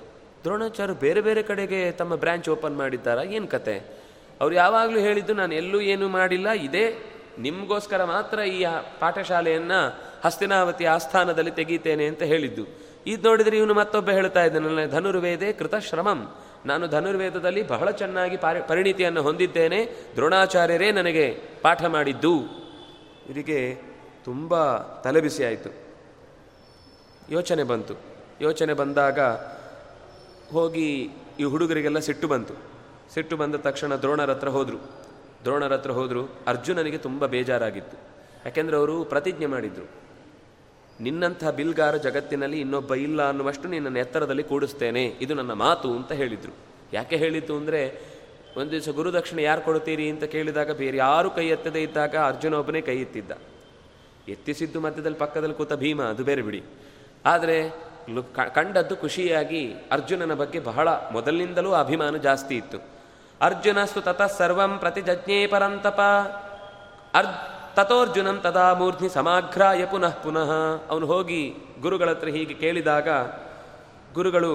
Speaker 1: ದ್ರೋಣಾಚಾರ್ಯ ಬೇರೆ ಬೇರೆ ಕಡೆಗೆ ತಮ್ಮ ಬ್ರ್ಯಾಂಚ್ ಓಪನ್ ಮಾಡಿದ್ದಾರಾ? ಏನು ಕತೆ? ಅವ್ರು ಯಾವಾಗಲೂ ಹೇಳಿದ್ದು, ನಾನು ಎಲ್ಲೂ ಏನು ಮಾಡಿಲ್ಲ. ಇದೇ ನಿಮಗೋಸ್ಕರ ಮಾತ್ರ ಈ ಪಾಠಶಾಲೆಯನ್ನು ಹಸ್ತಿನಾವತಿ ಆಸ್ಥಾನದಲ್ಲಿ ತೆಗೀತೇನೆ ಅಂತ ಹೇಳಿದ್ದು. ಇದು ನೋಡಿದರೆ ಇವನು ಮತ್ತೊಬ್ಬ ಹೇಳ್ತಾ ಇದ್ದಾನಲ್ಲ ಧನುರ್ವೇದೆ ಕೃತ ಶ್ರಮಂ ನಾನು ಧನುರ್ವೇದದಲ್ಲಿ ಬಹಳ ಚೆನ್ನಾಗಿ ಪಾರಿ, ಪರಿಣಿತಿಯನ್ನು ಹೊಂದಿದ್ದೇನೆ. ದ್ರೋಣಾಚಾರ್ಯರೇ ನನಗೆ ಪಾಠ ಮಾಡಿದ್ದು. ಇದಕ್ಕೆ ತುಂಬ ತಲೆಬಿಸಿ ಆಯಿತು. ಯೋಚನೆ ಬಂತು. ಯೋಚನೆ ಬಂದಾಗ ಹೋಗಿ ಈ ಹುಡುಗರಿಗೆಲ್ಲ ಸಿಟ್ಟು ಬಂತು. ಸಿಟ್ಟು ಬಂದ ತಕ್ಷಣ ದ್ರೋಣರ ಹತ್ರ ಹೋದರು. ದ್ರೋಣರ ಹತ್ರ ಹೋದರು. ಅರ್ಜುನನಿಗೆ ತುಂಬ ಬೇಜಾರಾಗಿತ್ತು. ಯಾಕೆಂದರೆ ಅವರು ಪ್ರತಿಜ್ಞೆ ಮಾಡಿದರು. ನಿನ್ನಂಥ ಬಿಲ್ಗಾರ ಜಗತ್ತಿನಲ್ಲಿ ಇನ್ನೊಬ್ಬ ಇಲ್ಲ ಅನ್ನುವಷ್ಟು ನಿನ್ನನ್ನು ಎತ್ತರದಲ್ಲಿ ಕೂಡಿಸ್ತೇನೆ. ಇದು ನನ್ನ ಮಾತು ಅಂತ ಹೇಳಿದರು. ಯಾಕೆ ಹೇಳಿತು ಅಂದರೆ, ಒಂದು ದಿವಸ ಗುರುದಕ್ಷಿಣೆ ಯಾರು ಕೊಡುತ್ತೀರಿ ಅಂತ ಕೇಳಿದಾಗ ಬೇರೆ ಯಾರು ಕೈ ಎತ್ತದೇ ಇದ್ದಾಗ ಅರ್ಜುನ ಒಬ್ಬನೇ ಕೈ ಎತ್ತಿದ್ದ. ಎತ್ತಿಸಿದ್ದು ಮಧ್ಯದಲ್ಲಿ ಪಕ್ಕದಲ್ಲಿ ಕೂತ ಭೀಮ, ಅದು ಬೇರೆ ಬಿಡಿ. ಆದರೆ ಕಂಡದ್ದು ಖುಷಿಯಾಗಿ ಅರ್ಜುನನ ಬಗ್ಗೆ ಬಹಳ ಮೊದಲಿನಿಂದಲೂ ಅಭಿಮಾನ ಜಾಸ್ತಿ ಇತ್ತು. ಅರ್ಜುನಸ್ತು ತತಃ ಸರ್ವಂ ಪ್ರತಿಜಜ್ಞೇ ಪರಂತಪ ಅರ್ ತಥೋರ್ಜುನಂ ತದಾ ಮೂರ್ಧ್ನಿ ಸಮಾಘ್ರಾಯ ಪುನಃ ಪುನಃ ಅವನು ಹೋಗಿ ಗುರುಗಳ ಹತ್ರ ಹೀಗೆ ಕೇಳಿದಾಗ, ಗುರುಗಳು,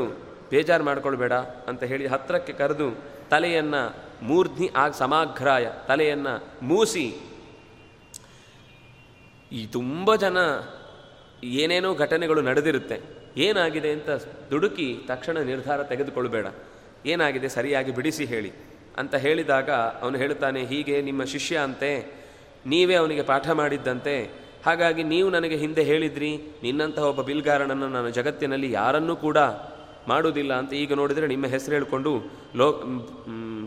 Speaker 1: ಬೇಜಾರು ಮಾಡ್ಕೊಳ್ಬೇಡ ಅಂತ ಹೇಳಿ ಹತ್ರಕ್ಕೆ ಕರೆದು ತಲೆಯನ್ನು ಮೂರ್ಧ್ನಿ ಆಗ ಸಮಾಘ್ರಾಯ ತಲೆಯನ್ನು ಮೂಸಿ, ಈ ತುಂಬ ಜನ ಏನೇನೋ ಘಟನೆಗಳು ನಡೆದಿರುತ್ತೆ, ಏನಾಗಿದೆ? ಅಂತ ದುಡುಕಿ ತಕ್ಷಣ ನಿರ್ಧಾರ ತೆಗೆದುಕೊಳ್ಬೇಡ. ಏನಾಗಿದೆ ಸರಿಯಾಗಿ ಬಿಡಿಸಿ ಹೇಳಿ. ಅಂತ ಹೇಳಿದಾಗ ಅವನು ಹೇಳ್ತಾನೆ ಹೀಗೆ ನಿಮ್ಮ ಶಿಷ್ಯ ಅಂತೆ, ನೀವೇ ಅವನಿಗೆ ಪಾಠ ಮಾಡಿದ್ದಂತೆ, ಹಾಗಾಗಿ ನೀವು ನನಗೆ ಹಿಂದೆ ಹೇಳಿದ್ರಿ, ನಿನ್ನಂತಹ ಒಬ್ಬ ಬಿಲ್ಗಾರನನ್ನು ನಾನು ಜಗತ್ತಿನಲ್ಲಿ ಯಾರನ್ನೂ ಕೂಡ ಮಾಡುವುದಿಲ್ಲ ಅಂತ ಈಗ ನೋಡಿದರೆ ನಿಮ್ಮ ಹೆಸರು ಹೇಳಿಕೊಂಡು ಲೋ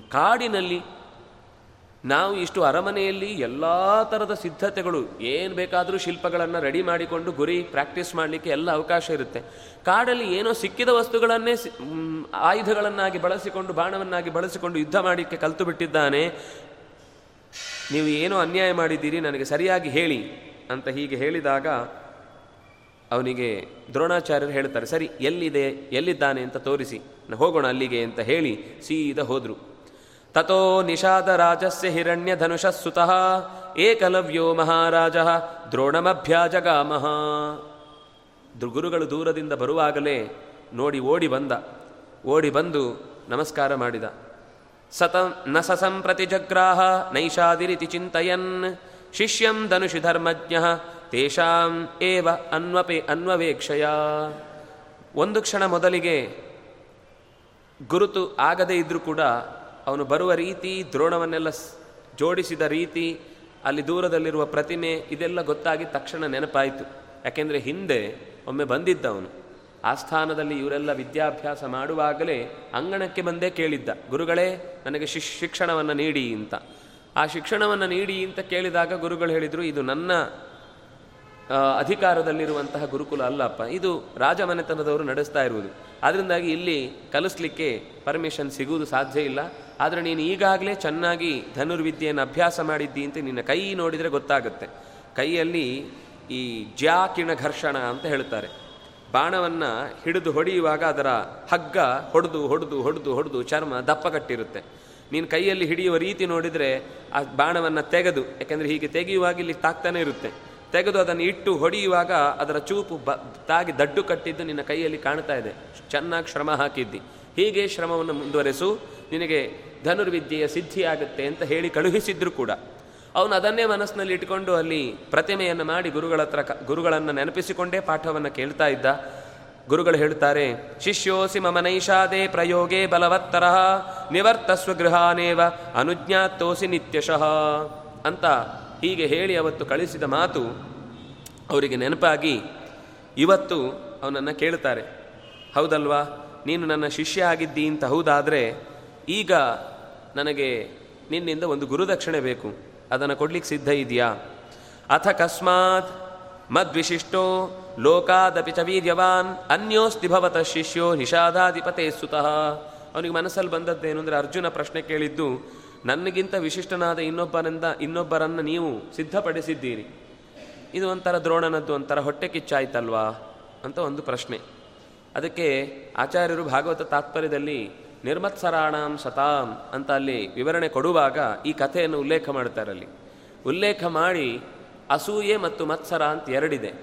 Speaker 1: ಕಾಡಿನಲ್ಲಿ ನಾವು ಇಷ್ಟು ಅರಮನೆಯಲ್ಲಿ ಎಲ್ಲ ಥರದ ಸಿದ್ಧತೆಗಳು, ಏನು ಬೇಕಾದರೂ ಶಿಲ್ಪಗಳನ್ನು ರೆಡಿ ಮಾಡಿಕೊಂಡು ಗುರಿ ಪ್ರಾಕ್ಟೀಸ್ ಮಾಡಲಿಕ್ಕೆ ಎಲ್ಲ ಅವಕಾಶ ಇರುತ್ತೆ. ಕಾಡಲ್ಲಿ ಏನೋ ಸಿಕ್ಕಿದ ವಸ್ತುಗಳನ್ನೇ ಆಯುಧಗಳನ್ನಾಗಿ ಬಳಸಿಕೊಂಡು, ಬಾಣವನ್ನಾಗಿ ಬಳಸಿಕೊಂಡು ಯುದ್ಧ ಮಾಡಲಿಕ್ಕೆ ಕಲ್ತು ಬಿಟ್ಟಿದ್ದಾನೆ. ನೀವು ಏನೋ ಅನ್ಯಾಯ ಮಾಡಿದ್ದೀರಿ, ನನಗೆ ಸರಿಯಾಗಿ ಹೇಳಿ ಅಂತ ಹೀಗೆ ಹೇಳಿದಾಗ ಅವನಿಗೆ ದ್ರೋಣಾಚಾರ್ಯರು ಹೇಳ್ತಾರೆ, ಸರಿ, ಎಲ್ಲಿದೆ, ಎಲ್ಲಿದ್ದಾನೆ ಅಂತ ತೋರಿಸಿ ಹೋಗೋಣ ಅಲ್ಲಿಗೆ ಅಂತ ಹೇಳಿ ಸೀದಾ ಹೋದರು. ತಥೋ ನಿಷಾದರಾಜಸ್ಯ ಸುತಃ ಏಕಲವ್ಯೋ ಮಹಾರಾಜ ದ್ರೋಣಮಭ್ಯಾಜಗಾಮಹ ಗುರುಗಳು ದೂರದಿಂದ ಬರುವಾಗಲೇ ನೋಡಿ ಓಡಿ ಬಂದ. ಓಡಿ ಬಂದು ನಮಸ್ಕಾರ ಮಾಡಿದ. ಸತ ನ ಸಸಂಪ್ರತಿ ಜಗ್ರಾಹ ನೈಷಾದಿರಿತಿ ಚಿಂತಯನ್, ಶಿಷ್ಯಂ ಧನುಷಿ ಧರ್ಮಜ್ಞ, ತೇಷಾಂ ಏವ ಅನ್ವಪೇ ಅನ್ವವೇಕ್ಷಯ। ಒಂದು ಕ್ಷಣ ಮೊದಲಿಗೆ ಗುರುತು ಆಗದೇ ಇದ್ರೂ ಕೂಡ ಅವನು ಬರುವ ರೀತಿ, ದ್ರೋಣವನ್ನೆಲ್ಲ ಜೋಡಿಸಿದ ರೀತಿ, ಅಲ್ಲಿ ದೂರದಲ್ಲಿರುವ ಪ್ರತಿಮೆ, ಇದೆಲ್ಲ ಗೊತ್ತಾಗಿ ತಕ್ಷಣ ನೆನಪಾಯಿತು. ಯಾಕೆಂದರೆ ಹಿಂದೆ ಒಮ್ಮೆ ಬಂದಿದ್ದ ಅವನು ಆ ಸ್ಥಾನದಲ್ಲಿ ಇವರೆಲ್ಲ ವಿದ್ಯಾಭ್ಯಾಸ ಮಾಡುವಾಗಲೇ ಅಂಗಣಕ್ಕೆ ಬಂದೇ ಕೇಳಿದ್ದ, ಗುರುಗಳೇ, ನನಗೆ ಶಿಶ್, ಶಿಕ್ಷಣವನ್ನು ನೀಡಿ ಅಂತ. ಆ ಶಿಕ್ಷಣವನ್ನು ನೀಡಿ ಅಂತ ಕೇಳಿದಾಗ ಗುರುಗಳು ಹೇಳಿದರು, ಇದು ನನ್ನ ಅಧಿಕಾರದಲ್ಲಿರುವಂತಹ ಗುರುಕುಲ ಅಲ್ಲಪ್ಪ. ಇದು ರಾಜಮನೆತನದವರು ನಡೆಸ್ತಾ ಇರುವುದು. ಅದರಿಂದಾಗಿ ಇಲ್ಲಿ ಕಲಿಸ್ಲಿಕ್ಕೆ ಪರ್ಮಿಷನ್ ಸಿಗುವುದು ಸಾಧ್ಯ ಇಲ್ಲ. ಆದರೆ ನೀನು ಈಗಾಗಲೇ ಚೆನ್ನಾಗಿ ಧನುರ್ವಿದ್ಯೆಯನ್ನು ಅಭ್ಯಾಸ ಮಾಡಿದ್ದಿ ಅಂತ ನಿನ್ನ ಕೈ ನೋಡಿದರೆ ಗೊತ್ತಾಗುತ್ತೆ. ಕೈಯಲ್ಲಿ ಈ ಜ್ಯಾಕಿಣ ಘರ್ಷಣ ಅಂತ ಹೇಳ್ತಾರೆ. ಬಾಣವನ್ನು ಹಿಡಿದು ಹೊಡೆಯುವಾಗ ಅದರ ಹಗ್ಗ ಹೊಡೆದು ಹೊಡೆದು ಹೊಡೆದು ಹೊಡೆದು ಚರ್ಮ ದಪ್ಪ ಕಟ್ಟಿರುತ್ತೆ. ನೀನು ಕೈಯಲ್ಲಿ ಹಿಡಿಯುವ ರೀತಿ ನೋಡಿದರೆ ಆ ಬಾಣವನ್ನು ತೆಗೆದು, ಯಾಕೆಂದರೆ ಹೀಗೆ ತೆಗೆಯುವಾಗ ಇಲ್ಲಿ ತಾಕ್ತಾನೆ ಇರುತ್ತೆ. ತೆಗೆದು ಅದನ್ನು ಇಟ್ಟು ಹೊಡೆಯುವಾಗ ಅದರ ಚೂಪು ಬ, ತಾಗಿ ದಡ್ಡು ಕಟ್ಟಿದ್ದು ನಿನ್ನ ಕೈಯಲ್ಲಿ ಕಾಣ್ತಾ ಇದೆ. ಚೆನ್ನಾಗಿ ಶ್ರಮ ಹಾಕಿದ್ದಿ. ಹೀಗೆ ಶ್ರಮವನ್ನು ಮುಂದುವರೆಸು. ನಿನಗೆ ಧನುರ್ವಿದ್ಯೆಯ ಸಿದ್ಧಿಯಾಗುತ್ತೆ ಅಂತ ಹೇಳಿ ಕಳುಹಿಸಿದ್ರು ಕೂಡ. ಅವನು ಅದನ್ನೇ ಮನಸ್ಸಿನಲ್ಲಿ ಇಟ್ಕೊಂಡು ಅಲ್ಲಿ ಪ್ರತಿಮೆಯನ್ನು ಮಾಡಿ ಗುರುಗಳ ಹತ್ರ ಗುರುಗಳನ್ನು ನೆನಪಿಸಿಕೊಂಡೇ ಪಾಠವನ್ನು ಕೇಳ್ತಾ ಇದ್ದ. ಗುರುಗಳು ಹೇಳ್ತಾರೆ ಶಿಷ್ಯೋಸಿ ಮಮ ಪ್ರಯೋಗೇ ಪ್ರಯೋಗೆ ಬಲವತ್ತರ ನಿವರ್ತಸ್ವ ಗೃಹಾನೇವ ಅನುಜ್ಞಾತೋಸಿ ನಿತ್ಯಶಃ ಅಂತ ಹೀಗೆ ಹೇಳಿ ಅವತ್ತು ಕಳಿಸಿದ ಮಾತು ಅವರಿಗೆ ನೆನಪಾಗಿ ಇವತ್ತು ಅವನನ್ನು ಕೇಳ್ತಾರೆ, ಹೌದಲ್ವಾ? ನೀನು ನನ್ನ ಶಿಷ್ಯ ಆಗಿದ್ದಿ ಅಂತ ಹೌದಾದರೆ ಈಗ ನನಗೆ ನಿನ್ನಿಂದ ಒಂದು ಗುರುದಕ್ಷಿಣೆ ಬೇಕು. ಅದನ್ನು ಕೊಡ್ಲಿಕ್ಕೆ ಸಿದ್ಧ ಇದೆಯಾ ಅಥ ಕಸ್ಮಾತ್ ಮದ್ವಿಶಿಷ್ಟೋ ಲೋಕಾದಪಿ ಚ ವೀರ್ಯವಾನ್ ಅನ್ಯೋಸ್ತಿ ಭವತ ಶಿಷ್ಯೋ ನಿಷಾದಾಧಿಪತೆ ಸುತಃ ಅವನಿಗೆ ಮನಸ್ಸಲ್ಲಿ ಬಂದದ್ದೇನು ಅಂದರೆ ಅರ್ಜುನ ಪ್ರಶ್ನೆ ಕೇಳಿದ್ದು ನನಗಿಂತ ವಿಶಿಷ್ಟನಾದ ಇನ್ನೊಬ್ಬರಿಂದ ಇನ್ನೊಬ್ಬರನ್ನು ನೀವು ಸಿದ್ಧಪಡಿಸಿದ್ದೀರಿ. ಇದು ಒಂಥರ ದ್ರೋಣನದ್ದು, ಒಂಥರ ಹೊಟ್ಟೆ ಕಿಚ್ಚಾಯ್ತಲ್ವಾ ಅಂತ ಒಂದು ಪ್ರಶ್ನೆ. ಅದಕ್ಕೆ ಆಚಾರ್ಯರು ಭಾಗವತ ತಾತ್ಪರ್ಯದಲ್ಲಿ ನಿರ್ಮತ್ಸರಾಣಾಂ ಸತಾಂ ಅಂತ ಅಲ್ಲಿ ವಿವರಣೆ ಕೊಡುವಾಗ ಈ ಕಥೆಯನ್ನು ಉಲ್ಲೇಖ ಮಾಡ್ತಾರೆ ಅಲ್ಲಿ. ಉಲ್ಲೇಖ ಮಾಡಿ ಅಸೂಯೆ ಮತ್ತು ಮತ್ಸರ ಅಂತ ಎರಡಿದೆ.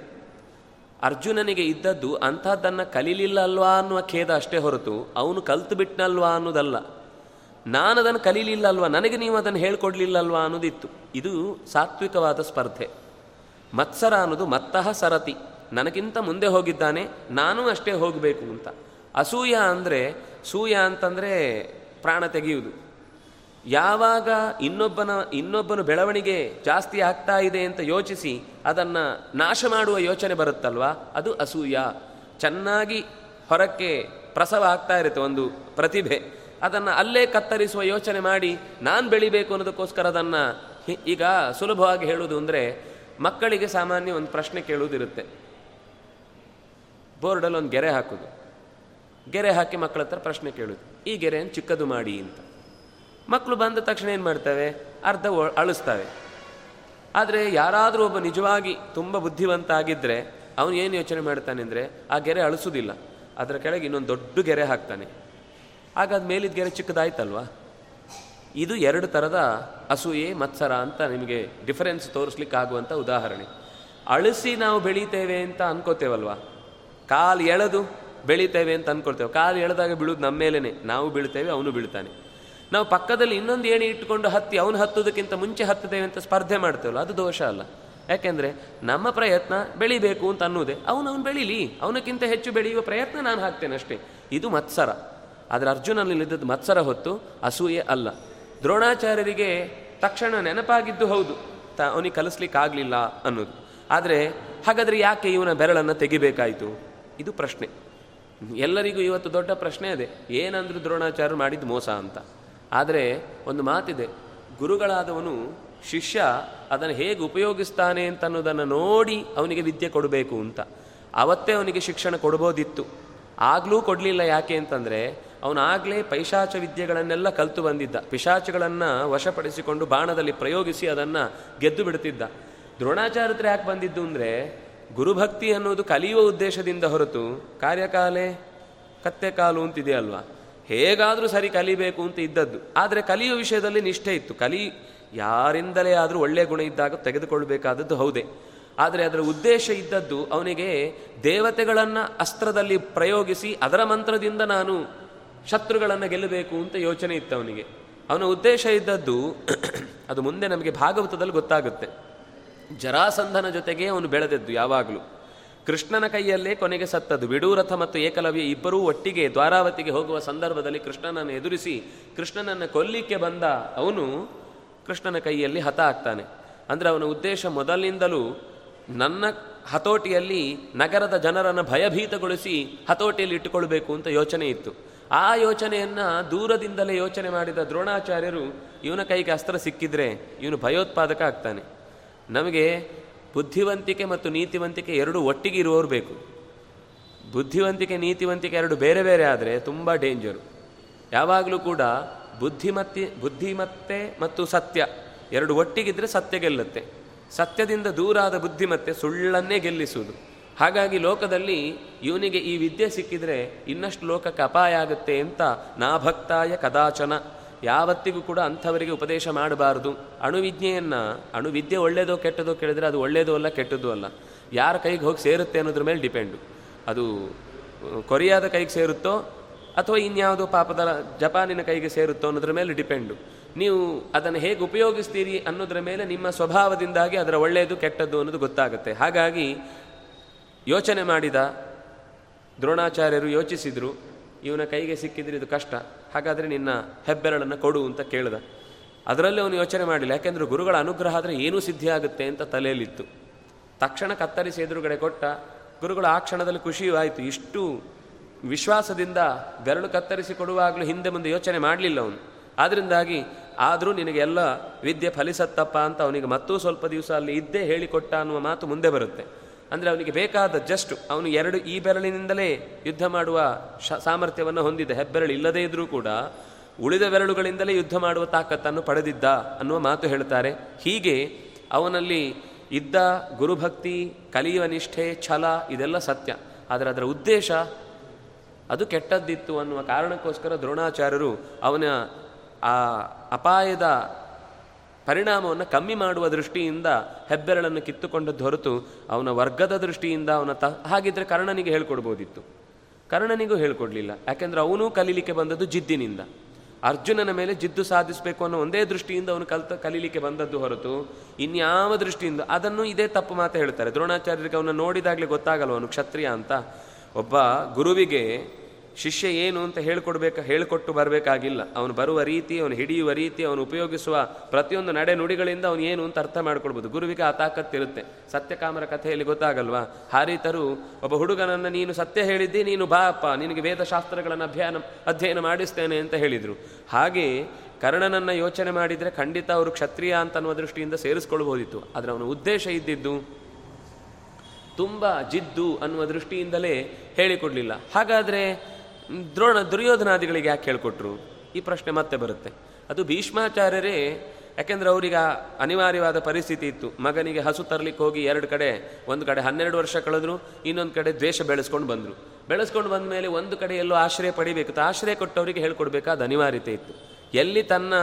Speaker 1: ಅರ್ಜುನನಿಗೆ ಇದ್ದದ್ದು ಅಂಥದ್ದನ್ನು ಕಲೀಲಿಲ್ಲ ಅಲ್ವಾ ಅನ್ನುವ ಖೇದ ಅಷ್ಟೇ ಹೊರತು ಅವನು ಕಲ್ತು ಬಿಟ್ನಲ್ವಾ ಅನ್ನೋದಲ್ಲ. ನಾನು ಅದನ್ನು ಕಲೀಲಿಲ್ಲ ಅಲ್ವಾ ನನಗೆ ನೀವು ಅದನ್ನು ಹೇಳ್ಕೊಡ್ಲಿಲ್ಲ ಅಲ್ವಾ ಅನ್ನೋದಿತ್ತು. ಇದು ಸಾತ್ವಿಕವಾದ ಸ್ಪರ್ಧೆ. ಮತ್ಸರ ಅನ್ನೋದು ಮತ್ತಹ ಸರತಿ. ನನಗಿಂತ ಮುಂದೆ ಹೋಗಿದ್ದಾನೆ, ನಾನೂ ಅಷ್ಟೇ ಹೋಗಬೇಕು ಅಂತ. ಅಸೂಯ ಅಂದರೆ, ಸೂಯ ಅಂತಂದರೆ ಪ್ರಾಣ ತೆಗೆಯುವುದು. ಯಾವಾಗ ಇನ್ನೊಬ್ಬನ ಇನ್ನೊಬ್ಬನ ಬೆಳವಣಿಗೆ ಜಾಸ್ತಿ ಆಗ್ತಾ ಇದೆ ಅಂತ ಯೋಚಿಸಿ ಅದನ್ನು ನಾಶ ಮಾಡುವ ಯೋಚನೆ ಬರುತ್ತಲ್ವಾ? ಅದು ಅಸೂಯ. ಚೆನ್ನಾಗಿ ಹೊರಕ್ಕೆ ಪ್ರಸವ ಆಗ್ತಾ ಇರುತ್ತೆ ಒಂದು ಪ್ರತಿಭೆ. ಅದನ್ನು ಅಲ್ಲೇ ಕತ್ತರಿಸುವ ಯೋಚನೆ ಮಾಡಿ ನಾನು ಬೆಳಿಬೇಕು ಅನ್ನೋದಕ್ಕೋಸ್ಕರ ಅದನ್ನು ಈಗ ಸುಲಭವಾಗಿ ಹೇಳುವುದು ಅಂದರೆ ಮಕ್ಕಳಿಗೆ ಸಾಮಾನ್ಯ ಒಂದು ಪ್ರಶ್ನೆ ಕೇಳುವುದಿರುತ್ತೆ. ಬೋರ್ಡಲ್ಲಿ ಒಂದು ಗೆರೆ ಹಾಕೋದು. ಗೆರೆ ಹಾಕಿ ಮಕ್ಕಳ ಹತ್ರ ಪ್ರಶ್ನೆ ಕೇಳೋದು. ಈ ಗೆರೆಯನ್ನು ಚಿಕ್ಕದು ಮಾಡಿ ಅಂತ. ಮಕ್ಕಳು ಬಂದ ತಕ್ಷಣ ಏನು ಮಾಡ್ತವೆ? ಅರ್ಧ ಅಳಿಸ್ತವೆ. ಆದರೆ ಯಾರಾದರೂ ಒಬ್ಬ ನಿಜವಾಗಿ ತುಂಬ ಬುದ್ಧಿವಂತ ಆಗಿದ್ದರೆ ಅವನು ಏನು ಯೋಚನೆ ಮಾಡ್ತಾನೆ ಅಂದರೆ, ಆ ಗೆರೆ ಅಳಿಸೋದಿಲ್ಲ. ಅದರ ಕೆಳಗೆ ಇನ್ನೊಂದು ದೊಡ್ಡ ಗೆರೆ ಹಾಕ್ತಾನೆ. ಆಗ ಅದು ಮೇಲಿದ್ದ ಗೆರೆ ಚಿಕ್ಕದಾಯ್ತಲ್ವಾ? ಇದು ಎರಡು ಥರದ ಅಸೂಯೆ, ಮತ್ಸರ ಅಂತ ನಿಮಗೆ ಡಿಫರೆನ್ಸ್ ತೋರಿಸ್ಲಿಕ್ಕೆ ಆಗುವಂಥ ಉದಾಹರಣೆ. ಅಳಿಸಿ ನಾವು ಬೆಳೀತೇವೆ ಅಂತ ಅನ್ಕೋತೇವಲ್ವಾ? ಕಾಲು ಎಳೆದು ಬೆಳೀತೇವೆ ಅಂತ ಅನ್ಕೊಳ್ತೇವೆ. ಕಾಲು ಎಳೆದಾಗ ಬೀಳೋದು ನಮ್ಮ ಮೇಲೇ ನಾವು ಬೀಳ್ತೇವೆ, ಅವನು ಬೀಳ್ತಾನೆ. ನಾವು ಪಕ್ಕದಲ್ಲಿ ಇನ್ನೊಂದು ಏಣಿ ಇಟ್ಟುಕೊಂಡು ಹತ್ತಿ, ಅವನು ಹತ್ತೋದಕ್ಕಿಂತ ಮುಂಚೆ ಹತ್ತದೇವೆ ಅಂತ ಸ್ಪರ್ಧೆ ಮಾಡ್ತೇವಲ್ಲ, ಅದು ದೋಷ ಅಲ್ಲ. ಯಾಕೆಂದರೆ ನಮ್ಮ ಪ್ರಯತ್ನ ಬೆಳಿಬೇಕು ಅಂತ ಅನ್ನೋದೇ ಅವನು ಅವನು ಬೆಳೀಲಿ. ಅವನಕ್ಕಿಂತ ಹೆಚ್ಚು ಬೆಳೆಯುವ ಪ್ರಯತ್ನ ನಾನು ಹಾಕ್ತೇನೆ ಅಷ್ಟೇ ಇದು ಮತ್ಸರ. ಆದರೆ ಅರ್ಜುನನಲ್ಲಿದ್ದದ್ದು ಮತ್ಸರ ಹೊತ್ತು ಅಸೂಯೆ ಅಲ್ಲ. ದ್ರೋಣಾಚಾರ್ಯರಿಗೆ ತಕ್ಷಣ ನೆನಪಾಗಿದ್ದು ಹೌದು. ತ, ಅವನಿಗೆ ಕಲಿಸ್ಲಿಕ್ಕೆ ಆಗಲಿಲ್ಲ ಅನ್ನೋದು. ಆದರೆ ಹಾಗಾದರೆ ಯಾಕೆ ಇವನ ಬೆರಳನ್ನು ತೆಗಿಬೇಕಾಯಿತು? ಇದು ಪ್ರಶ್ನೆ. ಎಲ್ಲರಿಗೂ ಇವತ್ತು ದೊಡ್ಡ ಪ್ರಶ್ನೆ ಅದೇ. ಏನಂದ್ರು ದ್ರೋಣಾಚಾರ್ಯರು ಮಾಡಿದ್ದು ಮೋಸ ಅಂತ. ಆದರೆ ಒಂದು ಮಾತಿದೆ. ಗುರುಗಳಾದವನು ಶಿಷ್ಯ ಅದನ್ನು ಹೇಗೆ ಉಪಯೋಗಿಸ್ತಾನೆ ಅಂತ ಅನ್ನೋದನ್ನು ನೋಡಿ ಅವನಿಗೆ ವಿದ್ಯೆ ಕೊಡಬೇಕು ಅಂತ. ಅವತ್ತೇ ಅವನಿಗೆ ಶಿಕ್ಷಣ ಕೊಡ್ಬೋದಿತ್ತು. ಆಗಲೂ ಕೊಡಲಿಲ್ಲ ಯಾಕೆ ಅಂತಂದರೆ ಅವನಾಗಲೇ ಪೈಶಾಚ ವಿದ್ಯೆಗಳನ್ನೆಲ್ಲ ಕಲ್ತು ಬಂದಿದ್ದ. ಪಿಶಾಚಗಳನ್ನು ವಶಪಡಿಸಿಕೊಂಡು ಬಾಣದಲ್ಲಿ ಪ್ರಯೋಗಿಸಿ ಅದನ್ನು ಗೆದ್ದು ಬಿಡ್ತಿದ್ದ. ದ್ರೋಣಾಚಾರ್ಯರು ಯಾಕೆ ಬಂದಿದ್ದು ಅಂದರೆ, ಗುರುಭಕ್ತಿ ಅನ್ನೋದು ಕಲಿಯುವ ಉದ್ದೇಶದಿಂದ ಹೊರತು ಕಾರ್ಯಕಾಲೆ ಕತ್ತೆ ಕಾಲು ಅಂತಿದೆಯಲ್ವಾ ಹೇಗಾದರೂ ಸರಿ ಕಲಿಬೇಕು ಅಂತ ಇದ್ದದ್ದು. ಆದರೆ ಕಲಿಯುವ ವಿಷಯದಲ್ಲಿ ನಿಷ್ಠೆ ಇತ್ತು. ಕಲಿ ಯಾರಿಂದಲೇ ಆದರೂ ಒಳ್ಳೆಯ ಗುಣ ಇದ್ದಾಗ ತೆಗೆದುಕೊಳ್ಬೇಕಾದದ್ದು ಹೌದೇ. ಆದರೆ ಅದರ ಉದ್ದೇಶ ಇದ್ದದ್ದು ಅವನಿಗೆ ದೇವತೆಗಳನ್ನು ಅಸ್ತ್ರದಲ್ಲಿ ಪ್ರಯೋಗಿಸಿ ಅದರ ಮಂತ್ರದಿಂದ ನಾನು ಶತ್ರುಗಳನ್ನು ಗೆಲ್ಲಬೇಕು ಅಂತ ಯೋಚನೆ ಇತ್ತು ಅವನಿಗೆ. ಅವನ ಉದ್ದೇಶ ಇದ್ದದ್ದು ಅದು ಮುಂದೆ ನಮಗೆ ಭಾಗವತದಲ್ಲಿ ಗೊತ್ತಾಗುತ್ತೆ. ಜರಾಸಂಧನ ಜೊತೆಗೆ ಅವನು ಬೆಳೆದದ್ದು ಯಾವಾಗಲೂ. ಕೃಷ್ಣನ ಕೈಯಲ್ಲೇ ಕೊನೆಗೆ ಸತ್ತದ್ದು. ವಿಡೂರಥ ಮತ್ತು ಏಕಲವ್ಯ ಇಬ್ಬರೂ ಒಟ್ಟಿಗೆ ದ್ವಾರಾವತಿಗೆ ಹೋಗುವ ಸಂದರ್ಭದಲ್ಲಿ ಕೃಷ್ಣನನ್ನು ಎದುರಿಸಿ ಕೃಷ್ಣನನ್ನು ಕೊಲ್ಲಿಕ್ಕೆ ಬಂದ ಅವನು ಕೃಷ್ಣನ ಕೈಯಲ್ಲಿ ಹತ ಆಗ್ತಾನೆ. ಅಂದರೆ ಅವನ ಉದ್ದೇಶ ಮೊದಲಿನಿಂದಲೂ ನನ್ನ ಹತೋಟಿಯಲ್ಲಿ ನಗರದ ಜನರನ್ನು ಭಯಭೀತಗೊಳಿಸಿ ಹತೋಟಿಯಲ್ಲಿ ಇಟ್ಟುಕೊಳ್ಬೇಕು ಅಂತ ಯೋಚನೆ ಇತ್ತು. ಆ ಯೋಚನೆಯನ್ನು ದೂರದಿಂದಲೇ ಯೋಚನೆ ಮಾಡಿದ ದ್ರೋಣಾಚಾರ್ಯರು ಇವನ ಕೈಗೆ ಅಸ್ತ್ರ ಸಿಕ್ಕಿದ್ರೆ ಇವನು ಭಯೋತ್ಪಾದಕ ಆಗ್ತಾನೆ. ನಮಗೆ ಬುದ್ಧಿವಂತಿಕೆ ಮತ್ತು ನೀತಿವಂತಿಕೆ ಎರಡು ಒಟ್ಟಿಗೆ ಇರುವವರು ಬೇಕು. ಬುದ್ಧಿವಂತಿಕೆ, ನೀತಿವಂತಿಕೆ ಎರಡು ಬೇರೆ ಬೇರೆ ಆದರೆ ತುಂಬ ಡೇಂಜರು ಯಾವಾಗಲೂ ಕೂಡ ಬುದ್ಧಿಮತ್ತಿ ಬುದ್ಧಿಮತ್ತೆ ಮತ್ತು ಸತ್ಯ ಎರಡು ಒಟ್ಟಿಗಿದ್ರೆ ಸತ್ಯ ಗೆಲ್ಲುತ್ತೆ. ಸತ್ಯದಿಂದ ದೂರಾದ ಬುದ್ಧಿಮತ್ತೆ ಸುಳ್ಳನ್ನೇ ಗೆಲ್ಲಿಸುವುದು. ಹಾಗಾಗಿ ಲೋಕದಲ್ಲಿ ಇವನಿಗೆ ಈ ವಿದ್ಯೆ ಸಿಕ್ಕಿದರೆ ಇನ್ನಷ್ಟು ಲೋಕಕ್ಕೆ ಅಪಾಯ ಆಗುತ್ತೆ ಅಂತ ನಾ ಭಕ್ತಾಯ ಕದಾಚನ. ಯಾವತ್ತಿಗೂ ಕೂಡ ಅಂಥವರಿಗೆ ಉಪದೇಶ ಮಾಡಬಾರ್ದು. ಅಣುವಿದ್ಯೆಯನ್ನು ಅಣುವಿದ್ಯೆ ಒಳ್ಳೆಯದೋ ಕೆಟ್ಟದೋ ಕೇಳಿದರೆ ಅದು ಒಳ್ಳೆಯದೋ ಅಲ್ಲ, ಕೆಟ್ಟದ್ದು ಅಲ್ಲ. ಯಾರ ಕೈಗೆ ಹೋಗಿ ಸೇರುತ್ತೆ ಅನ್ನೋದ್ರ ಮೇಲೆ ಡಿಪೆಂಡು. ಅದು ಕೊರಿಯಾದ ಕೈಗೆ ಸೇರುತ್ತೋ ಅಥವಾ ಇನ್ಯಾವುದೋ ಪಾಪದ ಜಪಾನಿನ ಕೈಗೆ ಸೇರುತ್ತೋ ಅನ್ನೋದ್ರ ಮೇಲೆ ಡಿಪೆಂಡು. ನೀವು ಅದನ್ನು ಹೇಗೆ ಉಪಯೋಗಿಸ್ತೀರಿ ಅನ್ನೋದ್ರ ಮೇಲೆ ನಿಮ್ಮ ಸ್ವಭಾವದಿಂದಾಗಿ ಅದರ ಒಳ್ಳೆಯದು ಕೆಟ್ಟದ್ದು ಅನ್ನೋದು ಗೊತ್ತಾಗುತ್ತೆ. ಹಾಗಾಗಿ ಯೋಚನೆ ಮಾಡಿದ ದ್ರೋಣಾಚಾರ್ಯರು ಯೋಚಿಸಿದರು, ಇವನ ಕೈಗೆ ಸಿಕ್ಕಿದ್ರೆ ಇದು ಕಷ್ಟ, ಹಾಗಾದರೆ ನಿನ್ನ ಹೆಬ್ಬೆರಳನ್ನು ಕೊಡು ಅಂತ ಕೇಳಿದ. ಅದರಲ್ಲಿ ಅವನು ಯೋಚನೆ ಮಾಡಿಲ್ಲ, ಯಾಕೆಂದರೆ ಗುರುಗಳ ಅನುಗ್ರಹ ಆದರೆ ಏನೂ ಸಿದ್ಧಿಯಾಗುತ್ತೆ ಅಂತ ತಲೆಯಲ್ಲಿತ್ತು. ತಕ್ಷಣ ಕತ್ತರಿಸಿ ಎದುರುಗಡೆ ಕೊಟ್ಟ, ಗುರುಗಳು ಆ ಕ್ಷಣದಲ್ಲಿ ಖುಷಿಯೂ ಆಯಿತು. ಇಷ್ಟು ವಿಶ್ವಾಸದಿಂದ ಬೆರಳು ಕತ್ತರಿಸಿ ಕೊಡುವಾಗಲೂ ಹಿಂದೆ ಮುಂದೆ ಯೋಚನೆ ಮಾಡಲಿಲ್ಲ ಅವನು. ಆದ್ದರಿಂದಾಗಿ ಆದರೂ ನಿನಗೆ ಎಲ್ಲ ವಿದ್ಯೆ ಫಲಿಸತ್ತಪ್ಪ ಅಂತ ಅವನಿಗೆ ಮತ್ತೂ ಸ್ವಲ್ಪ ದಿವಸ ಅಲ್ಲಿ ಇದ್ದೇ ಹೇಳಿಕೊಟ್ಟ ಅನ್ನುವ ಮಾತು ಮುಂದೆ ಬರುತ್ತೆ. ಅಂದರೆ ಅವನಿಗೆ ಬೇಕಾದ ಜಸ್ಟ್ ಅವನು ಎರಡು ಈ ಬೆರಳಿನಿಂದಲೇ ಯುದ್ಧ ಮಾಡುವ ಶ, ಸಾಮರ್ಥ್ಯವನ್ನು ಹೊಂದಿದ್ದ ಹೆಬ್ಬೆರಳು ಇಲ್ಲದೇ ಇದ್ದರೂ ಕೂಡ ಉಳಿದ ಬೆರಳುಗಳಿಂದಲೇ ಯುದ್ಧ ಮಾಡುವ ತಾಕತ್ತನ್ನು ಪಡೆದಿದ್ದ ಅನ್ನುವ ಮಾತು ಹೇಳ್ತಾರೆ. ಹೀಗೆ ಅವನಲ್ಲಿ ಇದ್ದ ಗುರುಭಕ್ತಿ, ಕಲಿಯುವ ನಿಷ್ಠೆ, ಛಲ ಇದೆಲ್ಲ ಸತ್ಯ. ಆದರೆ ಅದರ ಉದ್ದೇಶ ಅದು ಕೆಟ್ಟದ್ದಿತ್ತು ಅನ್ನುವ ಕಾರಣಕ್ಕೋಸ್ಕರ ದ್ರೋಣಾಚಾರ್ಯರು ಅವನ ಆ ಅಪಾಯದ ಪರಿಣಾಮವನ್ನು ಕಮ್ಮಿ ಮಾಡುವ ದೃಷ್ಟಿಯಿಂದ ಹೆಬ್ಬೆರಳನ್ನು ಕಿತ್ತುಕೊಂಡದ್ದು ಹೊರತು ಅವನ ವರ್ಗದ ದೃಷ್ಟಿಯಿಂದ ಅವನ ತ, ಹಾಗಿದ್ರೆ ಕರ್ಣನಿಗೆ ಹೇಳ್ಕೊಡ್ಬೋದಿತ್ತು. ಕರ್ಣನಿಗೂ ಹೇಳ್ಕೊಡ್ಲಿಲ್ಲ. ಯಾಕೆಂದರೆ ಅವನೂ ಕಲೀಲಿಕ್ಕೆ ಬಂದದ್ದು ಜಿದ್ದಿನಿಂದ. ಅರ್ಜುನನ ಮೇಲೆ ಜಿದ್ದು ಸಾಧಿಸಬೇಕು ಅನ್ನೋ ಒಂದೇ ದೃಷ್ಟಿಯಿಂದ ಅವನು ಕಲ್ತ, ಕಲೀಲಿಕ್ಕೆ ಬಂದದ್ದು ಹೊರತು ಇನ್ಯಾವ ದೃಷ್ಟಿಯಿಂದ, ಅದನ್ನು ಇದೇ ತಪ್ಪು ಮಾತು ಹೇಳ್ತಾರೆ. ದ್ರೋಣಾಚಾರ್ಯರಿಗೆ ಅವನ ನೋಡಿದಾಗಲೇ ಗೊತ್ತಾಗಲ್ಲ ಅವನು ಕ್ಷತ್ರಿಯ ಅಂತ? ಒಬ್ಬ ಗುರುವಿಗೆ ಶಿಷ್ಯ ಏನು ಅಂತ ಹೇಳ್ಕೊಡ್ಬೇಕು, ಹೇಳಿಕೊಟ್ಟು ಬರಬೇಕಾಗಿಲ್ಲ. ಅವನು ಬರುವ ರೀತಿ, ಅವನು ಹಿಡಿಯುವ ರೀತಿ, ಅವನು ಉಪಯೋಗಿಸುವ ಪ್ರತಿಯೊಂದು ನಡೆ ನುಡಿಗಳಿಂದ ಅವನು ಏನು ಅಂತ ಅರ್ಥ ಮಾಡ್ಕೊಳ್ಬೋದು. ಗುರುವಿಗೆ ಆ ತಾಕತ್ತಿರುತ್ತೆ ಸತ್ಯಕಾಮರ ಕಥೆಯಲ್ಲಿ ಗೊತ್ತಾಗಲ್ವಾ? ಹಾರಿತರು, ಒಬ್ಬ ಹುಡುಗನನ್ನು ನೀನು ಸತ್ಯ ಹೇಳಿದ್ದಿ, ನೀನು ಬಾ ಅಪ್ಪ, ನಿನಗೆ ವೇದಶಾಸ್ತ್ರಗಳನ್ನು ಅಭ್ಯಾನ ಅಧ್ಯಯನ ಮಾಡಿಸ್ತೇನೆ ಅಂತ ಹೇಳಿದರು. ಹಾಗೆ ಕರ್ಣನನ್ನು ಯೋಚನೆ ಮಾಡಿದರೆ ಖಂಡಿತ ಅವರು ಕ್ಷತ್ರಿಯ ಅಂತ ಅನ್ನುವ ದೃಷ್ಟಿಯಿಂದ ಸೇರಿಸ್ಕೊಳ್ಬೋದಿತ್ತು. ಆದರೆ ಅವನ ಉದ್ದೇಶ ಇದ್ದಿದ್ದು ತುಂಬ ಜಿದ್ದು ಅನ್ನುವ ದೃಷ್ಟಿಯಿಂದಲೇ ಹೇಳಿಕೊಡಲಿಲ್ಲ. ಹಾಗಾದರೆ ದ್ರೋಣ ದುರ್ಯೋಧನಾದಿಗಳಿಗೆ ಯಾಕೆ ಹೇಳ್ಕೊಟ್ರು? ಈ ಪ್ರಶ್ನೆ ಮತ್ತೆ ಬರುತ್ತೆ. ಅದು ಭೀಷ್ಮಾಚಾರ್ಯರೇ, ಯಾಕೆಂದ್ರೆ ಅವರಿಗೆ ಅನಿವಾರ್ಯವಾದ ಪರಿಸ್ಥಿತಿ ಇತ್ತು. ಮಗನಿಗೆ ಹಸು ತರಲಿಕ್ಕೆ ಹೋಗಿ ಎರಡು ಕಡೆ, ಒಂದು ಕಡೆ ಹನ್ನೆರಡು ವರ್ಷ ಕಳೆದ್ರು, ಇನ್ನೊಂದು ಕಡೆ ದ್ವೇಷ ಬೆಳೆಸ್ಕೊಂಡು ಬಂದರು. ಬೆಳೆಸ್ಕೊಂಡು ಬಂದ ಮೇಲೆ ಒಂದು ಕಡೆ ಎಲ್ಲೋ ಆಶ್ರಯ ಪಡಿಬೇಕು ಆಶ್ರಯ ಕೊಟ್ಟವರಿಗೆ ಹೇಳ್ಕೊಡ್ಬೇಕಾದ ಅನಿವಾರ್ಯತೆ ಇತ್ತು. ಎಲ್ಲಿ ತನ್ನ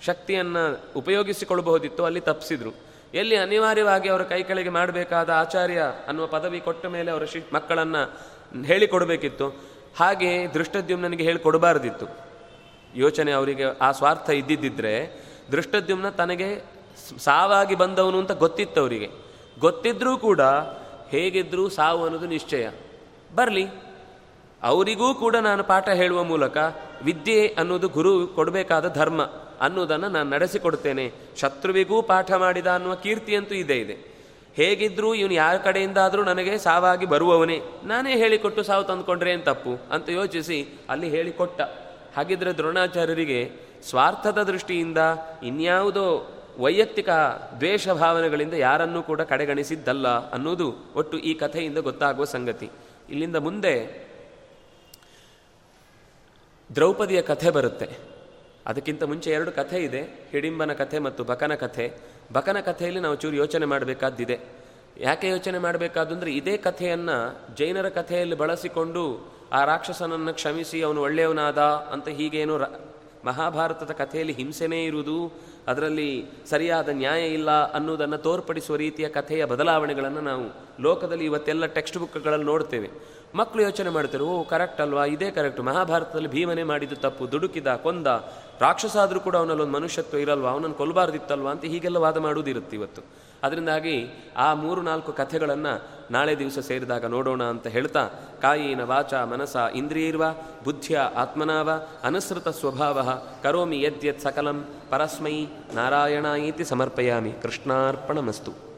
Speaker 1: ಶಕ್ತಿಯನ್ನು ಉಪಯೋಗಿಸಿಕೊಳ್ಳಬಹುದಿತ್ತು ಅಲ್ಲಿ ತಪ್ಪಿಸಿದ್ರು ಎಲ್ಲಿ ಅನಿವಾರ್ಯವಾಗಿ ಅವರ ಕೈ ಕೆಳಗೆ ಮಾಡಬೇಕಾದ ಆಚಾರ್ಯ ಅನ್ನುವ ಪದವಿ ಕೊಟ್ಟ ಮೇಲೆ ಅವರ ಶಿ ಮಕ್ಕಳನ್ನು ಹೇಳಿಕೊಡಬೇಕಿತ್ತು. ಹಾಗೆ ದೃಷ್ಟದ್ಯುಮ್ನಿಗೆ ಹೇಳಿಕೊಡಬಾರ್ದಿತ್ತು ಯೋಚನೆ ಅವರಿಗೆ ಆ ಸ್ವಾರ್ಥ ಇದ್ದಿದ್ದರೆ ದೃಷ್ಟದ್ಯುಮ್ನ ತನಗೆ ಸಾವಾಗಿ ಬಂದವನು ಅಂತ ಗೊತ್ತಿತ್ತು ಅವರಿಗೆ. ಗೊತ್ತಿದ್ರೂ ಕೂಡ ಹೇಗಿದ್ರೂ ಸಾವು ಅನ್ನೋದು ನಿಶ್ಚಯ. ಬರಲಿ. ಅವರಿಗೂ ಕೂಡ ನಾನು ಪಾಠ ಹೇಳುವ ಮೂಲಕ ವಿದ್ಯೆ ಅನ್ನೋದು ಗುರು ಕೊಡಬೇಕಾದ ಧರ್ಮ ಅನ್ನೋದನ್ನು ನಾನು ನಡೆಸಿಕೊಡ್ತೇನೆ. ಶತ್ರುವಿಗೂ ಪಾಠ ಮಾಡಿದ ಅನ್ನುವ ಕೀರ್ತಿಯಂತೂ ಇದೆ ಇದೆ. ಹೇಗಿದ್ರೂ ಇವನು ಯಾರ ಕಡೆಯಿಂದಾದರೂ ನನಗೆ ಸಾವಾಗಿ ಬರುವವನೇ. ನಾನೇ ಹೇಳಿಕೊಟ್ಟು ಸಾವು ತಂದುಕೊಂಡ್ರೆ ಏನು ತಪ್ಪು? ಅಂತ ಯೋಚಿಸಿ ಅಲ್ಲಿ ಹೇಳಿಕೊಟ್ಟ. ಹಾಗಿದ್ರೆ ದ್ರೋಣಾಚಾರ್ಯರಿಗೆ ಸ್ವಾರ್ಥದ ದೃಷ್ಟಿಯಿಂದ ಇನ್ಯಾವುದೋ ವೈಯಕ್ತಿಕ ದ್ವೇಷ ಭಾವನೆಗಳಿಂದ ಯಾರನ್ನೂ ಕೂಡ ಕಡೆಗಣಿಸಿದ್ದಲ್ಲ ಅನ್ನೋದು ಒಟ್ಟು ಈ ಕಥೆಯಿಂದ ಗೊತ್ತಾಗುವ ಸಂಗತಿ. ಇಲ್ಲಿಂದ ಮುಂದೆ ದ್ರೌಪದಿಯ ಕಥೆ ಬರುತ್ತೆ. ಅದಕ್ಕಿಂತ ಮುಂಚೆ ಎರಡು ಕಥೆ ಇದೆ. ಹಿಡಿಂಬನ ಕಥೆ ಮತ್ತು ಬಕನ ಕಥೆ. ಬಕನ ಕಥೆಯಲ್ಲಿ ನಾವು ಚೂರು ಯೋಚನೆ ಮಾಡಬೇಕಾದ್ದಿದೆ. ಯಾಕೆ ಯೋಚನೆ ಮಾಡಬೇಕಾದಂದ್ರೆ ಇದೇ ಕಥೆಯನ್ನು ಜೈನರ ಕಥೆಯಲ್ಲಿ ಬಳಸಿಕೊಂಡು ಆ ರಾಕ್ಷಸನನ್ನು ಕ್ಷಮಿಸಿ, ಅವನು ಒಳ್ಳೆಯವನಾದ ಅಂತ ಹೀಗೇನು ರ, ಮಹಾಭಾರತದ ಕಥೆಯಲ್ಲಿ ಹಿಂಸೆನೇ ಇರುವುದು, ಅದರಲ್ಲಿ ಸರಿಯಾದ ನ್ಯಾಯ ಇಲ್ಲ ಅನ್ನೋದನ್ನು ತೋರ್ಪಡಿಸುವ ರೀತಿಯ ಕಥೆಯ ಬದಲಾವಣೆಗಳನ್ನು ನಾವು ಲೋಕದಲ್ಲಿ ಇವತ್ತೆಲ್ಲ ಟೆಕ್ಸ್ಟ್ ಬುಕ್ಗಳಲ್ಲಿ ನೋಡ್ತೇವೆ. ಮಕ್ಕಳು ಯೋಚನೆ ಮಾಡ್ತಾರೆ, ಓ ಕರೆಕ್ಟ್ ಅಲ್ವಾ? ಇದೇ ಕರೆಕ್ಟ್ ಮಹಾಭಾರತದಲ್ಲಿ ಭೀಮನೆ ಮಾಡಿದ್ದು ತಪ್ಪು. ದುಡುಕಿದ, ಕೊಂದ ರಾಕ್ಷಸ ಆದರೂ ಕೂಡ ಅವನಲ್ಲೊಂದು ಮನುಷ್ಯತ್ವ ಇರಲ್ವಾ? ಅವನನ್ನು ಕೊಲ್ಲಬಾರ್ದಿತ್ತಲ್ವಾ ಅಂತ ಹೀಗೆಲ್ಲ ವಾದ ಮಾಡುವುದಿರುತ್ತೆ ಇವತ್ತು. ಅದರಿಂದಾಗಿ ಆ ಮೂರು, ನಾಲ್ಕು ಕಥೆಗಳನ್ನು ನಾಳೆ ದಿವಸ ಸೇರಿದಾಗ ನೋಡೋಣ ಅಂತ ಹೇಳ್ತಾ, ಕಾಯಿನ ವಾಚ ಮನಸ ಇಂದ್ರಿಯರ್ವ, ಬುದ್ಧಿಯ ಆತ್ಮನಾವ, ಅನುಸೃತ ಸ್ವಭಾವ, ಕರೋಮಿ ಯದ್ಯತ್ ಸಕಲಂ, ಪರಸ್ಮೈ ನಾರಾಯಣ ಇತಿ ಸಮರ್ಪಯಾಮಿ. ಕೃಷ್ಣಾರ್ಪಣಮಸ್ತು.